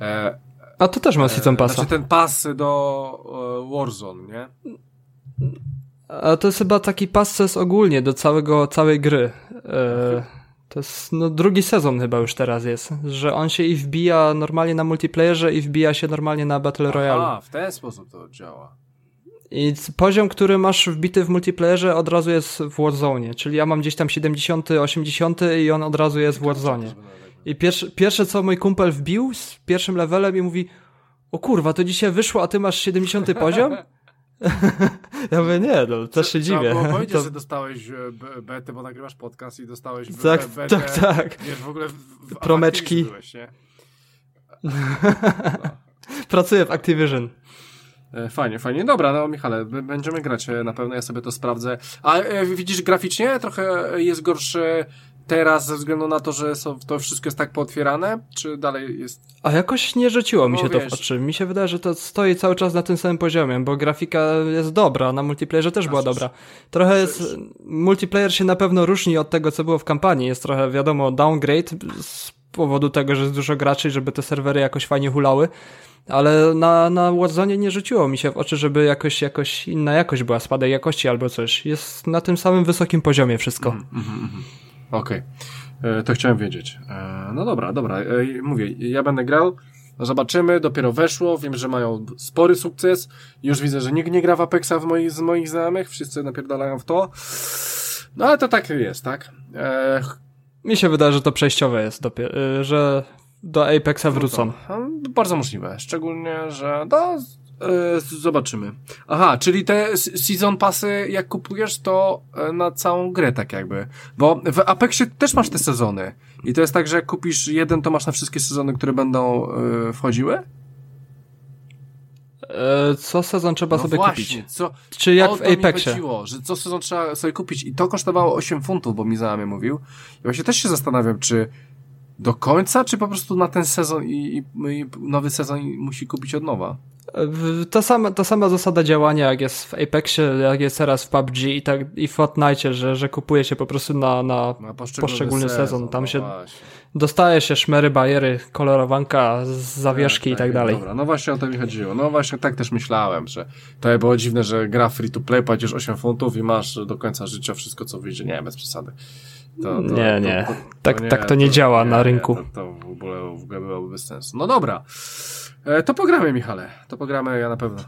Speaker 3: E, A to też ma Season Passa.
Speaker 1: Znaczy ten pas do e, Warzone, nie?
Speaker 3: A to jest chyba taki passes ogólnie do całego, całej gry. E, to jest no, drugi sezon chyba już teraz jest, że on się i wbija normalnie na multiplayerze i wbija się normalnie na Battle Royale.
Speaker 1: A, w ten sposób to działa.
Speaker 3: I poziom, który masz wbity w multiplayerze od razu jest w Warzone, czyli ja mam gdzieś tam 70, 80 i on od razu jest w Warzone. I pierwsze, pierwsze co mój kumpel wbił z pierwszym levelem i mówi o kurwa, to dzisiaj wyszło, a ty masz 70 poziom? Ja mówię, nie, no, też się dziwię.
Speaker 1: Trzeba powiedzieć, to... że dostałeś e, betę, bo nagrywasz podcast i dostałeś
Speaker 3: tak, betę, tak, tak.
Speaker 1: Wiesz, w ogóle w, w
Speaker 3: Promeczki. Byłeś, nie? No. Pracuję w Activision.
Speaker 1: E, fajnie, fajnie. Dobra, no Michale, będziemy grać e, na pewno, ja sobie to sprawdzę. A widzisz, graficznie trochę jest gorszy teraz ze względu na to, że są, to wszystko jest tak pootwierane, czy dalej jest...
Speaker 3: A jakoś nie rzuciło mi się no, to w oczy. Mi się wydaje, że to stoi cały czas na tym samym poziomie, bo grafika jest dobra, na multiplayerze też była dobra. Trochę jest... Multiplayer się na pewno różni od tego, co było w kampanii. Jest trochę, wiadomo, downgrade z powodu tego, że jest dużo graczy, żeby te serwery jakoś fajnie hulały. Ale na, na Warzone nie rzuciło mi się w oczy, żeby jakoś, jakoś inna jakość była, spadek jakości albo coś. Jest na tym samym wysokim poziomie wszystko. Mm, mm, mm.
Speaker 1: Okej. Okay. E, to chciałem wiedzieć. E, no dobra, dobra. E, mówię, ja będę grał. Zobaczymy, dopiero weszło, wiem, że mają spory sukces. Już widzę, że nikt nie gra w Apexa w moi, z moich znajomych, wszyscy napierdalają w to. No ale to tak jest, tak? E...
Speaker 3: Mi się wydaje, że to przejściowe jest, dopiero, że do Apexa wrócą. No
Speaker 1: to, bardzo możliwe, szczególnie, że no, E, zobaczymy. Aha, czyli te season passy, jak kupujesz, to e, na całą grę tak jakby. Bo w Apexie też masz te sezony. I to jest tak, że jak kupisz jeden, to masz na wszystkie sezony, które będą e, wchodziły?
Speaker 3: co sezon trzeba
Speaker 1: no
Speaker 3: sobie
Speaker 1: właśnie,
Speaker 3: kupić?
Speaker 1: Co,
Speaker 3: Czy jak w Apexie?
Speaker 1: Chodziło, że co sezon trzeba sobie kupić i to kosztowało 8 funtów, bo mi znajomy mówił. I właśnie też się zastanawiam, czy do końca, czy po prostu na ten sezon i, i, i nowy sezon musi kupić od nowa?
Speaker 3: Ta sama, ta sama zasada działania, jak jest w Apexie, jak jest teraz w PUBG i, tak, i w Fortnite, że, że kupuje się po prostu na, na, na poszczególny, sezon. sezon. Tam no się właśnie. dostaje się szmery, bajery, kolorowanka, zawieszki tak, i tak, tak dalej.
Speaker 1: Dobra, no właśnie o to mi chodziło. No właśnie tak też myślałem, że to było dziwne, że gra free to play, płacisz 8 funtów i masz do końca życia wszystko, co wyjdzie. Nie, bez przesady.
Speaker 3: To, to, nie, nie. To, tak, nie, tak to nie działa na rynku.
Speaker 1: to, w ogóle, w ogóle byłoby bez sensu. No dobra. E, to pogramy, Michale. To pogramy, ja na pewno.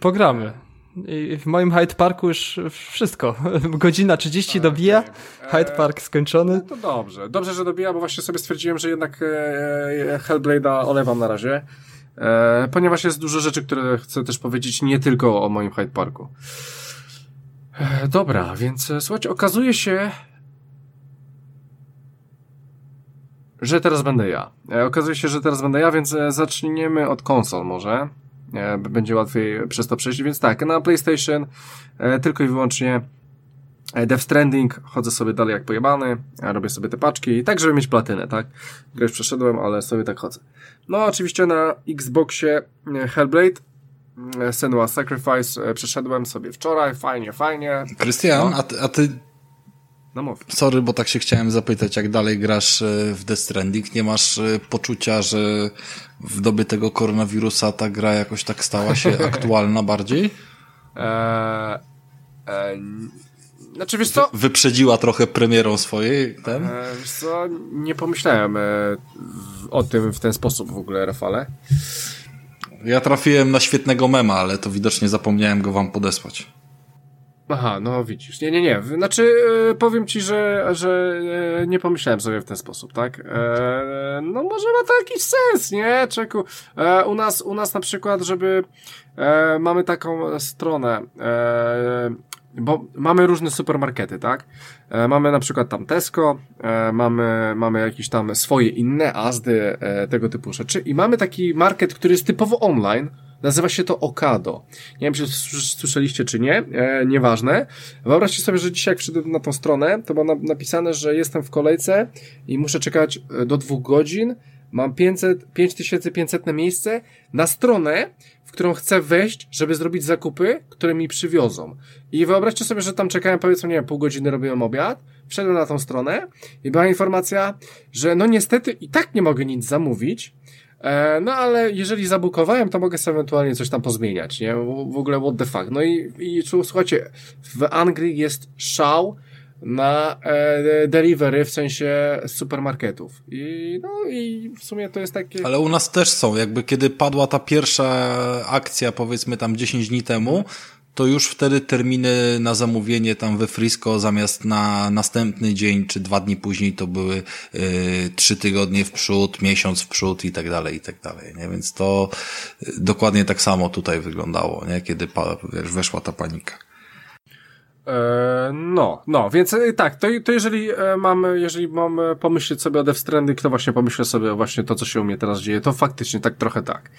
Speaker 3: Pogramy. I w moim Hyde Parku już wszystko. Godzina 30 okay. dobija, Hyde Park skończony.
Speaker 1: No to dobrze. Dobrze, że dobija, bo właśnie sobie stwierdziłem, że jednak e, Hellblade'a olewam na razie. E, ponieważ jest dużo rzeczy, które chcę też powiedzieć nie tylko o moim Hyde Parku. E, dobra, więc słuchajcie, okazuje się, że teraz będę ja. Okazuje się, że teraz będę ja, więc zaczniemy od konsol może. E, będzie łatwiej przez to przejść. Więc tak, na PlayStation e, tylko i wyłącznie e, Death Stranding, chodzę sobie dalej jak pojebany, robię sobie te paczki, tak żeby mieć platynę, tak? Grę już przeszedłem, ale sobie tak chodzę. No oczywiście na Xboxie Hellblade Senua Sacrifice przeszedłem sobie wczoraj, fajnie, fajnie.
Speaker 2: Krystian, no. a, ty, a ty
Speaker 1: no mów.
Speaker 2: Sorry, bo tak się chciałem zapytać, jak dalej grasz e, w Death Stranding? Nie masz e, poczucia, że w dobie tego koronawirusa ta gra jakoś tak stała się aktualna bardziej? Eee,
Speaker 1: znaczy, wiesz co?
Speaker 2: Wyprzedziła trochę premierą swojej ten?
Speaker 1: Wiesz co? Nie pomyślałem o tym w ten sposób w ogóle, Rafale.
Speaker 2: Ja trafiłem na świetnego mema, ale to widocznie zapomniałem go wam podesłać.
Speaker 1: Aha, no widzisz. Nie, nie, nie. Znaczy, e, powiem ci, że, że e, nie pomyślałem sobie w ten sposób, tak? E, no może ma to jakiś sens, nie? Czeku. E, u nas, u nas na przykład, żeby e, mamy taką stronę, e, bo mamy różne supermarkety, tak? Mamy na przykład tam Tesco, mamy, mamy jakieś tam swoje inne Azdy, tego typu rzeczy i mamy taki market, który jest typowo online, Nazywa się to Okado. Nie wiem, czy słyszeliście, czy nie. E, nieważne. Wyobraźcie sobie, że dzisiaj jak przyjdę na tą stronę, to było napisane, że jestem w kolejce i muszę czekać e, do dwóch godzin. Mam 500, 5500 na miejsce na stronę, w którą chcę wejść, żeby zrobić zakupy, które mi przywiozą. I wyobraźcie sobie, że tam czekałem powiedzmy, nie wiem, pół godziny robiłem obiad, wszedłem na tą stronę i była informacja, że no niestety i tak nie mogę nic zamówić, no ale jeżeli zabukowałem, to mogę sobie ewentualnie coś tam pozmieniać, nie? W ogóle what the fuck. No i, i słuchajcie, w Anglii jest szał na e, delivery, w sensie supermarketów. I no i w sumie to jest takie...
Speaker 2: Ale u nas też są, jakby kiedy padła ta pierwsza akcja, powiedzmy tam 10 dni temu, to już wtedy terminy na zamówienie tam we Frisco zamiast na następny dzień czy dwa dni później to były y, trzy tygodnie w przód, miesiąc w przód i tak dalej, i tak dalej, nie? Więc to y, dokładnie tak samo tutaj wyglądało, nie? Kiedy wiesz, weszła ta panika.
Speaker 1: E, no, no, więc e, tak, to, to jeżeli e, mam, jeżeli mam pomyśleć sobie o Death Stranding, to właśnie pomyślę sobie właśnie to, co się u mnie teraz dzieje, to faktycznie tak trochę tak.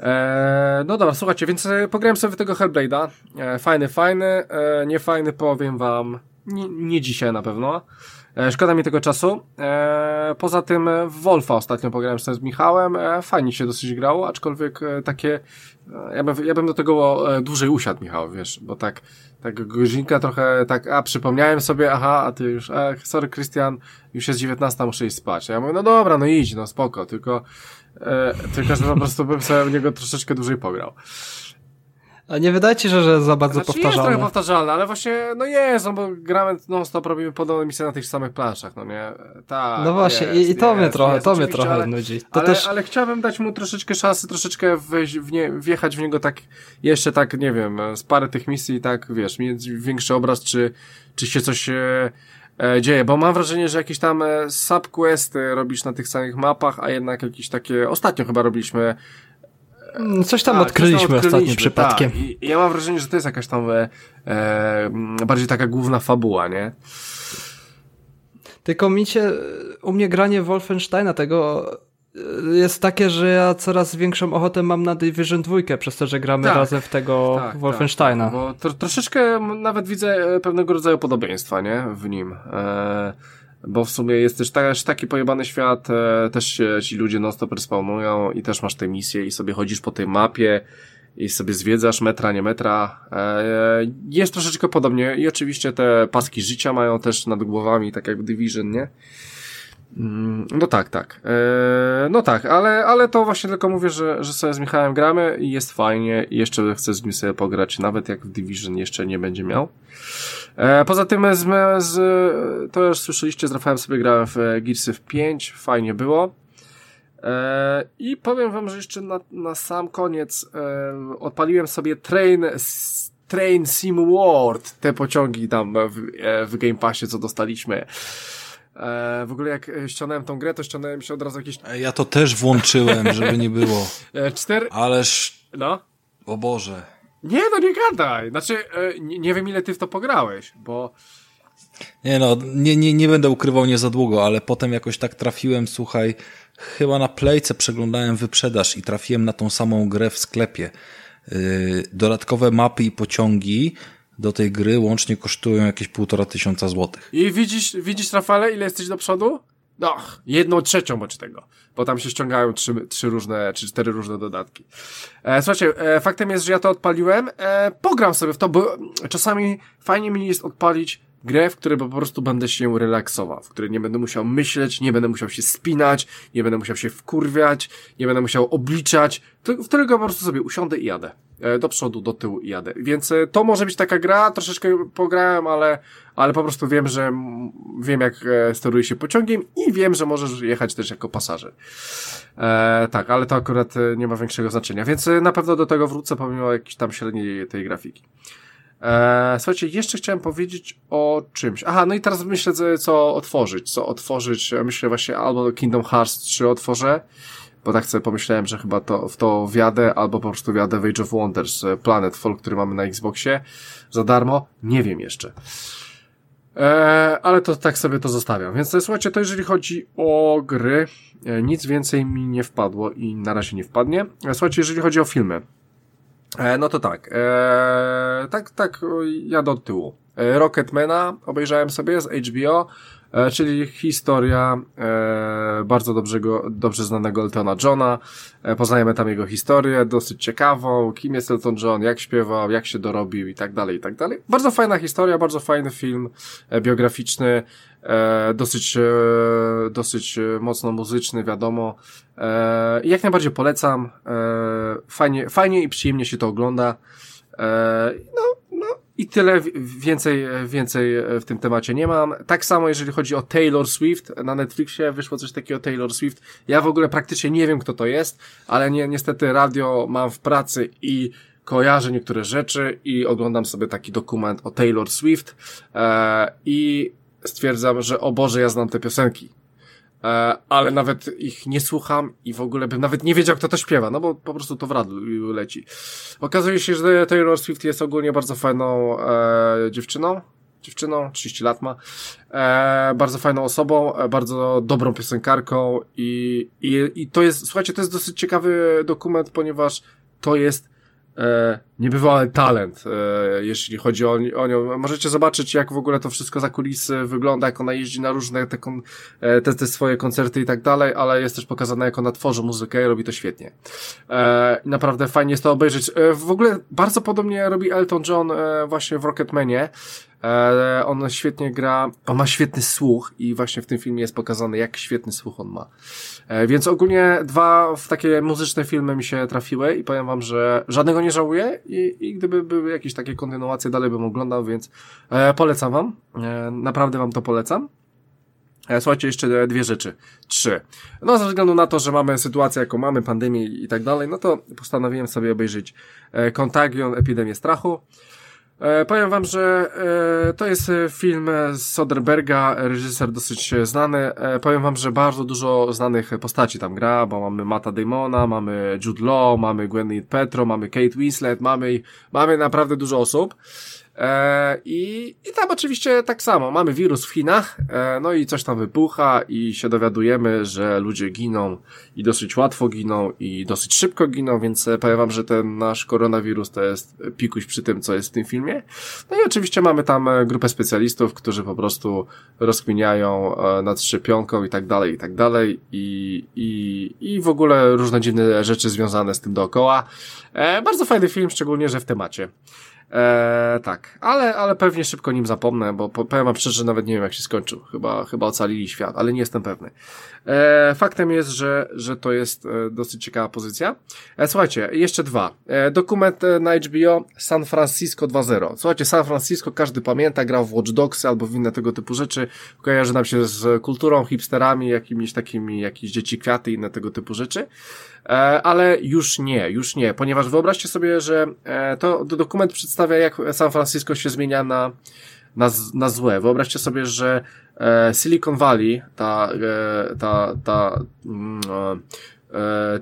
Speaker 1: Eee, no dobra, słuchajcie, więc e, pograłem sobie tego Hellblade'a. Eee, fajny, fajny, eee, niefajny powiem wam, nie, nie dzisiaj na pewno. E, szkoda mi tego czasu. E, poza tym w Wolfa ostatnio pograłem sobie z Michałem. E, fajnie się dosyć grało, aczkolwiek e, takie, e, ja bym, ja bym do tego dłużej usiadł, Michał, wiesz, bo tak, tak godzinka trochę, tak, a przypomniałem sobie, aha, a ty już, e, sorry, Krystian, już jest 19, muszę iść spać. Ja mówię, no dobra, no idź, no spoko, tylko E, tylko, że po prostu bym sobie w niego troszeczkę dłużej pograł.
Speaker 3: A nie wydaje ci się, że za bardzo znaczy, powtarzalne?
Speaker 1: jest trochę powtarzalne, ale właśnie, no jest, no bo gramy non-stop, robimy podobne misje na tych samych planszach, no nie? Tak,
Speaker 3: no właśnie, jest, i, i to jest, mnie trochę, jest, to mnie trochę ale, nudzi. To
Speaker 1: ale, też... ale chciałbym dać mu troszeczkę szansy, troszeczkę wejść w nie, wjechać w niego tak, jeszcze tak, nie wiem, z parę tych misji, tak, wiesz, mieć większy obraz, czy, czy się coś E, dzieje, bo mam wrażenie, że jakieś tam e, subquesty robisz na tych samych mapach, a jednak jakieś takie, ostatnio chyba robiliśmy
Speaker 3: mm, Coś tam tak, odkryliśmy, coś tam odkryliśmy ostatnim przypadkiem.
Speaker 1: Tak. I ja mam wrażenie, że to jest jakaś tam e, e, bardziej taka główna fabuła, nie?
Speaker 3: Tylko mi się, u mnie granie Wolfensteina tego jest takie, że ja coraz większą ochotę mam na Division 2, przez to, że gramy tak, razem w tego tak, Wolfensteina. Tak,
Speaker 1: bo tro, troszeczkę nawet widzę e, pewnego rodzaju podobieństwa, nie? W nim. E, bo w sumie jest też, też taki pojebany świat, e, też się ci ludzie non-stop respawnują i też masz te misje i sobie chodzisz po tej mapie i sobie zwiedzasz metra, nie metra. E, jest troszeczkę podobnie i oczywiście te paski życia mają też nad głowami, tak jak w Division, nie? Mm, no tak, tak. Eee, no tak, ale, ale to właśnie tylko mówię, że, że sobie z Michałem gramy i jest fajnie i jeszcze chcę z nim sobie pograć, nawet jak w Division jeszcze nie będzie miał. Eee, poza tym z, z, to już słyszeliście, z Rafałem sobie grałem w Gearsy w 5, fajnie było. E, I powiem wam, że jeszcze na, na sam koniec e, odpaliłem sobie Train, Train Sim World, te pociągi tam w, e, w Game Passie, co dostaliśmy. E, w ogóle jak ściągnąłem tą grę, to ściągnąłem się od razu jakieś...
Speaker 2: Ja to też włączyłem, żeby nie było.
Speaker 1: E, cztery...
Speaker 2: Ależ...
Speaker 1: No.
Speaker 2: O Boże.
Speaker 1: Nie, no nie gadaj. Znaczy, e, nie, nie wiem ile ty w to pograłeś, bo...
Speaker 2: Nie no, nie, nie, nie będę ukrywał nie za długo, ale potem jakoś tak trafiłem, słuchaj, chyba na Playce przeglądałem wyprzedaż i trafiłem na tą samą grę w sklepie. Yy, dodatkowe mapy i pociągi do tej gry łącznie kosztują jakieś półtora tysiąca złotych.
Speaker 1: I widzisz, widzisz Rafale, ile jesteś do przodu? No, jedną trzecią bądź tego, bo tam się ściągają trzy, trzy różne, czy cztery różne dodatki. E, słuchajcie, e, faktem jest, że ja to odpaliłem, e, pogram sobie w to, bo czasami fajnie mi jest odpalić grę, w której po prostu będę się relaksował, w której nie będę musiał myśleć, nie będę musiał się spinać, nie będę musiał się wkurwiać, nie będę musiał obliczać, w którego po prostu sobie usiądę i jadę. E, do przodu, do tyłu i jadę. Więc e, to może być taka gra, troszeczkę pograłem, ale, ale po prostu wiem, że wiem jak e, steruje się pociągiem i wiem, że możesz jechać też jako pasażer. E, tak, ale to akurat nie ma większego znaczenia, więc na pewno do tego wrócę pomimo jakiejś tam średniej tej grafiki. E, słuchajcie, jeszcze chciałem powiedzieć o czymś. Aha, no i teraz myślę, co otworzyć. Co otworzyć, myślę właśnie albo Kingdom Hearts 3 otworzę, bo tak sobie pomyślałem, że chyba to, w to wjadę, albo po prostu wjadę w Age of Wonders, e, Planetfall, który mamy na Xboxie za darmo. Nie wiem jeszcze. E, ale to tak sobie to zostawiam. Więc słuchajcie, to jeżeli chodzi o gry, e, nic więcej mi nie wpadło i na razie nie wpadnie. E, słuchajcie, jeżeli chodzi o filmy, E, no to tak, e, tak, tak, jadę od tyłu. E, Rocketmana obejrzałem sobie z HBO, e, czyli historia e, bardzo dobrego, dobrze znanego Eltona Johna. E, poznajemy tam jego historię, dosyć ciekawą, kim jest Elton John, jak śpiewał, jak się dorobił i tak dalej, i tak dalej. Bardzo fajna historia, bardzo fajny film e, biograficzny, e, dosyć, e, dosyć e, mocno muzyczny, wiadomo. E, jak najbardziej polecam. E, fajnie, fajnie i przyjemnie się to ogląda. E, no, no i tyle. Więcej, więcej w tym temacie nie mam. Tak samo jeżeli chodzi o Taylor Swift. Na Netflixie wyszło coś takiego Taylor Swift. Ja w ogóle praktycznie nie wiem kto to jest, ale nie, niestety radio mam w pracy i kojarzę niektóre rzeczy i oglądam sobie taki dokument o Taylor Swift e, i stwierdzam, że o Boże, ja znam te piosenki. E, ale nawet ich nie słucham i w ogóle bym nawet nie wiedział, kto to śpiewa, no bo po prostu to w radiu leci. Okazuje się, że Taylor Swift jest ogólnie bardzo fajną e, dziewczyną, dziewczyną, 30 lat ma, e, bardzo fajną osobą, e, bardzo dobrą piosenkarką i, i, i to jest, słuchajcie, to jest dosyć ciekawy dokument, ponieważ to jest e, niebywały talent, e, jeśli chodzi o, o nią. Możecie zobaczyć, jak w ogóle to wszystko za kulisy wygląda, jak ona jeździ na różne te, e, te, te swoje koncerty i tak dalej, ale jest też pokazane, jak ona tworzy muzykę i robi to świetnie. E, naprawdę fajnie jest to obejrzeć. E, w ogóle bardzo podobnie robi Elton John e, właśnie w Rocketmanie. E, on świetnie gra, on ma świetny słuch i właśnie w tym filmie jest pokazane, jak świetny słuch on ma. E, więc ogólnie dwa w takie muzyczne filmy mi się trafiły i powiem wam, że żadnego nie żałuję i, i gdyby były jakieś takie kontynuacje, dalej bym oglądał, więc e, polecam wam. Naprawdę wam to polecam. Słuchajcie, jeszcze dwie rzeczy. Trzy. No, ze względu na to, że mamy sytuację, jaką mamy, pandemię i tak dalej, no to postanowiłem sobie obejrzeć Contagion, Epidemię Strachu. E, powiem wam, że e, to jest e, film z Soderberga, reżyser dosyć znany. Powiem wam, że bardzo dużo znanych postaci tam gra, bo mamy Mata Damona, mamy Jude Law, mamy Gwyneth Petro, mamy Kate Winslet, mamy, mamy naprawdę dużo osób. E, I, I tam oczywiście tak samo. Mamy wirus w Chinach, e, no i coś tam wybucha i się dowiadujemy, że ludzie giną i dosyć łatwo giną i dosyć szybko giną, więc e, powiem wam, że ten nasz koronawirus to jest pikuś przy tym, co jest w tym filmie. No i oczywiście mamy tam grupę specjalistów, którzy po prostu rozkminiają nad szczepionką i tak dalej, i tak dalej i, i, i w ogóle różne dziwne rzeczy związane z tym dookoła. Bardzo fajny film, szczególnie, że w temacie. E, tak, ale, ale pewnie szybko nim zapomnę, bo powiem wam szczerze, nawet nie wiem jak się skończył. Chyba, chyba ocalili świat, ale nie jestem pewny. E, faktem jest, że, że to jest e, dosyć ciekawa pozycja. E, słuchajcie, jeszcze dwa. E, dokument na HBO San Francisco 2.0. Słuchajcie, San Francisco każdy pamięta, grał w Watch Dogs albo w inne tego typu rzeczy. Kojarzy nam się z kulturą, hipsterami, jakimiś takimi, jakieś dzieci kwiaty i inne tego typu rzeczy. E, ale już nie, już nie, ponieważ wyobraźcie sobie, że e, to dokument przedstawia, jak San Francisco się zmienia na, na, na złe. Wyobraźcie sobie, że e, Silicon Valley, ta, ta, ta, mm,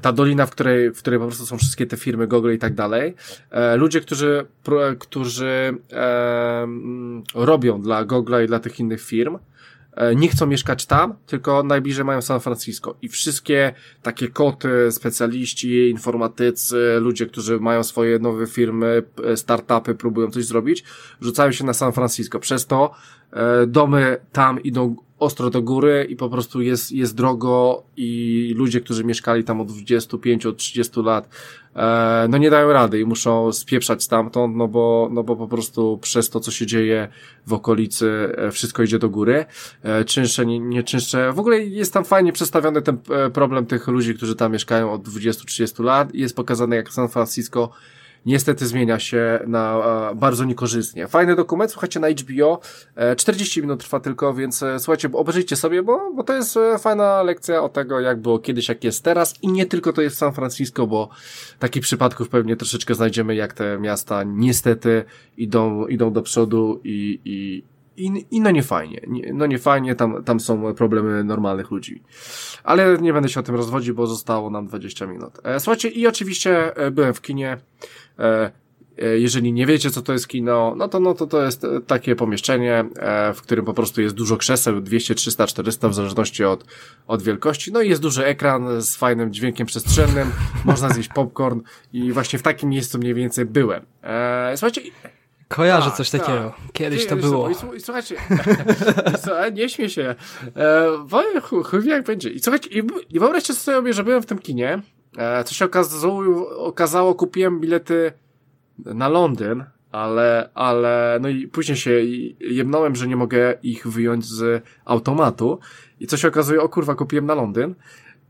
Speaker 1: ta dolina, w której, w której po prostu są wszystkie te firmy, Google i tak dalej, ludzie, którzy, którzy mm, robią dla Google i dla tych innych firm, nie chcą mieszkać tam, tylko najbliżej mają San Francisco. I wszystkie takie koty, specjaliści, informatycy, ludzie, którzy mają swoje nowe firmy, e, startupy, próbują coś zrobić, rzucają się na San Francisco. Przez to e, domy tam idą ostro do góry i po prostu jest, jest drogo i ludzie, którzy mieszkali tam od 25, od 30 lat, e, no nie dają rady i muszą spieprzać stamtąd, no bo, no bo po prostu przez to, co się dzieje w okolicy, e, wszystko idzie do góry. E, czynsze, nie, nie czynsze. W ogóle jest tam fajnie przedstawiony ten e, problem tych ludzi, którzy tam mieszkają od 20-30 lat. Jest pokazane, jak San Francisco niestety zmienia się na bardzo niekorzystnie. Fajny dokument, słuchajcie, na HBO, 40 e, minut trwa tylko, więc e, słuchajcie, obejrzyjcie sobie, bo, bo to jest e, fajna lekcja o tego, jak było kiedyś, jak jest teraz i nie tylko to jest San Francisco, bo takich przypadków pewnie troszeczkę znajdziemy, jak te miasta niestety idą, idą do przodu i, i, i, i no nie fajnie, no nie fajnie, tam, tam są problemy normalnych ludzi. Ale nie będę się o tym rozwodził, bo zostało nam 20 minut. Słuchajcie, i oczywiście byłem w kinie, jeżeli nie wiecie, co to jest kino, no to, no to to jest e, takie pomieszczenie, w którym po prostu jest dużo krzeseł, 200, 300, 400, w zależności od, od wielkości. No i jest duży ekran z fajnym dźwiękiem przestrzennym, można zjeść popcorn i właśnie w takim miejscu mniej więcej byłem. Słuchajcie...
Speaker 3: Kojarzę tak, coś tak. takiego. Kiedyś to było.
Speaker 1: I, słuchajcie, nie śmiej się. E, chuj jak będzie. I słuchajcie, i, i wyobraźcie sobie, że byłem w tym kinie, E, co się okazało, okazało, kupiłem bilety na Londyn, ale, ale, no i później się jemnąłem, że nie mogę ich wyjąć z automatu. I co się okazuje, o kurwa, kupiłem na Londyn.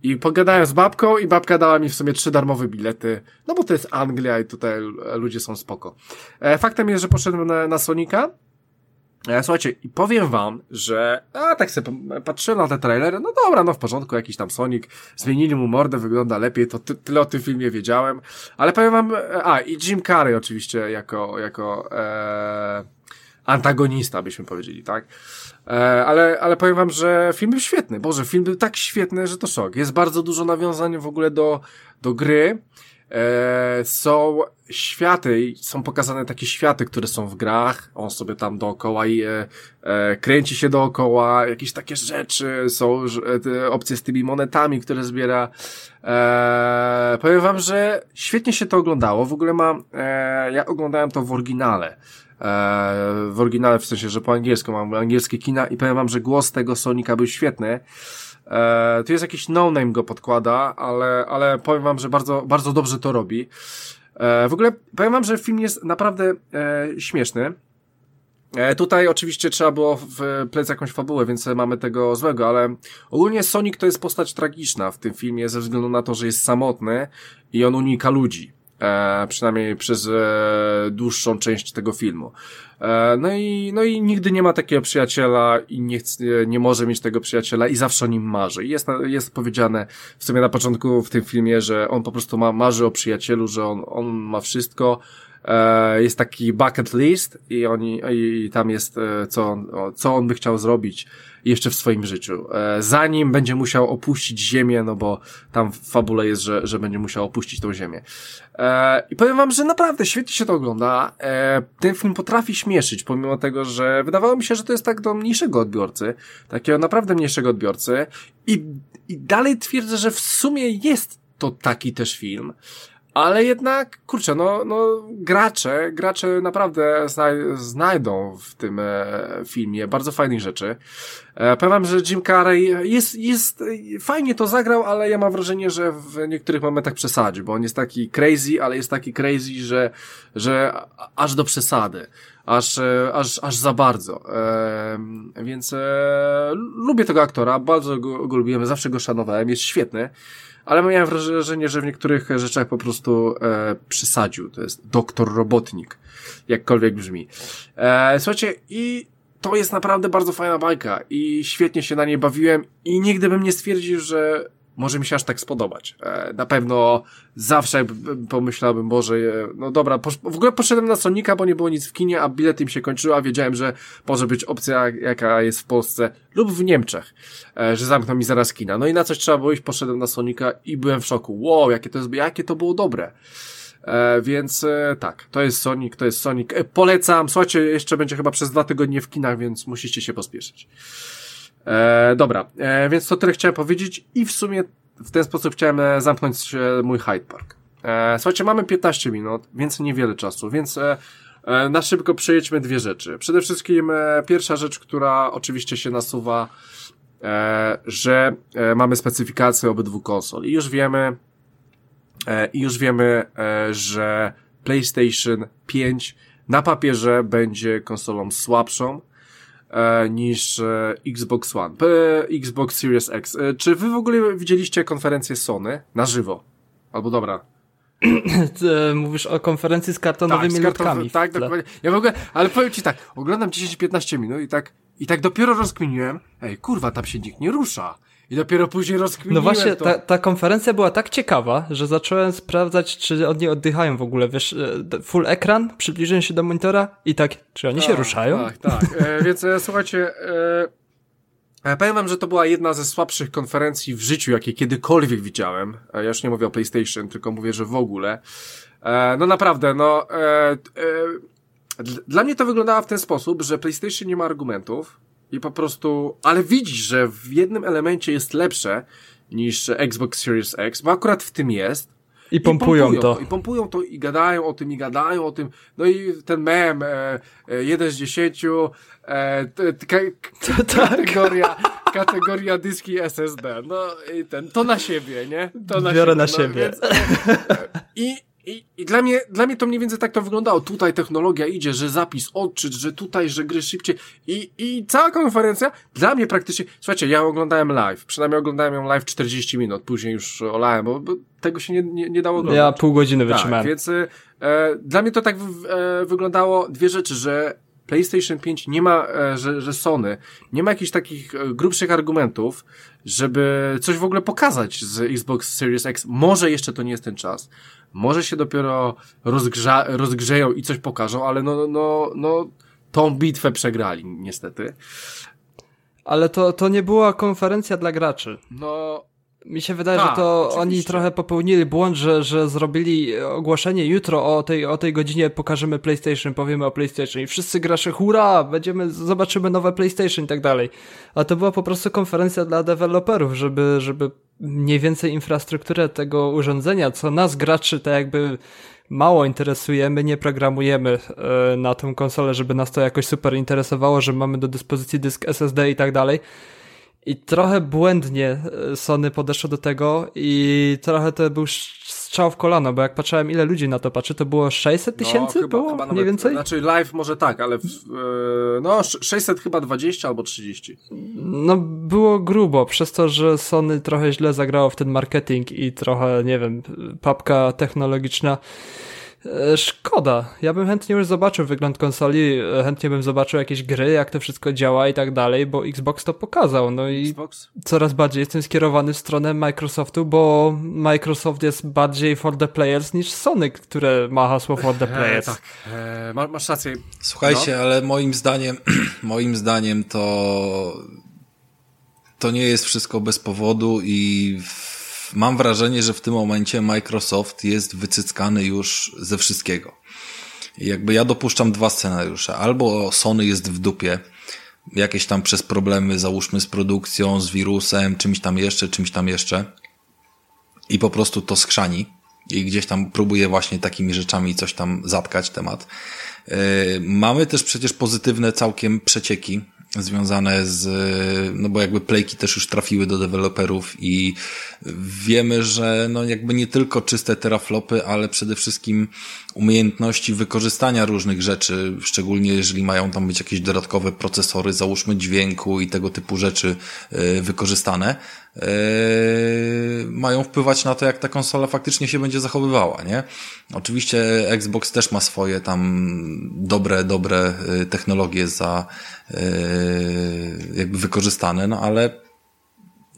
Speaker 1: I pogadałem z babką i babka dała mi w sumie trzy darmowe bilety, no bo to jest Anglia i tutaj ludzie są spoko. E, faktem jest, że poszedłem na, na Sonika, E, słuchajcie, i powiem wam, że a tak sobie patrzyłem na te trailery, no dobra, no w porządku, jakiś tam Sonic, zmienili mu mordę, wygląda lepiej, to ty, tyle o tym filmie wiedziałem, ale powiem wam, e, a i Jim Carrey oczywiście jako, jako e, antagonista, byśmy powiedzieli, tak? E, ale, ale powiem wam, że film był świetny, Boże, film był tak świetny, że to szok. Jest bardzo dużo nawiązań w ogóle do, do gry, e, są światy, są pokazane takie światy, które są w grach, on sobie tam dookoła i e, e, kręci się dookoła, jakieś takie rzeczy, są e, opcje z tymi monetami, które zbiera. E, powiem wam, że świetnie się to oglądało, w ogóle mam, e, ja oglądałem to w oryginale, e, w oryginale w sensie, że po angielsku mam angielskie kina i powiem wam, że głos tego Sonika był świetny, E, tu jest jakiś no-name go podkłada, ale, ale powiem wam, że bardzo, bardzo dobrze to robi. E, w ogóle powiem wam, że film jest naprawdę e, śmieszny. E, tutaj oczywiście trzeba było wplec jakąś fabułę, więc mamy tego złego, ale ogólnie Sonic to jest postać tragiczna w tym filmie ze względu na to, że jest samotny i on unika ludzi. E, przynajmniej przez e, dłuższą część tego filmu. E, no i, no i nigdy nie ma takiego przyjaciela i nie, chce, nie może mieć tego przyjaciela i zawsze o nim marzy. Jest, jest powiedziane w sumie na początku w tym filmie, że on po prostu ma, marzy o przyjacielu, że on, on ma wszystko, jest taki bucket list i oni, i tam jest, e, co on, co on by chciał zrobić jeszcze w swoim życiu. E, zanim będzie musiał opuścić ziemię, no bo tam w fabule jest, że, że będzie musiał opuścić tą ziemię. E, I powiem wam, że naprawdę świetnie się to ogląda. E, ten film potrafi śmieszyć, pomimo tego, że wydawało mi się, że to jest tak do mniejszego odbiorcy, takiego naprawdę mniejszego odbiorcy i, i dalej twierdzę, że w sumie jest to taki też film, ale jednak, kurczę, no, no gracze, gracze naprawdę znaj znajdą w tym e, filmie bardzo fajnych rzeczy. E, powiem wam, że Jim Carrey jest, jest, fajnie to zagrał, ale ja mam wrażenie, że w niektórych momentach przesadził, bo on jest taki crazy, ale jest taki crazy, że, że aż do przesady aż, e, aż, aż za bardzo. E, więc e, lubię tego aktora, bardzo go, go lubiłem, zawsze go szanowałem, jest świetny, ale miałem wrażenie, że w niektórych rzeczach po prostu e, przysadził. To jest doktor robotnik, jakkolwiek brzmi. E, słuchajcie, i to jest naprawdę bardzo fajna bajka i świetnie się na niej bawiłem i nigdy bym nie stwierdził, że może mi się aż tak spodobać. E, na pewno zawsze pomyślałbym, Boże, no dobra, w ogóle poszedłem na Sonika, bo nie było nic w kinie, a bilet im się kończył, a wiedziałem, że może być opcja, jaka jest w Polsce lub w Niemczech, e, że zamkną mi zaraz kina. No i na coś trzeba było iść, poszedłem na Sonika i byłem w szoku. Wow, jakie to jest, jakie to było dobre. E, więc e, tak, to jest Sonic, to jest Sonic. E, polecam, słuchajcie, jeszcze będzie chyba przez dwa tygodnie w kinach, więc musicie się pospieszyć. E, dobra, e, więc to tyle chciałem powiedzieć i w sumie w ten sposób chciałem e, zamknąć mój Hyde Park. E, słuchajcie, mamy 15 minut, więc niewiele czasu, więc e, e, na szybko przejedźmy dwie rzeczy. Przede wszystkim e, pierwsza rzecz, która oczywiście się nasuwa, e, że e, mamy specyfikację obydwu konsol i już wiemy, e, i już wiemy, e, że PlayStation 5 na papierze będzie konsolą słabszą, e, niż e, Xbox One, e, Xbox Series X. E, czy wy w ogóle widzieliście konferencję Sony na żywo? Albo dobra.
Speaker 3: E, mówisz o konferencji z kartonowymi tak, z karton...
Speaker 1: Tak, dokładnie. Ja w ogóle, ale powiem ci tak, oglądam 10-15 minut i tak, i tak dopiero rozkminiłem, ej, kurwa, tam się nikt nie rusza. I dopiero później rozkminiłem
Speaker 3: No właśnie,
Speaker 1: to.
Speaker 3: Ta, ta konferencja była tak ciekawa, że zacząłem sprawdzać, czy oni oddychają w ogóle, wiesz, e, full ekran, przybliżyłem się do monitora i tak, czy oni tak, się ruszają?
Speaker 1: Tak, tak. E, więc e, słuchajcie, e, powiem wam, że to była jedna ze słabszych konferencji w życiu, jakie kiedykolwiek widziałem. E, ja już nie mówię o PlayStation, tylko mówię, że w ogóle. E, no naprawdę, no... Dla mnie to wyglądało w ten sposób, że PlayStation nie ma argumentów, i po prostu, ale widzisz, że w jednym elemencie jest lepsze niż Xbox Series X, bo akurat w tym jest.
Speaker 3: I pompują, I pompują to.
Speaker 1: I pompują to i gadają o tym, i gadają o tym. No i ten mem, e, e, jeden z dziesięciu, e, t, t, ka, k, tak. kategoria, kategoria dyski SSD. No i ten, to na siebie, nie? To
Speaker 3: na Biorę siebie. na no, siebie. Więc,
Speaker 1: e, I i, I dla mnie, dla mnie to mniej więcej tak to wyglądało. Tutaj technologia idzie, że zapis, odczyt, że tutaj, że gry szybciej. I, i cała konferencja dla mnie praktycznie, słuchajcie, ja oglądałem live, przynajmniej oglądałem ją live 40 minut, później już olałem, bo, bo tego się nie, nie, nie dało oglądać.
Speaker 3: Ja pół godziny tak, wytrzymałem.
Speaker 1: Tak, więc e, dla mnie to tak w, e, wyglądało dwie rzeczy, że PlayStation 5 nie ma, e, że, że Sony nie ma jakichś takich e, grubszych argumentów, żeby coś w ogóle pokazać z Xbox Series X. Może jeszcze to nie jest ten czas. Może się dopiero rozgrza, rozgrzeją i coś pokażą, ale no, no, no, tą bitwę przegrali, niestety.
Speaker 3: Ale to, to nie była konferencja dla graczy.
Speaker 1: No,
Speaker 3: mi się wydaje, Ta, że to oczywiście. oni trochę popełnili błąd, że, że zrobili ogłoszenie jutro o tej, o tej godzinie pokażemy PlayStation, powiemy o PlayStation i wszyscy gracze hurra, będziemy, zobaczymy nowe PlayStation i tak dalej. A to była po prostu konferencja dla deweloperów, żeby, żeby mniej więcej infrastrukturę tego urządzenia, co nas graczy tak jakby mało interesujemy, nie programujemy e, na tą konsolę, żeby nas to jakoś super interesowało, że mamy do dyspozycji dysk SSD i tak dalej i trochę błędnie e, Sony podeszło do tego i trochę to był strzał w kolano, bo jak patrzyłem ile ludzi na to patrzy, to było 600 no, tysięcy no, było? Chyba mniej więcej?
Speaker 1: Znaczy live może tak, ale w, e, no 600 chyba 20 albo 30.
Speaker 3: No było grubo, przez to, że Sony trochę źle zagrało w ten marketing i trochę, nie wiem, papka technologiczna szkoda. Ja bym chętnie już zobaczył wygląd konsoli, e, chętnie bym zobaczył jakieś gry, jak to wszystko działa i tak dalej, bo Xbox to pokazał. No i Xbox? coraz bardziej jestem skierowany w stronę Microsoftu, bo Microsoft jest bardziej for the players niż Sony, które ma hasło for the players.
Speaker 1: E, tak, e, masz rację.
Speaker 2: Słuchajcie, no? ale moim zdaniem, moim zdaniem to to nie jest wszystko bez powodu i w mam wrażenie, że w tym momencie Microsoft jest wycyckany już ze wszystkiego. jakby ja dopuszczam dwa scenariusze. Albo Sony jest w dupie, jakieś tam przez problemy, załóżmy z produkcją, z wirusem, czymś tam jeszcze, czymś tam jeszcze i po prostu to skrzani i gdzieś tam próbuje właśnie takimi rzeczami coś tam zatkać temat. Yy, mamy też przecież pozytywne całkiem przecieki związane z, no bo jakby playki też już trafiły do deweloperów i wiemy, że no jakby nie tylko czyste teraflopy, ale przede wszystkim umiejętności wykorzystania różnych rzeczy, szczególnie jeżeli mają tam być jakieś dodatkowe procesory, załóżmy dźwięku i tego typu rzeczy yy, wykorzystane, mają wpływać na to, jak ta konsola faktycznie się będzie zachowywała, nie? Oczywiście Xbox też ma swoje tam dobre, dobre yy, technologie za jakby wykorzystane, no ale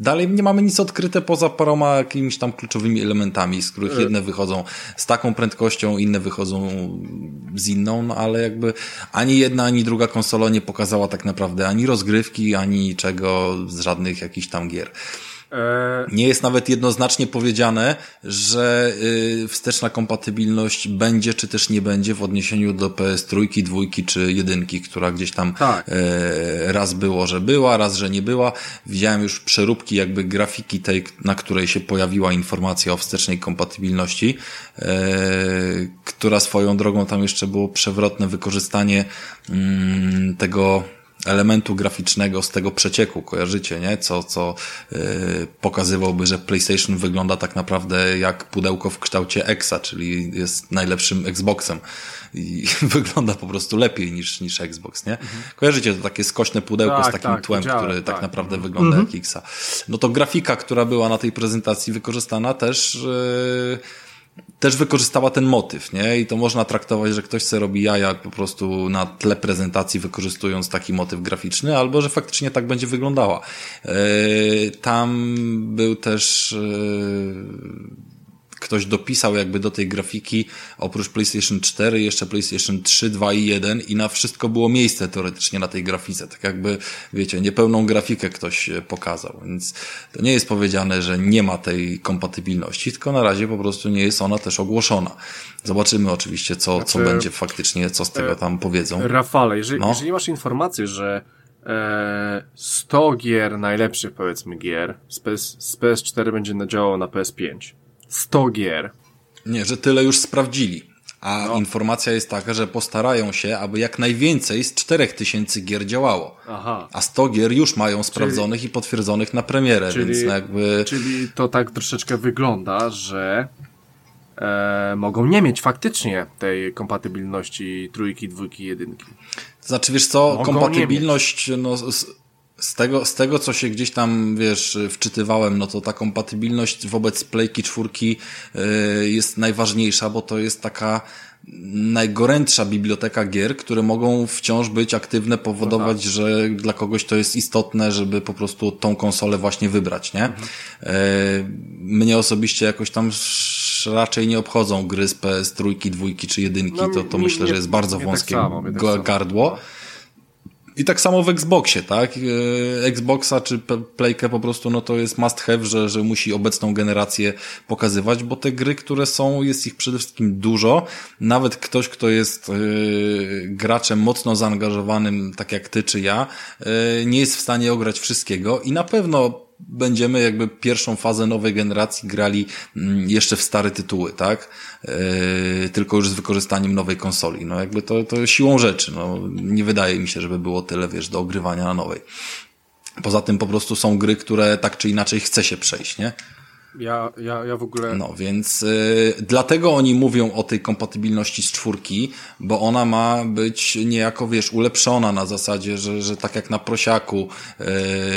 Speaker 2: Dalej nie mamy nic odkryte poza paroma jakimiś tam kluczowymi elementami, z których jedne wychodzą z taką prędkością, inne wychodzą z inną, no ale jakby ani jedna, ani druga konsola nie pokazała tak naprawdę ani rozgrywki, ani czego z żadnych jakichś tam gier. E, nie jest nawet jednoznacznie powiedziane, że y, wsteczna kompatybilność będzie czy też nie będzie w odniesieniu do PS trójki, dwójki czy jedynki, która gdzieś tam tak. E, raz było, że była, raz, że nie była. Widziałem już przeróbki jakby grafiki tej, na której się pojawiła informacja o wstecznej kompatybilności, e, która swoją drogą tam jeszcze było przewrotne wykorzystanie mm, tego elementu graficznego z tego przecieku, kojarzycie, nie? Co, co yy, pokazywałby, że PlayStation wygląda tak naprawdę jak pudełko w kształcie Exa, czyli jest najlepszym Xboxem i wygląda po prostu lepiej niż, niż Xbox, nie? Mhm. Kojarzycie to takie skośne pudełko tak, z takim tak, tłem, które tak, tak naprawdę mhm. wygląda mhm. jak Xa. No to grafika, która była na tej prezentacji wykorzystana też yy, też wykorzystała ten motyw, nie? I to można traktować, że ktoś sobie robi jaja po prostu na tle prezentacji, wykorzystując taki motyw graficzny, albo że faktycznie tak będzie wyglądała. Yy, tam był też yy, ktoś dopisał jakby do tej grafiki oprócz PlayStation 4 jeszcze PlayStation 3, 2 i 1 i na wszystko było miejsce teoretycznie na tej grafice. Tak jakby, wiecie, niepełną grafikę ktoś e, pokazał, więc to nie jest powiedziane, że nie ma tej kompatybilności, tylko na razie po prostu nie jest ona też ogłoszona. Zobaczymy oczywiście, co, znaczy, co będzie faktycznie, co z tego tam powiedzą.
Speaker 1: Rafale, jeżeli, no. jeżeli masz informację, że e, 100 gier najlepszych powiedzmy gier z, PS, z PS4 będzie działało na PS5 100 gier.
Speaker 2: Nie, że tyle już sprawdzili. A no. informacja jest taka, że postarają się, aby jak najwięcej z 4000 gier działało. Aha. A 100 gier już mają sprawdzonych czyli, i potwierdzonych na premierę, czyli, więc jakby...
Speaker 1: Czyli to tak troszeczkę wygląda, że e, mogą nie mieć faktycznie tej kompatybilności trójki, dwójki, jedynki.
Speaker 2: Znaczy, wiesz co, mogą kompatybilność, no, z tego, z tego, co się gdzieś tam, wiesz, wczytywałem, no to ta kompatybilność wobec Playki czwórki y, jest najważniejsza, bo to jest taka najgorętsza biblioteka gier, które mogą wciąż być aktywne, powodować, no tak. że dla kogoś to jest istotne, żeby po prostu tą konsolę właśnie wybrać, nie? Mhm. Y, mnie osobiście jakoś tam raczej nie obchodzą gry z PS trójki, dwójki czy jedynki, no, to, to mi, myślę, nie, że jest bardzo tak wąskie tak samo, gardło. Tak i tak samo w Xboxie, tak? E, Xboxa czy Playkę po prostu, no to jest must have, że, że musi obecną generację pokazywać, bo te gry, które są, jest ich przede wszystkim dużo. Nawet ktoś, kto jest yy, graczem mocno zaangażowanym, tak jak ty czy ja, yy, nie jest w stanie ograć wszystkiego i na pewno będziemy jakby pierwszą fazę nowej generacji grali mm, jeszcze w stare tytuły, tak? Yy, tylko już z wykorzystaniem nowej konsoli. No jakby to, to siłą rzeczy. No, nie wydaje mi się, żeby było tyle, wiesz, do ogrywania na nowej. Poza tym po prostu są gry, które tak czy inaczej chce się przejść, nie?
Speaker 1: Ja, ja, ja w ogóle.
Speaker 2: No więc y, dlatego oni mówią o tej kompatybilności z czwórki, bo ona ma być niejako, wiesz, ulepszona na zasadzie, że, że tak jak na prosiaku y,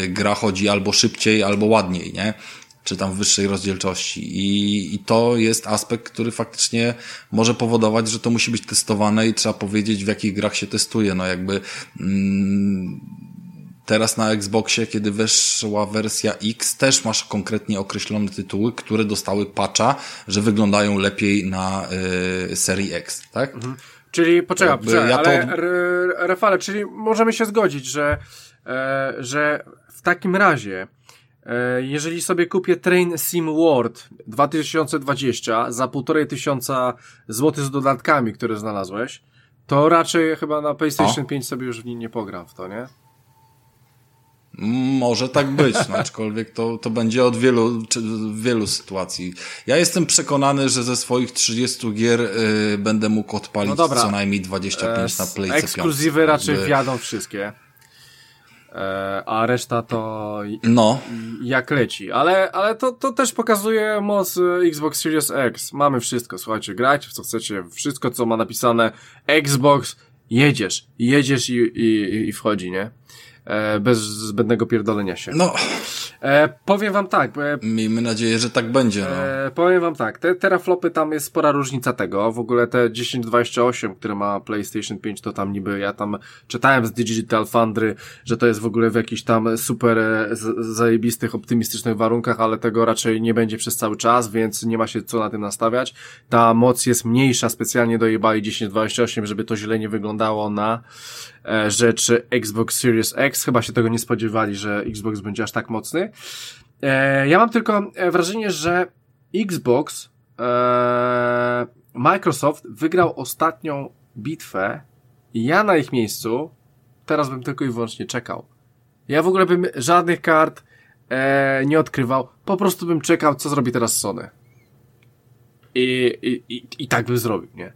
Speaker 2: gra chodzi albo szybciej, albo ładniej, nie? Czy tam w wyższej rozdzielczości. I, I to jest aspekt, który faktycznie może powodować, że to musi być testowane i trzeba powiedzieć, w jakich grach się testuje. No jakby. Mm, Teraz na Xboxie, kiedy weszła wersja X, też masz konkretnie określone tytuły, które dostały patcha, że wyglądają lepiej na y, serii X, tak? Mhm.
Speaker 1: Czyli, poczekaj, poczekaj ja ale to... Rafale, czyli możemy się zgodzić, że, e, że w takim razie, e, jeżeli sobie kupię Train Sim World 2020 za półtorej tysiąca złotych z dodatkami, które znalazłeś, to raczej chyba na PlayStation o? 5 sobie już w nim nie pogram w to, nie?
Speaker 2: Może tak być, no, aczkolwiek to, to będzie od wielu, czy, wielu sytuacji. Ja jestem przekonany, że ze swoich 30 gier y, będę mógł odpalić no co najmniej 25 na Playce
Speaker 1: Ekskluzywy 5. raczej Jakby... wjadą wszystkie. E, a reszta to
Speaker 2: no.
Speaker 1: jak leci. Ale, ale to, to też pokazuje moc e, Xbox Series X. Mamy wszystko, słuchajcie, grajcie w co chcecie, wszystko co ma napisane Xbox, jedziesz, jedziesz i, i, i wchodzi, nie? E, bez zbędnego pierdolenia się.
Speaker 2: No.
Speaker 1: E, powiem wam tak. E,
Speaker 2: Miejmy nadzieję, że tak będzie. No.
Speaker 1: E, powiem wam tak, te teraflopy tam jest spora różnica tego. W ogóle te 1028, które ma PlayStation 5, to tam niby ja tam czytałem z Digital Foundry, że to jest w ogóle w jakichś tam super e, zajebistych, optymistycznych warunkach, ale tego raczej nie będzie przez cały czas, więc nie ma się co na tym nastawiać. Ta moc jest mniejsza, specjalnie dojebali 1028, żeby to źle nie wyglądało na rzeczy Xbox Series X. Chyba się tego nie spodziewali, że Xbox będzie aż tak mocny. E, ja mam tylko e, wrażenie, że Xbox, Microsoft wygrał ostatnią bitwę i ja na ich miejscu teraz bym tylko i wyłącznie czekał. Ja w ogóle bym żadnych kart nie odkrywał, po prostu bym czekał, co zrobi teraz Sony. I, i, i, tak bym zrobił, nie?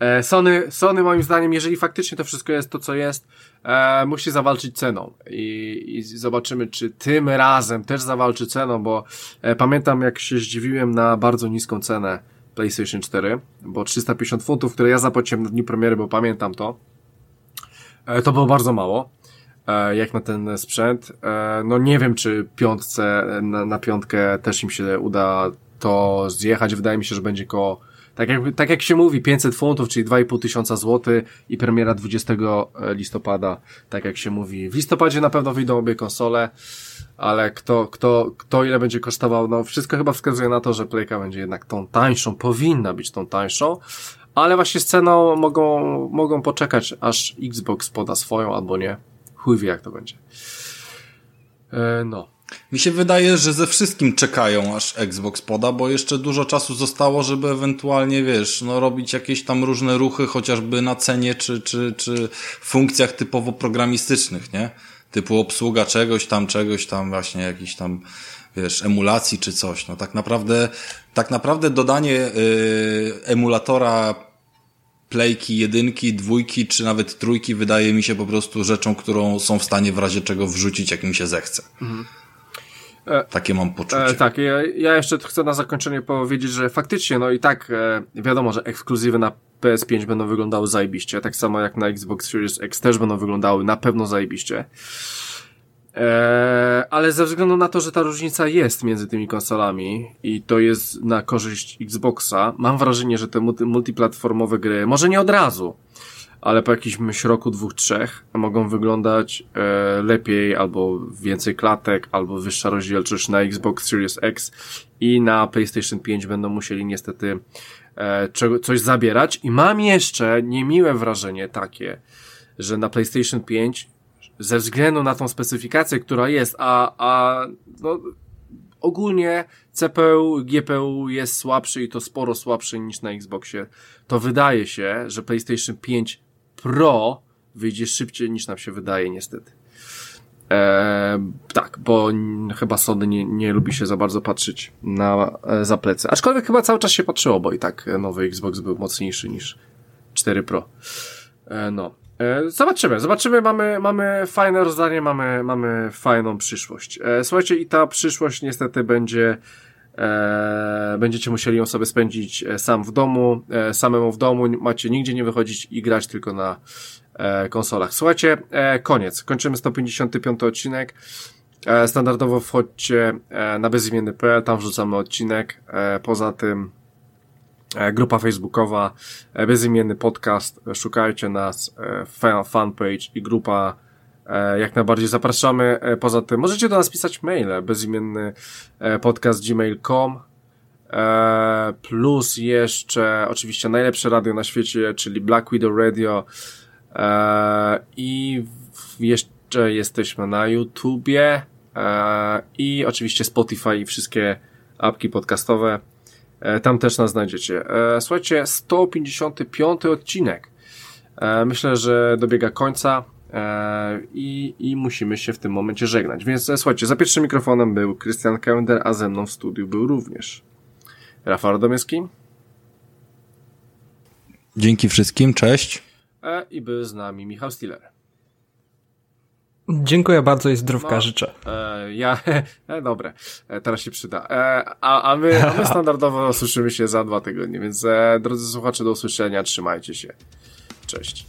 Speaker 1: E, Sony, Sony moim zdaniem, jeżeli faktycznie to wszystko jest to, co jest, e, musi zawalczyć ceną I, i zobaczymy, czy tym razem też zawalczy ceną, bo e, pamiętam jak się zdziwiłem na bardzo niską cenę PlayStation 4, bo 350 funtów, które ja zapłaciłem na dniu premiery, bo pamiętam to, e, to było bardzo mało e, jak na ten sprzęt. E, no nie wiem, czy piątce, na, na piątkę też im się uda to zjechać. Wydaje mi się, że będzie koło, tak jak, tak jak się mówi, 500 funtów, czyli 2,5 tysiąca złotych i premiera 20 e, listopada, tak jak się mówi. W listopadzie na pewno wyjdą obie konsole, ale kto, kto, kto ile będzie kosztował, no wszystko chyba wskazuje na to, że Playka będzie jednak tą tańszą, powinna być tą tańszą, ale właśnie z ceną mogą, mogą poczekać, aż Xbox poda swoją albo nie. Chuj wie jak to będzie. E, no.
Speaker 2: Mi się wydaje, że ze wszystkim czekają, aż Xbox poda, bo jeszcze dużo czasu zostało, żeby ewentualnie, wiesz, no robić jakieś tam różne ruchy, chociażby na cenie, czy, czy, czy funkcjach typowo programistycznych, nie? Typu obsługa czegoś tam, czegoś tam, właśnie jakiś tam, wiesz, emulacji czy coś. No tak naprawdę, tak naprawdę dodanie yy, emulatora playki, jedynki, dwójki, czy nawet trójki wydaje mi się po prostu rzeczą, którą są w stanie w razie czego wrzucić, jak im się zechce. Mhm. E, Takie mam poczucie. E,
Speaker 1: tak, ja, ja, jeszcze chcę na zakończenie powiedzieć, że faktycznie, no i tak e, wiadomo, że ekskluzywy na PS5 będą wyglądały zajebiście, tak samo jak na Xbox Series X też będą wyglądały na pewno zajebiście. E, ale ze względu na to, że ta różnica jest między tymi konsolami i to jest na korzyść Xboxa, mam wrażenie, że te multiplatformowe gry, może nie od razu, ale po jakimś roku, dwóch, trzech mogą wyglądać e, lepiej, albo więcej klatek, albo wyższa rozdzielczość na Xbox Series X i na PlayStation 5 będą musieli niestety e, coś zabierać. I mam jeszcze niemiłe wrażenie takie, że na PlayStation 5 ze względu na tą specyfikację, która jest, a, a no, ogólnie CPU, GPU jest słabszy i to sporo słabszy niż na Xboxie, to wydaje się, że PlayStation 5 Pro wyjdzie szybciej niż nam się wydaje niestety. Eee, tak, bo chyba Sony nie, nie lubi się za bardzo patrzeć na e, za plecy. Aczkolwiek chyba cały czas się patrzyło, bo i tak nowy Xbox był mocniejszy niż 4 Pro. E, no. E, zobaczymy, zobaczymy, mamy, mamy fajne rozdanie, mamy, mamy fajną przyszłość. E, słuchajcie, i ta przyszłość niestety będzie E, będziecie musieli ją sobie spędzić e, sam w domu, e, samemu w domu, macie nigdzie nie wychodzić i grać tylko na e, konsolach. Słuchajcie, e, koniec. Kończymy 155 odcinek. E, standardowo wchodźcie na bezimienny.pl, tam wrzucamy odcinek. Poza tym grupa facebookowa, bezimienny podcast, szukajcie nas, fan, fanpage i grupa jak najbardziej zapraszamy. E, poza tym możecie do nas pisać maile, bezimienny e, podcast gmail.com plus jeszcze oczywiście najlepsze radio na świecie, czyli Black Widow Radio i jeszcze jesteśmy na YouTubie i oczywiście Spotify i wszystkie apki podcastowe. Tam też nas znajdziecie. Słuchajcie, 155 odcinek. Myślę, że dobiega końca. E, i, I musimy się w tym momencie żegnać. Więc e, słuchajcie, za pierwszym mikrofonem był Krystian Kender, a ze mną w studiu był również Rafał Radomyski.
Speaker 2: Dzięki wszystkim, cześć.
Speaker 1: E, I był z nami Michał Stiller.
Speaker 3: Dziękuję bardzo i zdrówka
Speaker 1: No,
Speaker 3: życzę.
Speaker 1: E, ja, e, dobre, e, teraz się przyda. E, a, a, my, a my standardowo słyszymy się za dwa tygodnie, więc e, drodzy słuchacze, do usłyszenia, trzymajcie się. Cześć.